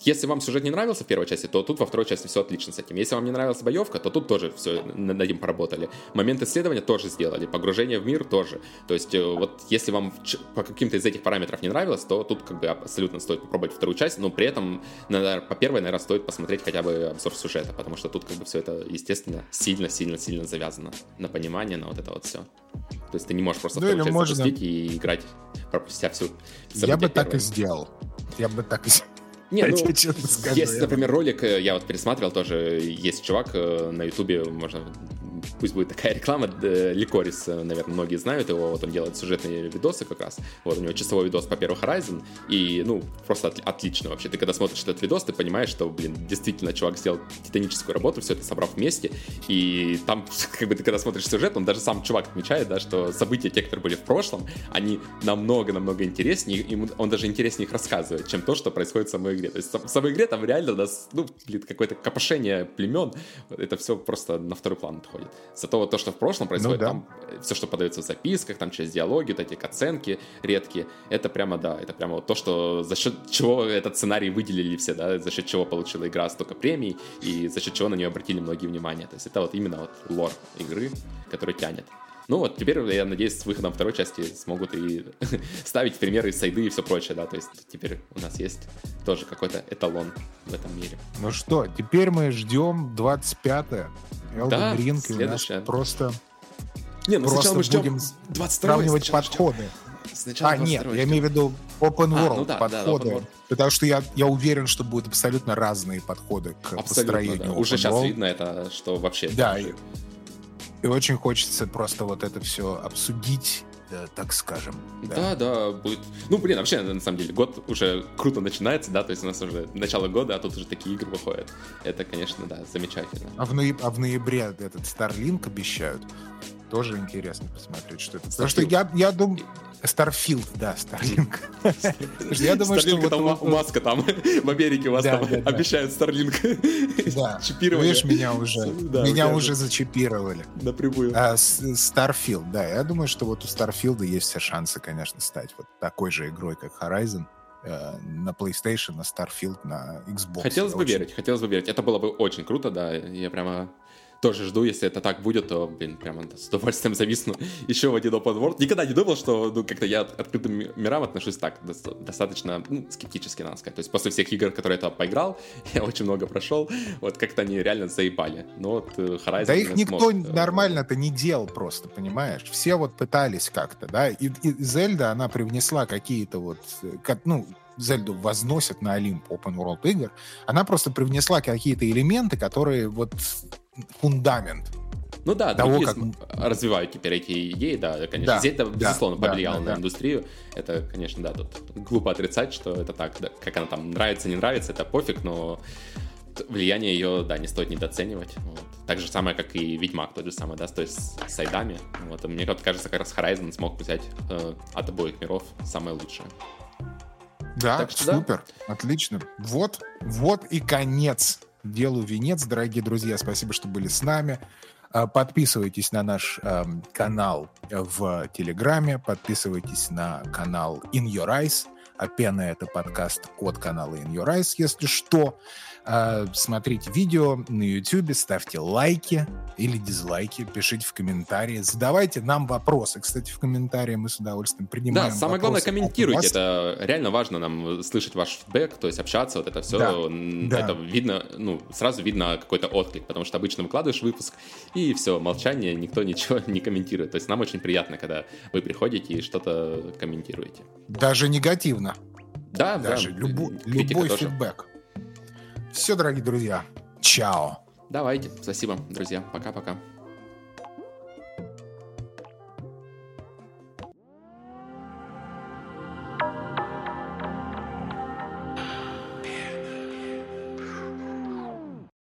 [SPEAKER 1] если вам сюжет не нравился в первой части, то тут во второй части все отлично с этим. Если вам не нравилась боевка, то тут тоже все над этим поработали. Момент исследования тоже сделали, погружение в мир тоже. То есть э, вот если вам по каким-то из этих параметров не нравилось, то тут как бы абсолютно стоит попробовать вторую часть, но при этом наверное, по первой, наверное, стоит посмотреть хотя бы обзор сюжета, потому что тут как бы все это, естественно, сильно-сильно-сильно завязано на понимание, на вот это вот все. То есть ты не можешь просто ну, вторую часть можно... запустить и играть, пропустя всю.
[SPEAKER 2] Я бы так и сделал. Я бы так и сделал.
[SPEAKER 1] Не, ну, есть, например, ролик, э, я вот пересматривал тоже, есть чувак э, на ютубе, можно пусть будет такая реклама, Ликорис, э, наверное, многие знают его, вот он делает сюжетные видосы как раз, вот у него часовой видос по первому Horizon, и, ну, просто от, отлично вообще, ты когда смотришь этот видос, ты понимаешь, что, блин, действительно, чувак сделал титаническую работу, все это собрав вместе, и там, как бы, ты когда смотришь сюжет, он даже сам чувак отмечает, да, что события, те, которые были в прошлом, они намного-намного интереснее, и он даже интереснее их рассказывает, чем то, что происходит в самой игре, то есть в самой игре там реально у нас, ну, блин, какое-то копошение племен, это все просто на второй план отходит. Зато вот то, что в прошлом происходит, ну, да. там э, все, что подается в записках, там через диалоги, вот эти оценки редкие, это прямо, да, это прямо вот то, что за счет чего этот сценарий выделили все, да, за счет чего получила игра столько премий, и за счет чего на нее обратили многие внимание. То есть это вот именно вот лор игры, который тянет. Ну вот, теперь, я надеюсь, с выходом второй части смогут и ставить примеры из сайды и все прочее, да, то есть теперь у нас есть тоже какой-то эталон в этом мире.
[SPEAKER 2] Ну что, теперь мы ждем 25-е. Elden да, Ring, следующее. просто...
[SPEAKER 1] Не, ну сначала мы ждем
[SPEAKER 2] будем 22 сравнивать подходы. Сначала а, нет, я имею в виду open world а, ну да, подходы. Да, open world. Потому что я, я уверен, что будут абсолютно разные подходы к абсолютно, построению. Да.
[SPEAKER 1] Уже сейчас видно это, что вообще...
[SPEAKER 2] Да, и, и очень хочется просто вот это все обсудить да, так скажем.
[SPEAKER 1] Да. да, да, будет. Ну, блин, вообще, на самом деле, год уже круто начинается, да, то есть у нас уже начало года, а тут уже такие игры выходят. Это, конечно, да, замечательно.
[SPEAKER 2] А в, нояб... а в ноябре этот Starlink обещают. Тоже интересно посмотреть, что это. Потому что я, я думаю... Starfield, да, Starlink.
[SPEAKER 1] Я думаю, что у Маска там в Америке вас там обещают Starlink.
[SPEAKER 2] Да. Видишь, меня уже, меня уже зачипировали.
[SPEAKER 1] Напрямую.
[SPEAKER 2] А, Starfield, да. Я думаю, что вот у Starfield есть все шансы, конечно, стать вот такой же игрой, как Horizon э, на PlayStation, на Starfield, на Xbox.
[SPEAKER 1] Хотелось бы верить, хотелось бы верить. Это было бы очень круто, да. Я прямо тоже жду, если это так будет, то, блин, прямо с удовольствием зависну еще в один open world. Никогда не думал, что, ну, как-то я к открытым мирам отношусь так, достаточно, ну, скептически, надо сказать. То есть после всех игр, которые я поиграл, я очень много прошел, вот как-то они реально заебали. Но вот э, Horizon
[SPEAKER 2] Да их никто смог, э, нормально-то не делал просто, понимаешь? Все вот пытались как-то, да, и, и Зельда, она привнесла какие-то вот, э, как, ну, Зельду возносят на Олимп Open World игр, она просто привнесла какие-то элементы, которые вот фундамент
[SPEAKER 1] ну да, того, как... развивают теперь эти идеи, да, конечно. Да, это, да, безусловно, да, повлияло да, на да. индустрию. Это, конечно, да, тут глупо отрицать, что это так, да, как она там нравится, не нравится, это пофиг, но влияние ее, да, не стоит недооценивать. Вот. Так же самое, как и Ведьмак, тот же самый, да, то есть с сайдами. Вот. И мне кажется, как раз Horizon смог взять э, от обоих миров самое лучшее.
[SPEAKER 2] Да, так что, супер, да? отлично. Вот, вот и конец делу венец, дорогие друзья. Спасибо, что были с нами. А, подписывайтесь на наш э, канал в Телеграме, подписывайтесь на канал In Your Eyes А пена — это подкаст от канала In Your Eyes, если что. А, смотрите видео на YouTube, ставьте лайки или дизлайки, пишите в комментарии, задавайте нам вопросы. Кстати, в комментарии мы с удовольствием принимаем
[SPEAKER 1] Да, самое главное, комментируйте. Это реально важно нам слышать ваш фидбэк, то есть общаться, вот это все. Да, это да. видно, ну, сразу видно какой-то отклик, потому что обычно выкладываешь выпуск, и все, молчание, никто ничего не комментирует. То есть нам очень приятно, когда вы приходите и что-то комментируете.
[SPEAKER 2] Даже негативно.
[SPEAKER 1] Да,
[SPEAKER 2] Даже
[SPEAKER 1] да.
[SPEAKER 2] Любой, любой фидбэк. Все, дорогие друзья, чао.
[SPEAKER 1] Давайте. Спасибо, друзья. Пока-пока.